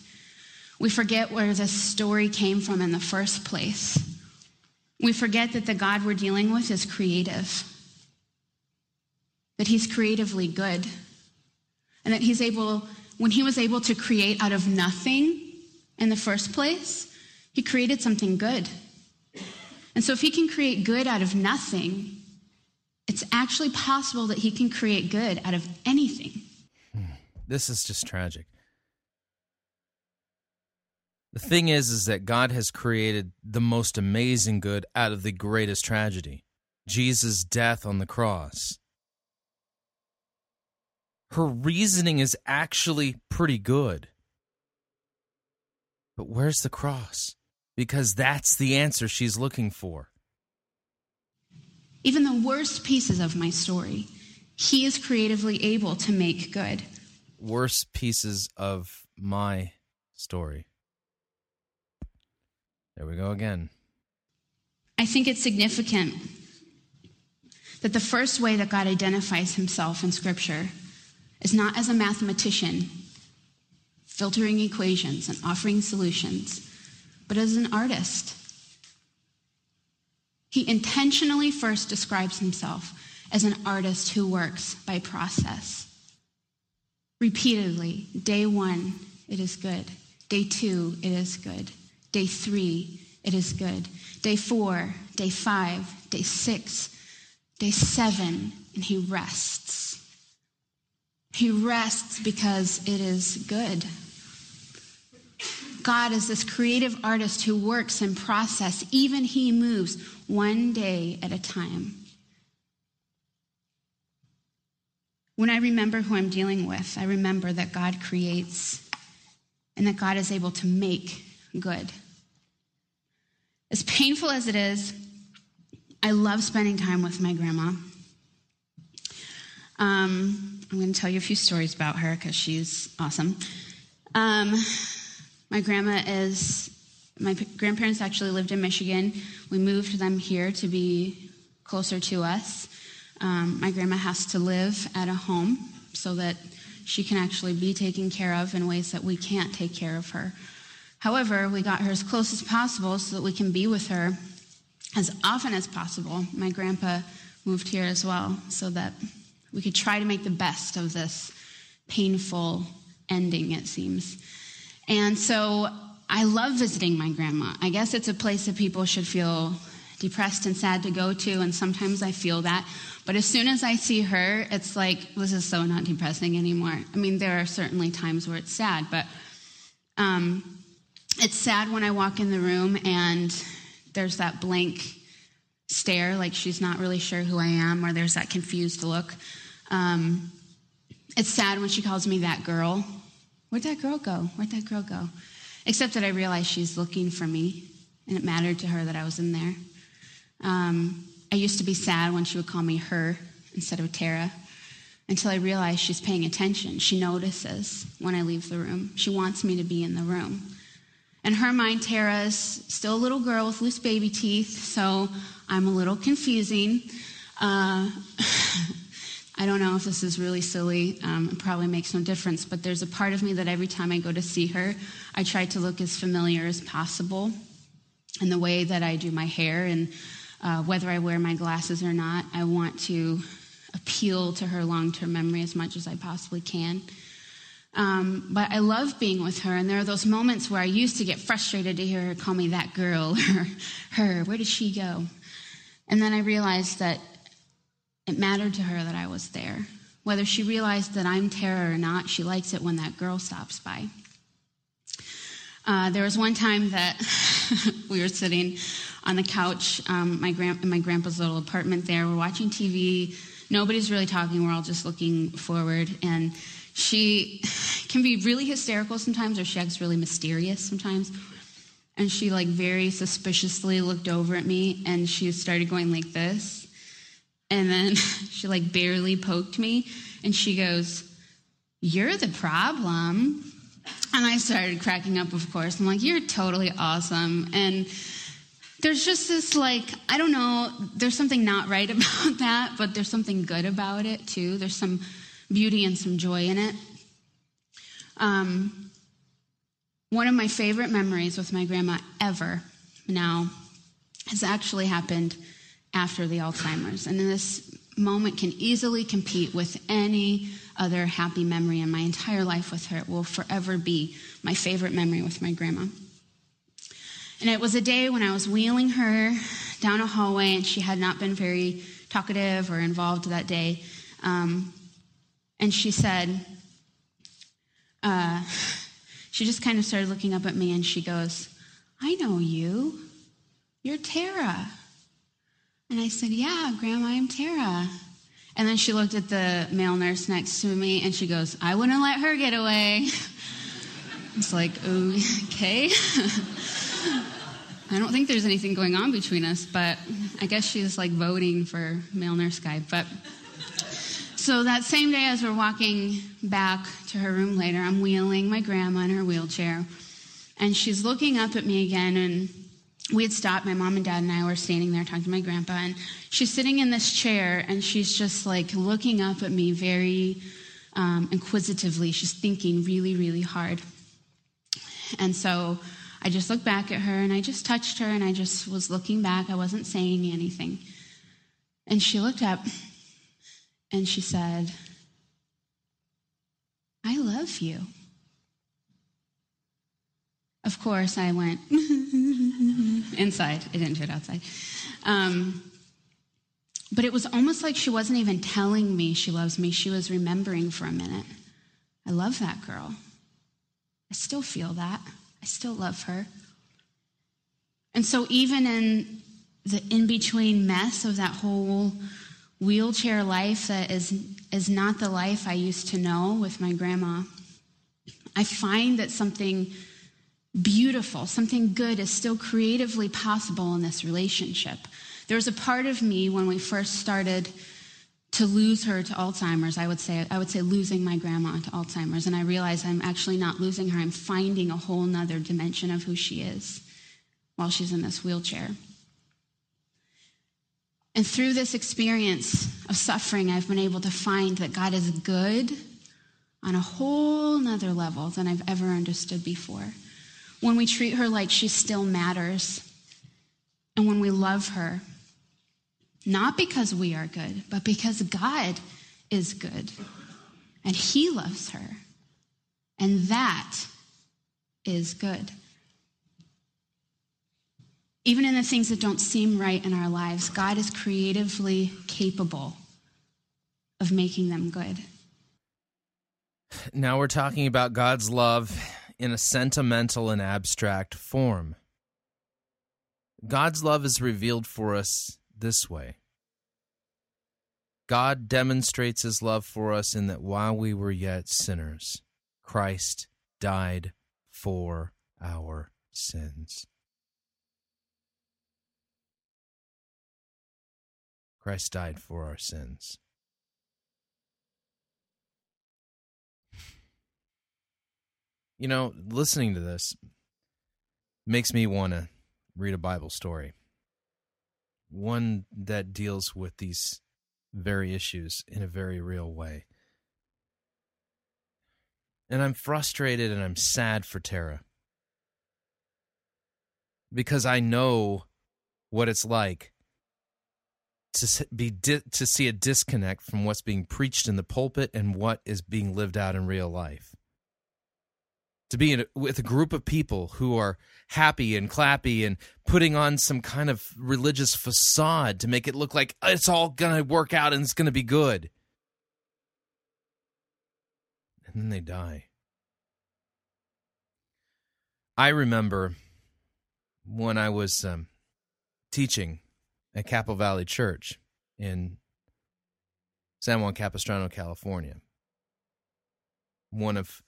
S14: We forget where this story came from in the first place. We forget that the God we're dealing with is creative, that he's creatively good, and that he's able, when he was able to create out of nothing in the first place, he created something good. And so if he can create good out of nothing, it's actually possible that he can create good out of anything. Hmm.
S1: This is just tragic. The thing is, is that God has created the most amazing good out of the greatest tragedy Jesus' death on the cross. Her reasoning is actually pretty good. But where's the cross? Because that's the answer she's looking for.
S14: Even the worst pieces of my story He is creatively able to make good.
S1: Worst pieces of my story. There we go again.
S14: I think it's significant that the first way that God identifies himself in Scripture is not as a mathematician filtering equations and offering solutions, but as an artist. He intentionally first describes himself as an artist who works by process. Repeatedly, day one, it is good. Day two, it is good. Day three, it is good. Day four, day five, day six, day seven, and he rests. He rests because it is good. God is this creative artist who works in process. Even he moves one day at a time. When I remember who I'm dealing with, I remember that God creates and that God is able to make good. As painful as it is, I love spending time with my grandma. Um, I'm going to tell you a few stories about her because she's awesome. Um, my grandma is, my grandparents actually lived in Michigan. We moved them here to be closer to us. Um, my grandma has to live at a home so that she can actually be taken care of in ways that we can't take care of her. However, we got her as close as possible so that we can be with her as often as possible. My grandpa moved here as well so that we could try to make the best of this painful ending, it seems. And so I love visiting my grandma. I guess it's a place that people should feel depressed and sad to go to, and sometimes I feel that. But as soon as I see her, it's like, this is so not depressing anymore. I mean, there are certainly times where it's sad, but um, it's sad when I walk in the room and there's that blank stare, like she's not really sure who I am, or there's that confused look. Um, it's sad when she calls me that girl. Where'd that girl go? Where'd that girl go? Except that I realize she's looking for me, and it mattered to her that I was in there. Um, I used to be sad when she would call me her instead of Tara until I realized she's paying attention. She notices when I leave the room. She wants me to be in the room. In her mind, Tara's still a little girl with loose baby teeth, so I'm a little confusing. Uh, I don't know if this is really silly. Um, it probably makes no difference, but there's a part of me that every time I go to see her, I try to look as familiar as possible And the way that I do my hair and uh, whether I wear my glasses or not. I want to appeal to her long term memory as much as I possibly can. Um, but I love being with her, and there are those moments where I used to get frustrated to hear her call me that girl or her. Where did she go? And then I realized that it mattered to her that I was there. Whether she realized that I'm Tara or not, she likes it when that girl stops by. Uh, there was one time that we were sitting on the couch, um, my grand- in my grandpa's little apartment there. We're watching TV. Nobody's really talking. We're all just looking forward. And she can be really hysterical sometimes, or she acts really mysterious sometimes. And she, like, very suspiciously looked over at me and she started going like this. And then she, like, barely poked me. And she goes, You're the problem. And I started cracking up, of course. I'm like, You're totally awesome. And there's just this, like, I don't know, there's something not right about that, but there's something good about it, too. There's some beauty and some joy in it. Um, one of my favorite memories with my grandma ever now has actually happened after the Alzheimer's. And this moment can easily compete with any other happy memory in my entire life with her. It will forever be my favorite memory with my grandma. And it was a day when I was wheeling her down a hallway, and she had not been very talkative or involved that day. Um, and she said, uh, she just kind of started looking up at me and she goes, I know you. You're Tara. And I said, Yeah, Grandma, I'm Tara. And then she looked at the male nurse next to me and she goes, I wouldn't let her get away. It's like, okay. I don't think there's anything going on between us, but I guess she's like voting for male nurse guy. But So that same day, as we're walking back to her room later, I'm wheeling my grandma in her wheelchair, and she's looking up at me again. And we had stopped. My mom and dad and I were standing there talking to my grandpa, and she's sitting in this chair, and she's just like looking up at me very um, inquisitively. She's thinking really, really hard. And so I just looked back at her, and I just touched her, and I just was looking back. I wasn't saying anything. And she looked up and she said, I love you. Of course, I went inside. I didn't do it outside. Um, but it was almost like she wasn't even telling me she loves me. She was remembering for a minute. I love that girl. I still feel that. I still love her. And so, even in the in between mess of that whole wheelchair life that is, is not the life I used to know with my grandma, I find that something beautiful, something good is still creatively possible in this relationship. There was a part of me when we first started to lose her to Alzheimer's, I would say, I would say losing my grandma to Alzheimer's, and I realized I'm actually not losing her, I'm finding a whole nother dimension of who she is while she's in this wheelchair. And through this experience of suffering, I've been able to find that God is good on a whole nother level than I've ever understood before. When we treat her like she still matters, and when we love her, not because we are good, but because God is good, and He loves her. And that is good. Even in the things that don't seem right in our lives, God is creatively capable of making them good.
S1: Now we're talking about God's love in a sentimental and abstract form. God's love is revealed for us this way God demonstrates his love for us in that while we were yet sinners, Christ died for our sins. Christ died for our sins. You know, listening to this makes me want to read a Bible story. One that deals with these very issues in a very real way. And I'm frustrated and I'm sad for Tara. Because I know what it's like to be di- to see a disconnect from what's being preached in the pulpit and what is being lived out in real life. To be with a group of people who are happy and clappy and putting on some kind of religious facade to make it look like it's all going to work out and it's going to be good. And then they die. I remember when I was um, teaching at Capo Valley Church in San Juan Capistrano, California. One of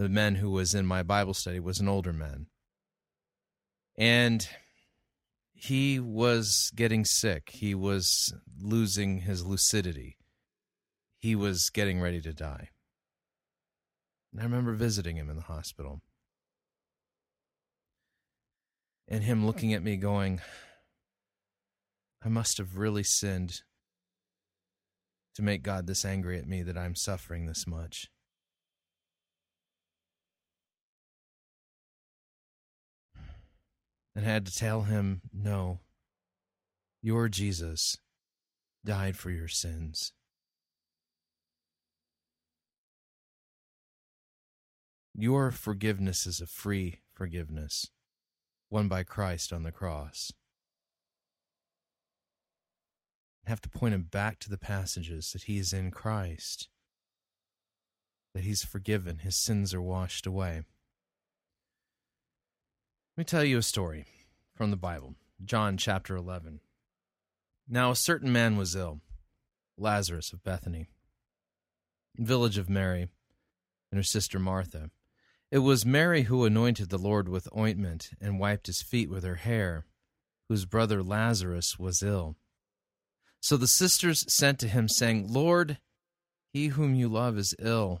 S1: the men who was in my Bible study was an older man. And he was getting sick. He was losing his lucidity. He was getting ready to die. And I remember visiting him in the hospital. And him looking at me going, I must have really sinned to make God this angry at me that I'm suffering this much. And had to tell him, No, your Jesus died for your sins. Your forgiveness is a free forgiveness, won by Christ on the cross I have to point him back to the passages that he is in Christ, that he's forgiven, his sins are washed away. Let me tell you a story from the Bible, John chapter 11. Now, a certain man was ill, Lazarus of Bethany, village of Mary and her sister Martha. It was Mary who anointed the Lord with ointment and wiped his feet with her hair, whose brother Lazarus was ill. So the sisters sent to him, saying, Lord, He whom you love is ill.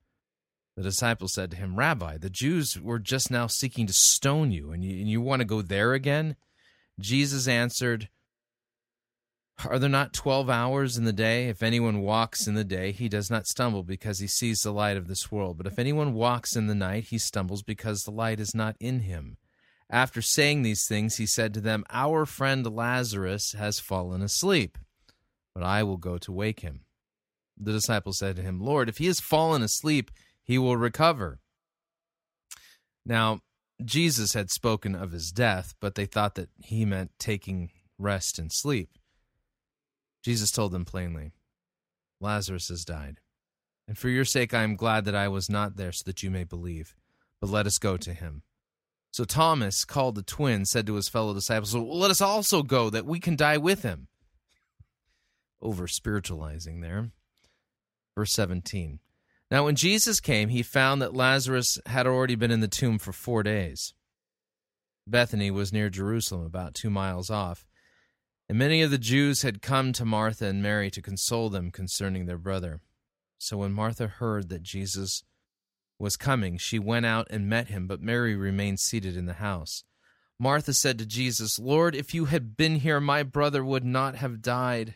S1: The disciples said to him, Rabbi, the Jews were just now seeking to stone you, and you, and you want to go there again? Jesus answered, Are there not twelve hours in the day? If anyone walks in the day, he does not stumble because he sees the light of this world. But if anyone walks in the night, he stumbles because the light is not in him. After saying these things, he said to them, Our friend Lazarus has fallen asleep, but I will go to wake him. The disciples said to him, Lord, if he has fallen asleep, he will recover. Now, Jesus had spoken of his death, but they thought that he meant taking rest and sleep. Jesus told them plainly, Lazarus has died. And for your sake I am glad that I was not there so that you may believe. But let us go to him. So Thomas, called the twin, said to his fellow disciples, well, Let us also go, that we can die with him. Over spiritualizing there. Verse 17. Now, when Jesus came, he found that Lazarus had already been in the tomb for four days. Bethany was near Jerusalem, about two miles off, and many of the Jews had come to Martha and Mary to console them concerning their brother. So when Martha heard that Jesus was coming, she went out and met him, but Mary remained seated in the house. Martha said to Jesus, Lord, if you had been here, my brother would not have died.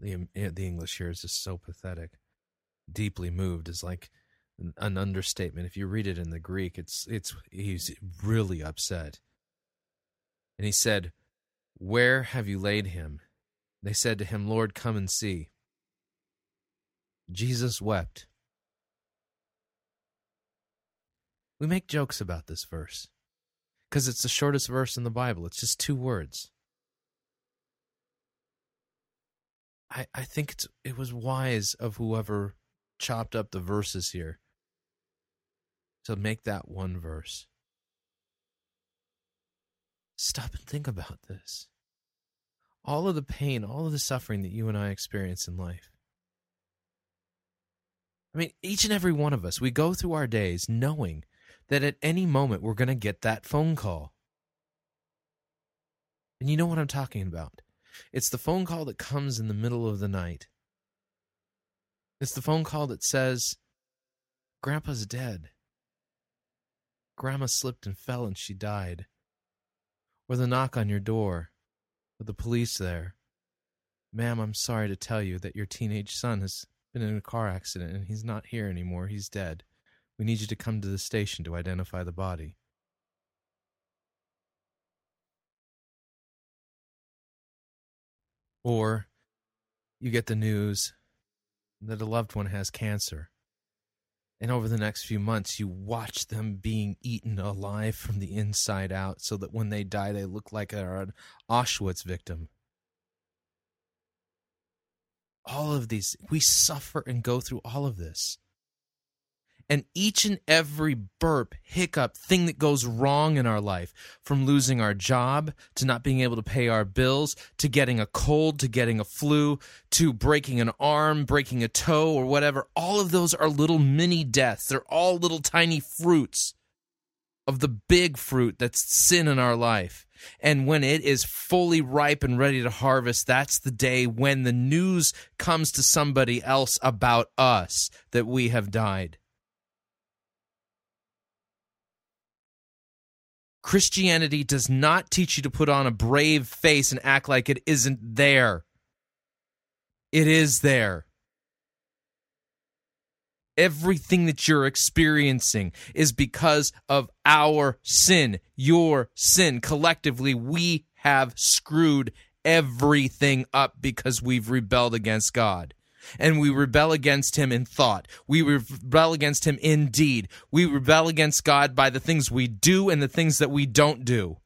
S1: The eh, the English here is just so pathetic. Deeply moved is like an understatement. If you read it in the Greek, it's it's he's really upset. And he said, "Where have you laid him?" They said to him, "Lord, come and see." Jesus wept. We make jokes about this verse because it's the shortest verse in the Bible. It's just two words. I, I think it's, it was wise of whoever chopped up the verses here to make that one verse. Stop and think about this. All of the pain, all of the suffering that you and I experience in life. I mean, each and every one of us, we go through our days knowing that at any moment we're going to get that phone call. And you know what I'm talking about. It's the phone call that comes in the middle of the night. It's the phone call that says, Grandpa's dead. Grandma slipped and fell and she died. Or the knock on your door, with the police there. Ma'am, I'm sorry to tell you that your teenage son has been in a car accident and he's not here anymore. He's dead. We need you to come to the station to identify the body. Or you get the news that a loved one has cancer And over the next few months, you watch them being eaten alive from the inside out so that when they die, they look like an Auschwitz victim. All of these, we suffer and go through all of this. And each and every burp, hiccup, thing that goes wrong in our life, from losing our job to not being able to pay our bills, to getting a cold, to getting a flu, to breaking an arm, breaking a toe, or whatever, all of those are little mini deaths. They're all little tiny fruits of the big fruit that's sin in our life. And when it is fully ripe and ready to harvest, that's the day when the news comes to somebody else about us that we have died. Christianity does not teach you to put on a brave face and act like it isn't there. It is there. Everything that you're experiencing is because of our sin, your sin. Collectively, we have screwed everything up because we've rebelled against God and we rebel against him in thought. We rebel against him in deed. We rebel against God by the things we do and the things that we don't do.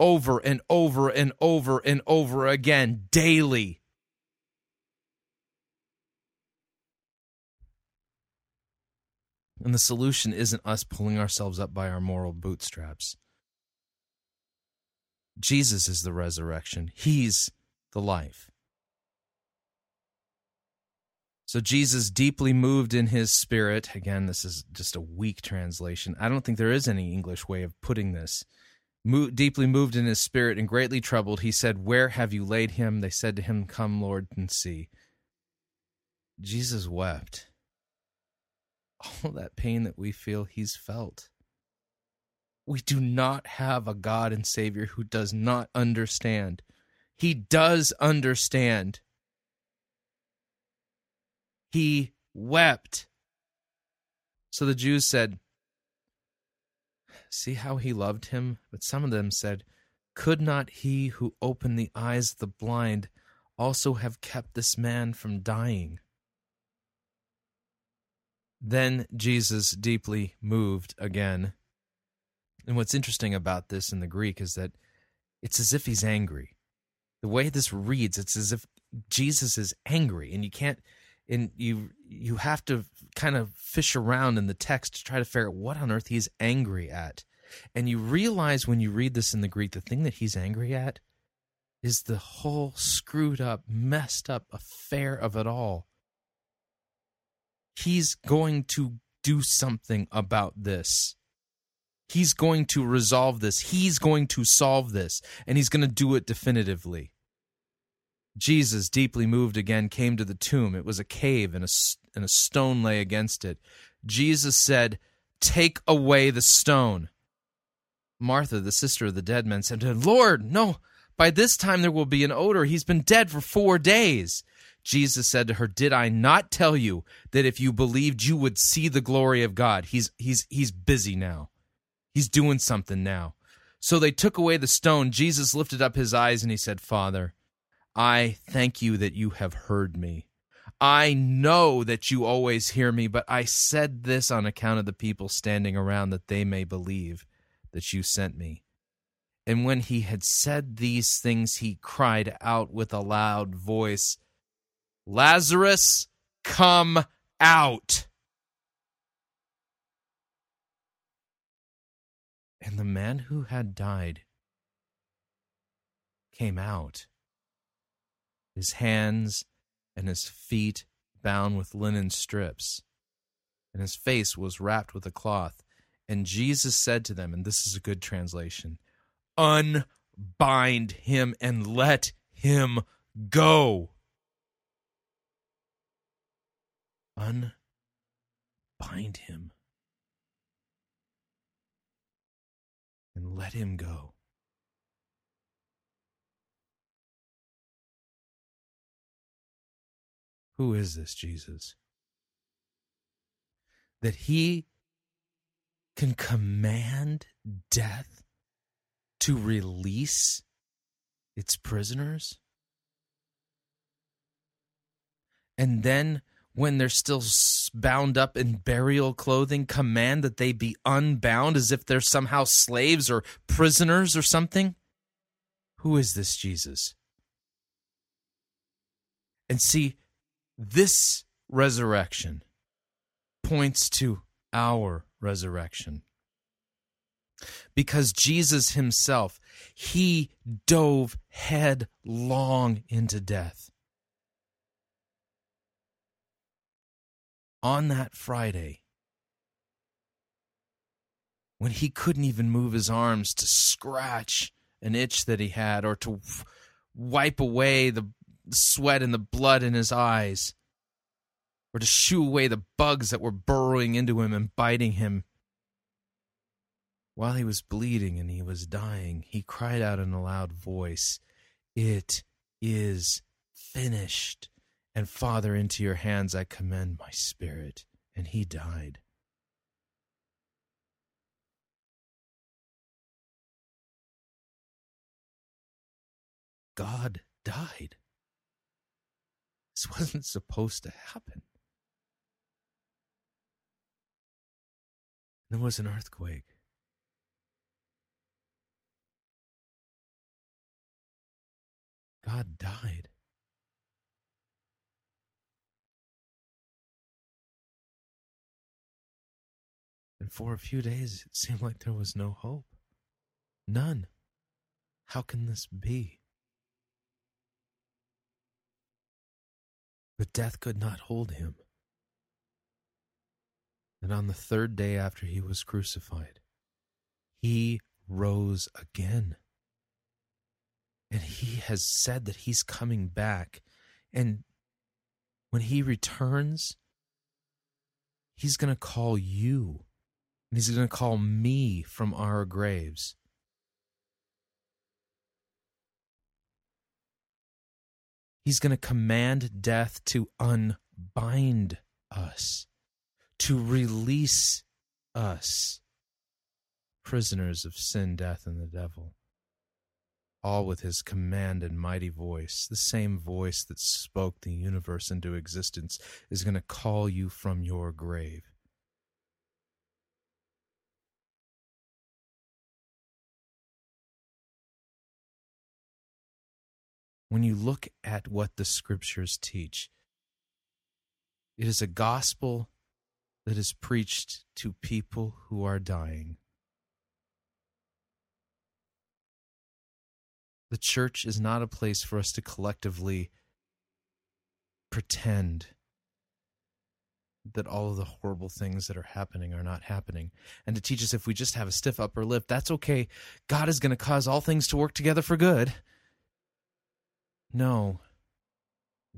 S1: Over and over and over and over again, daily. And the solution isn't us pulling ourselves up by our moral bootstraps. Jesus is the resurrection, He's the life. So Jesus deeply moved in his spirit. Again, this is just a weak translation. I don't think there is any English way of putting this. Mo- deeply moved in his spirit and greatly troubled, he said, Where have you laid him? They said to him, Come, Lord, and see. Jesus wept. All that pain that we feel, he's felt. We do not have a God and Savior who does not understand. He does understand. He wept. So the Jews said, See how he loved him? But some of them said, Could not he who opened the eyes of the blind also have kept this man from dying? Then Jesus deeply moved again. And what's interesting about this in the Greek is that it's as if he's angry. The way this reads, it's as if Jesus is angry, and you can't and you you have to kind of fish around in the text to try to figure out what on earth he's angry at. And you realize when you read this in the Greek, the thing that he's angry at is the whole screwed up, messed up affair of it all. He's going to do something about this. He's going to resolve this. He's going to solve this. And he's going to do it definitively. Jesus, deeply moved again, came to the tomb. It was a cave, and a, and a stone lay against it. Jesus said, Take away the stone. Martha, the sister of the dead man, said him, Lord, no, by this time there will be an odor. He's been dead for four days. Jesus said to her, Did I not tell you that if you believed you would see the glory of God? He's he's he's busy now. He's doing something now. So they took away the stone. Jesus lifted up his eyes and he said, Father, I thank you that you have heard me. I know that you always hear me, but I said this on account of the people standing around that they may believe that you sent me. And when he had said these things, he cried out with a loud voice, Lazarus, come out. And the man who had died came out his hands and his feet bound with linen strips, and his face was wrapped with a cloth. And Jesus said to them, and this is a good translation Unbind him and let him go. Unbind him and let him go. Who is this Jesus? That he can command death to release its prisoners? And then when they're still bound up in burial clothing, command that they be unbound as if they're somehow slaves or prisoners or something? Who is this Jesus? And see, this resurrection points to our resurrection. Because Jesus himself, he dove headlong into death. On that Friday, when he couldn't even move his arms to scratch an itch that he had or to wipe away the sweat and the blood in his eyes or to shoo away the bugs that were burrowing into him and biting him. While he was bleeding and he was dying, he cried out in a loud voice, It is finished. And Father, into your hands I commend my spirit. And he died. God died. This wasn't supposed to happen. There was an earthquake. God died. And for a few days, it seemed like there was no hope. None. How can this be? But death could not hold him. And on the third day after he was crucified, he rose again. And he has said that he's coming back. And when he returns, he's going to call you. And he's going to call me from our graves. He's going to command death to unbind us, to release us, prisoners of sin, death, and the devil. All with his command and mighty voice, the same voice that spoke the universe into existence, is going to call you from your grave. When you look at what the scriptures teach, it is a gospel that is preached to people who are dying. The church is not a place for us to collectively pretend that all of the horrible things that are happening are not happening. And to teach us if we just have a stiff upper lip, that's okay. God is going to cause all things to work together for good. No,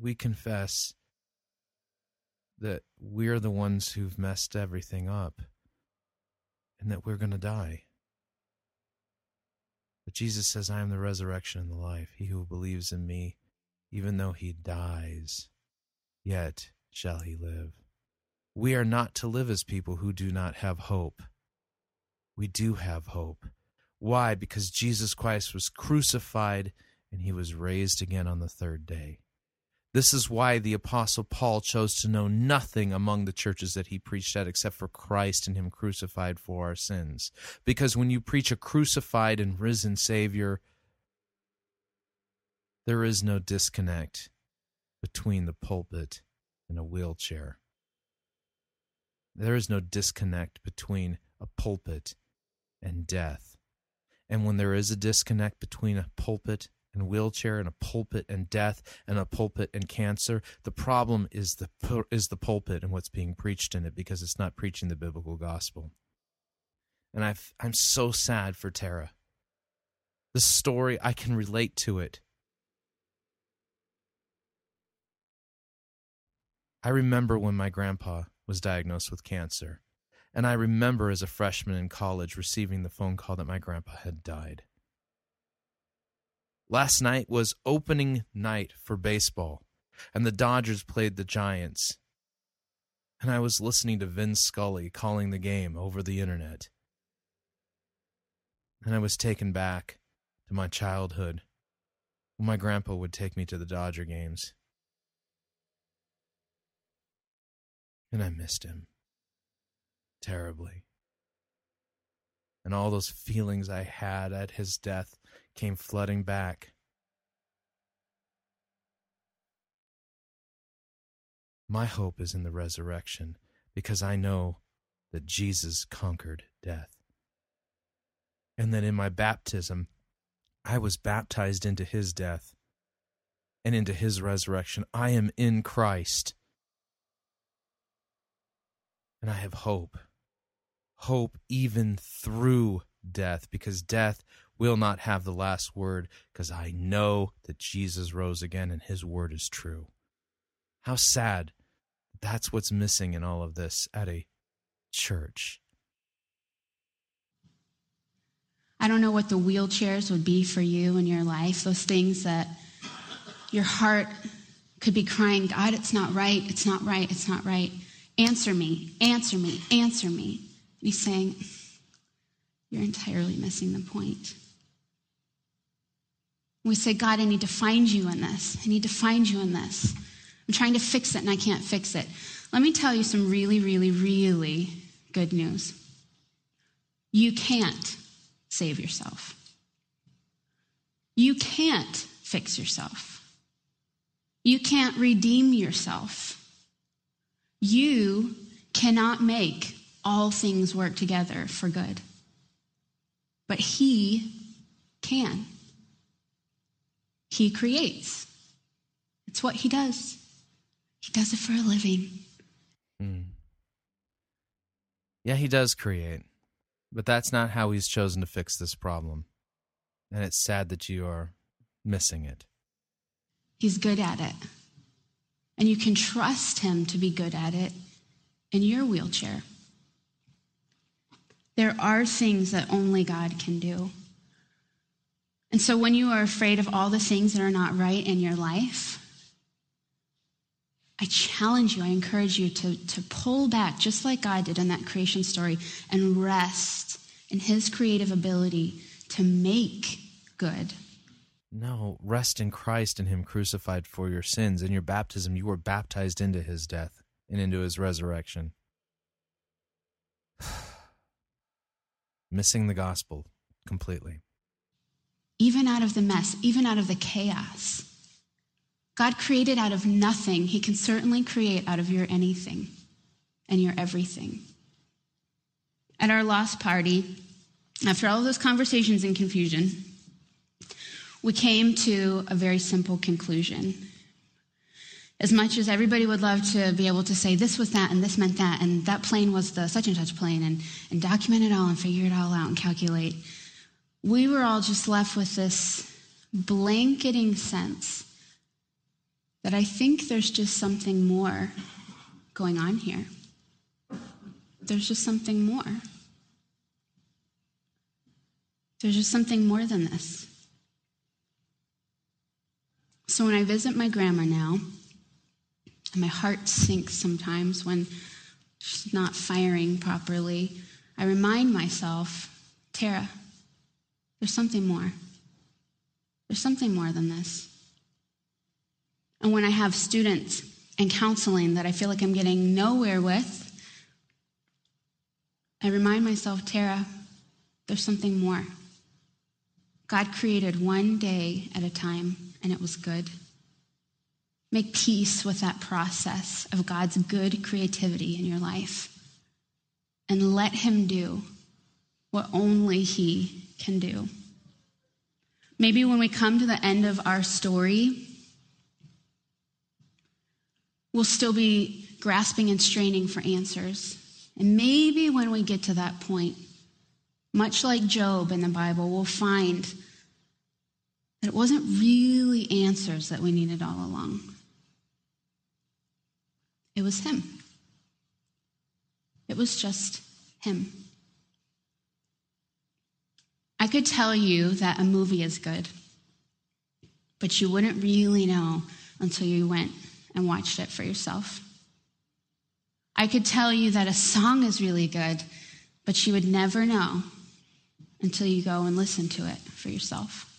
S1: we confess that we're the ones who've messed everything up and that we're going to die. But Jesus says, I am the resurrection and the life. He who believes in me, even though he dies, yet shall he live. We are not to live as people who do not have hope. We do have hope. Why? Because Jesus Christ was crucified and he was raised again on the third day. This is why the Apostle Paul chose to know nothing among the churches that he preached at except for Christ and him crucified for our sins. Because when you preach a crucified and risen Savior, there is no disconnect between the pulpit and a wheelchair. There is no disconnect between a pulpit and death. And when there is a disconnect between a pulpit and wheelchair and a pulpit and death and a pulpit and cancer. The problem is the is the pulpit and what's being preached in it because it's not preaching the biblical gospel. And i I'm so sad for Tara. The story I can relate to it. I remember when my grandpa was diagnosed with cancer. And I remember as a freshman in college receiving the phone call that my grandpa had died. Last night was opening night for baseball, and the Dodgers played the Giants. And I was listening to Vin Scully calling the game over the internet. And I was taken back to my childhood when my grandpa would take me to the Dodger games. And I missed him terribly. And all those feelings I had at his death came flooding back. My hope is in the resurrection because I know that Jesus conquered death. And that in my baptism, I was baptized into his death and into his resurrection. I am in Christ. And I have hope. Hope even through death, because death will not have the last word, because I know that Jesus rose again and his word is true. How sad. That's what's missing in all of this at a church.
S14: I don't know what the wheelchairs would be for you in your life, those things that your heart could be crying, God, it's not right, it's not right, it's not right. Answer me, answer me, answer me. And he's saying, You're entirely missing the point. We say, God, I need to find you in this. I need to find you in this. I'm trying to fix it and I can't fix it. Let me tell you some really, really, really good news. You can't save yourself. You can't fix yourself. You can't redeem yourself. You cannot make all things work together for good. But He can. He creates. It's what He does. He does it for a living.
S1: Hmm. Yeah, he does create, but that's not how he's chosen to fix this problem. And it's sad that you are missing it.
S14: He's good at it. And you can trust him to be good at it in your wheelchair. There are things that only God can do. And so when you are afraid of all the things that are not right in your life, I challenge you, I encourage you to, to pull back, just like God did in that creation story, and rest in his creative ability to make good.
S1: No, rest in Christ and Him crucified for your sins. In your baptism, you were baptized into His death and into His resurrection. Missing the gospel completely.
S14: Even out of the mess, even out of the chaos. God created out of nothing. He can certainly create out of your anything and your everything. At our lost party, after all those conversations and confusion, we came to a very simple conclusion. As much as everybody would love to be able to say this was that and this meant that, and that plane was the such and such plane, and, and document it all and figure it all out and calculate, we were all just left with this blanketing sense that I think there's just something more going on here. There's just something more. There's just something more than this. So when I visit my grandma now, and my heart sinks sometimes when she's not firing properly, I remind myself, Tara, there's something more. There's something more than this. And when I have students and counseling that I feel like I'm getting nowhere with, I remind myself, Tara, there's something more. God created one day at a time, and it was good. Make peace with that process of God's good creativity in your life. And let Him do what only He can do. Maybe when we come to the end of our story, we'll still be grasping and straining for answers. And maybe when we get to that point, much like Job in the Bible, we'll find that it wasn't really answers that we needed all along. It was Him. It was just Him. I could tell you that a movie is good, but you wouldn't really know until you went and watched it for yourself. I could tell you that a song is really good, but you would never know until you go and listen to it for yourself.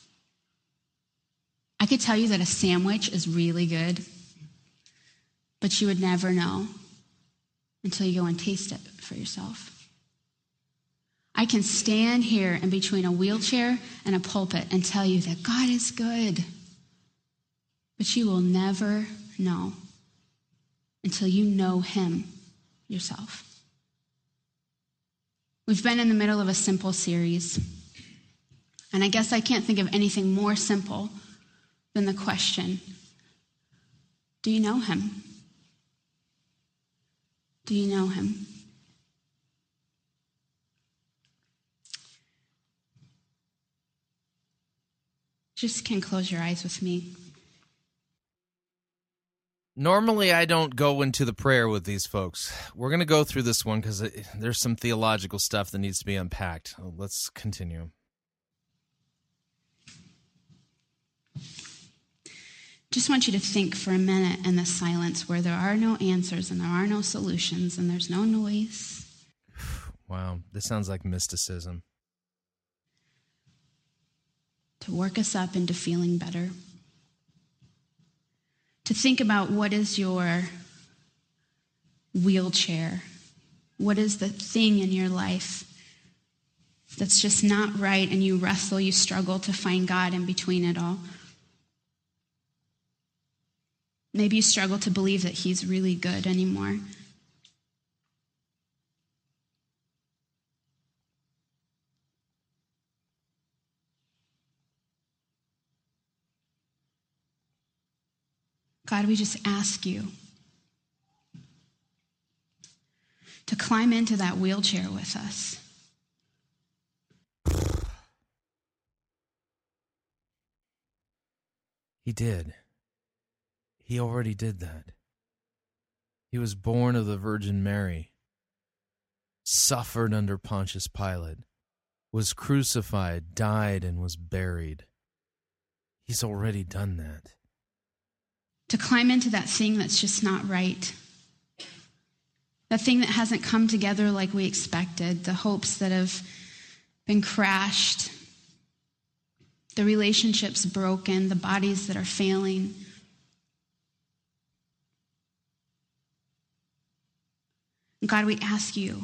S14: I could tell you that a sandwich is really good, but you would never know until you go and taste it for yourself. I can stand here in between a wheelchair and a pulpit and tell you that God is good. But you will never know until you know Him yourself. We've been in the middle of a simple series, and I guess I can't think of anything more simple than the question Do you know Him? Do you know Him? Just can close your eyes with me.
S1: Normally, I don't go into the prayer with these folks. We're going to go through this one because eh, there's some theological stuff that needs to be unpacked. Let's continue.
S14: Just want you to think for a minute in the silence where there are no answers and there are no solutions and there's no noise.
S1: Wow, this sounds like mysticism.
S14: To work us up into feeling better to think about what is your wheelchair? What is the thing in your life that's just not right and you wrestle, you struggle to find God in between it all? Maybe you struggle to believe that He's really good anymore. God, we just ask you to climb into that wheelchair with us.
S1: He did. He already did that. He was born of the Virgin Mary, suffered under Pontius Pilate, was crucified, died, and was buried. He's already done that
S14: to climb into that thing that's just not right. That thing that hasn't come together like we expected, the hopes that have been crashed, the relationships broken, the bodies that are failing. God, we ask you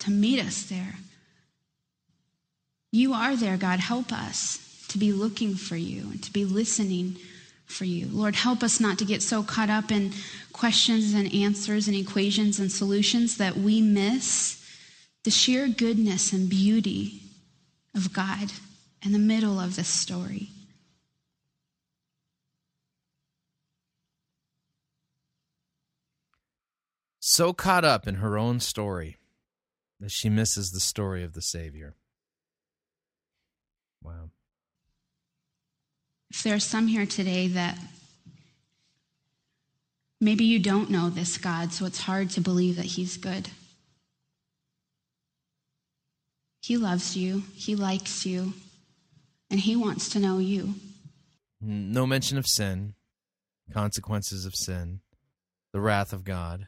S14: to meet us there. You are there, God. Help us to be looking for you and to be listening for you. Lord, help us not to get so caught up in questions and answers and equations and solutions that we miss the sheer goodness and beauty of God in the middle of this story.
S1: So caught up in her own story that she misses the story of the Savior. Wow.
S14: If there are some here today that maybe you don't know this God, so it's hard to believe that He's good. He loves you, He likes you, and He wants to know you.
S1: No mention of sin, consequences of sin, the wrath of God.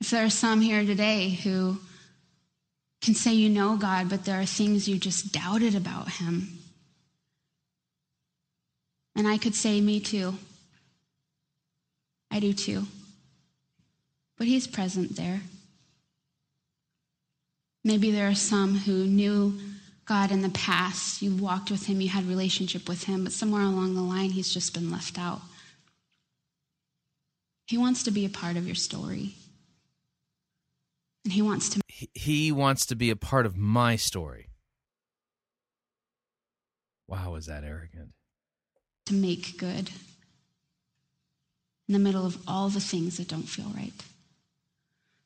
S14: If there are some here today who can say you know God, but there are things you just doubted about Him, and I could say, Me too. I do too. But He's present there. Maybe there are some who knew God in the past. You walked with Him, you had relationship with Him, but somewhere along the line, He's just been left out. He wants to be a part of your story. And He wants to.
S1: He wants to be a part of my story. Wow, is that arrogant?
S14: To make good in the middle of all the things that don't feel right.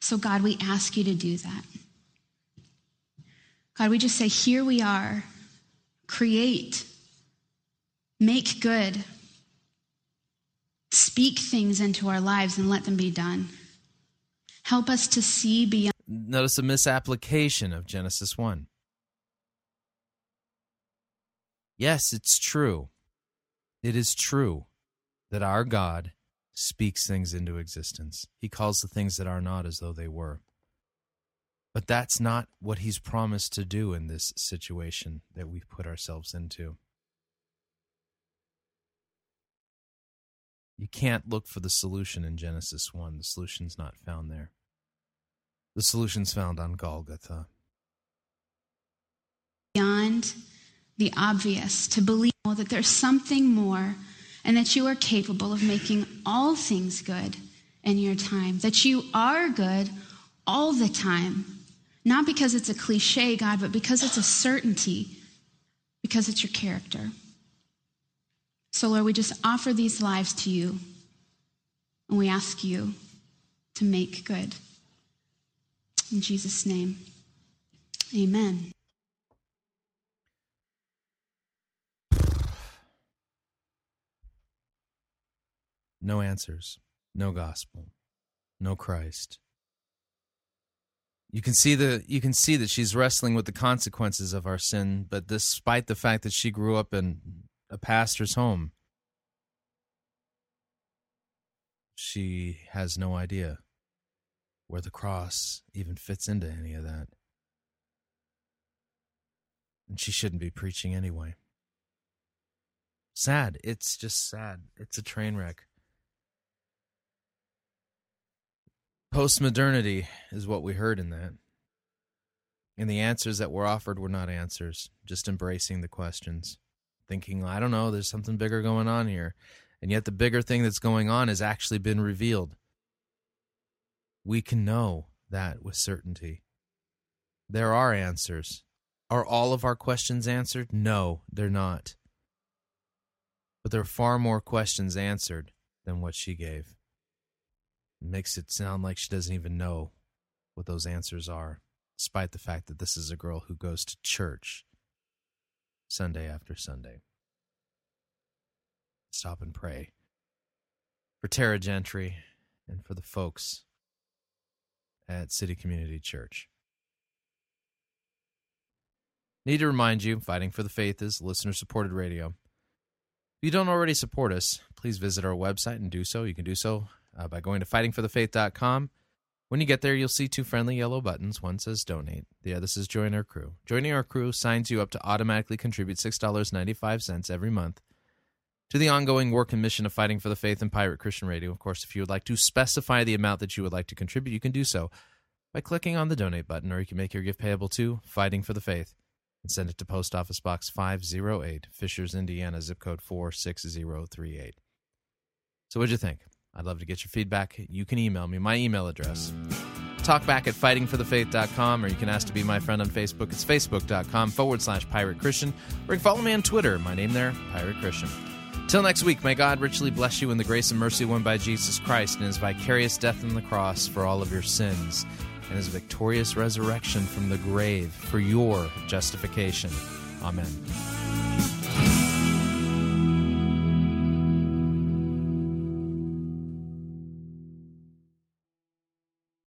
S14: So, God, we ask you to do that. God, we just say, here we are. Create, make good, speak things into our lives and let them be done. Help us to see beyond.
S1: Notice a misapplication of Genesis 1. Yes, it's true. It is true that our God speaks things into existence. He calls the things that are not as though they were. But that's not what he's promised to do in this situation that we've put ourselves into. You can't look for the solution in Genesis 1. The solution's not found there. The solution's found on Golgotha.
S14: Beyond the obvious, to believe that there's something more and that you are capable of making all things good in your time, that you are good all the time. Not because it's a cliche, God, but because it's a certainty, because it's your character. So, Lord, we just offer these lives to you, and we ask you to make good. In Jesus' name, amen.
S1: No answers, no gospel, no Christ. You can see the you can see that she's wrestling with the consequences of our sin, but despite the fact that she grew up in a pastor's home, she has no idea where the cross even fits into any of that. And she shouldn't be preaching anyway. Sad. It's just sad. It's a train wreck. Postmodernity is what we heard in that. And the answers that were offered were not answers, just embracing the questions, thinking, I don't know, there's something bigger going on here. And yet the bigger thing that's going on has actually been revealed. We can know that with certainty. There are answers. Are all of our questions answered? No, they're not. But there are far more questions answered than what she gave makes it sound like she doesn't even know what those answers are, despite the fact that this is a girl who goes to church Sunday after Sunday. Stop and pray for Tara Gentry and for the folks at City Community Church. Need to remind you, Fighting for the Faith is listener supported radio. If you don't already support us, please visit our website and do so. You can do so uh, by going to fightingforthefaith.com. When you get there, you'll see two friendly yellow buttons. One says donate, the other says join our crew. Joining our crew signs you up to automatically contribute $6.95 every month to the ongoing work and mission of fighting for the faith and pirate Christian radio. Of course, if you would like to specify the amount that you would like to contribute, you can do so by clicking on the donate button, or you can make your gift payable to Fighting for the Faith and send it to Post Office Box 508, Fishers, Indiana, zip code 46038. So, what'd you think? I'd love to get your feedback. You can email me. My email address, talkback at fightingforthefaith.com, or you can ask to be my friend on Facebook. It's facebook.com forward slash pirate Christian, or you can follow me on Twitter. My name there, Pirate Christian. Till next week, may God richly bless you in the grace and mercy won by Jesus Christ and his vicarious death on the cross for all of your sins, and his victorious resurrection from the grave for your justification. Amen.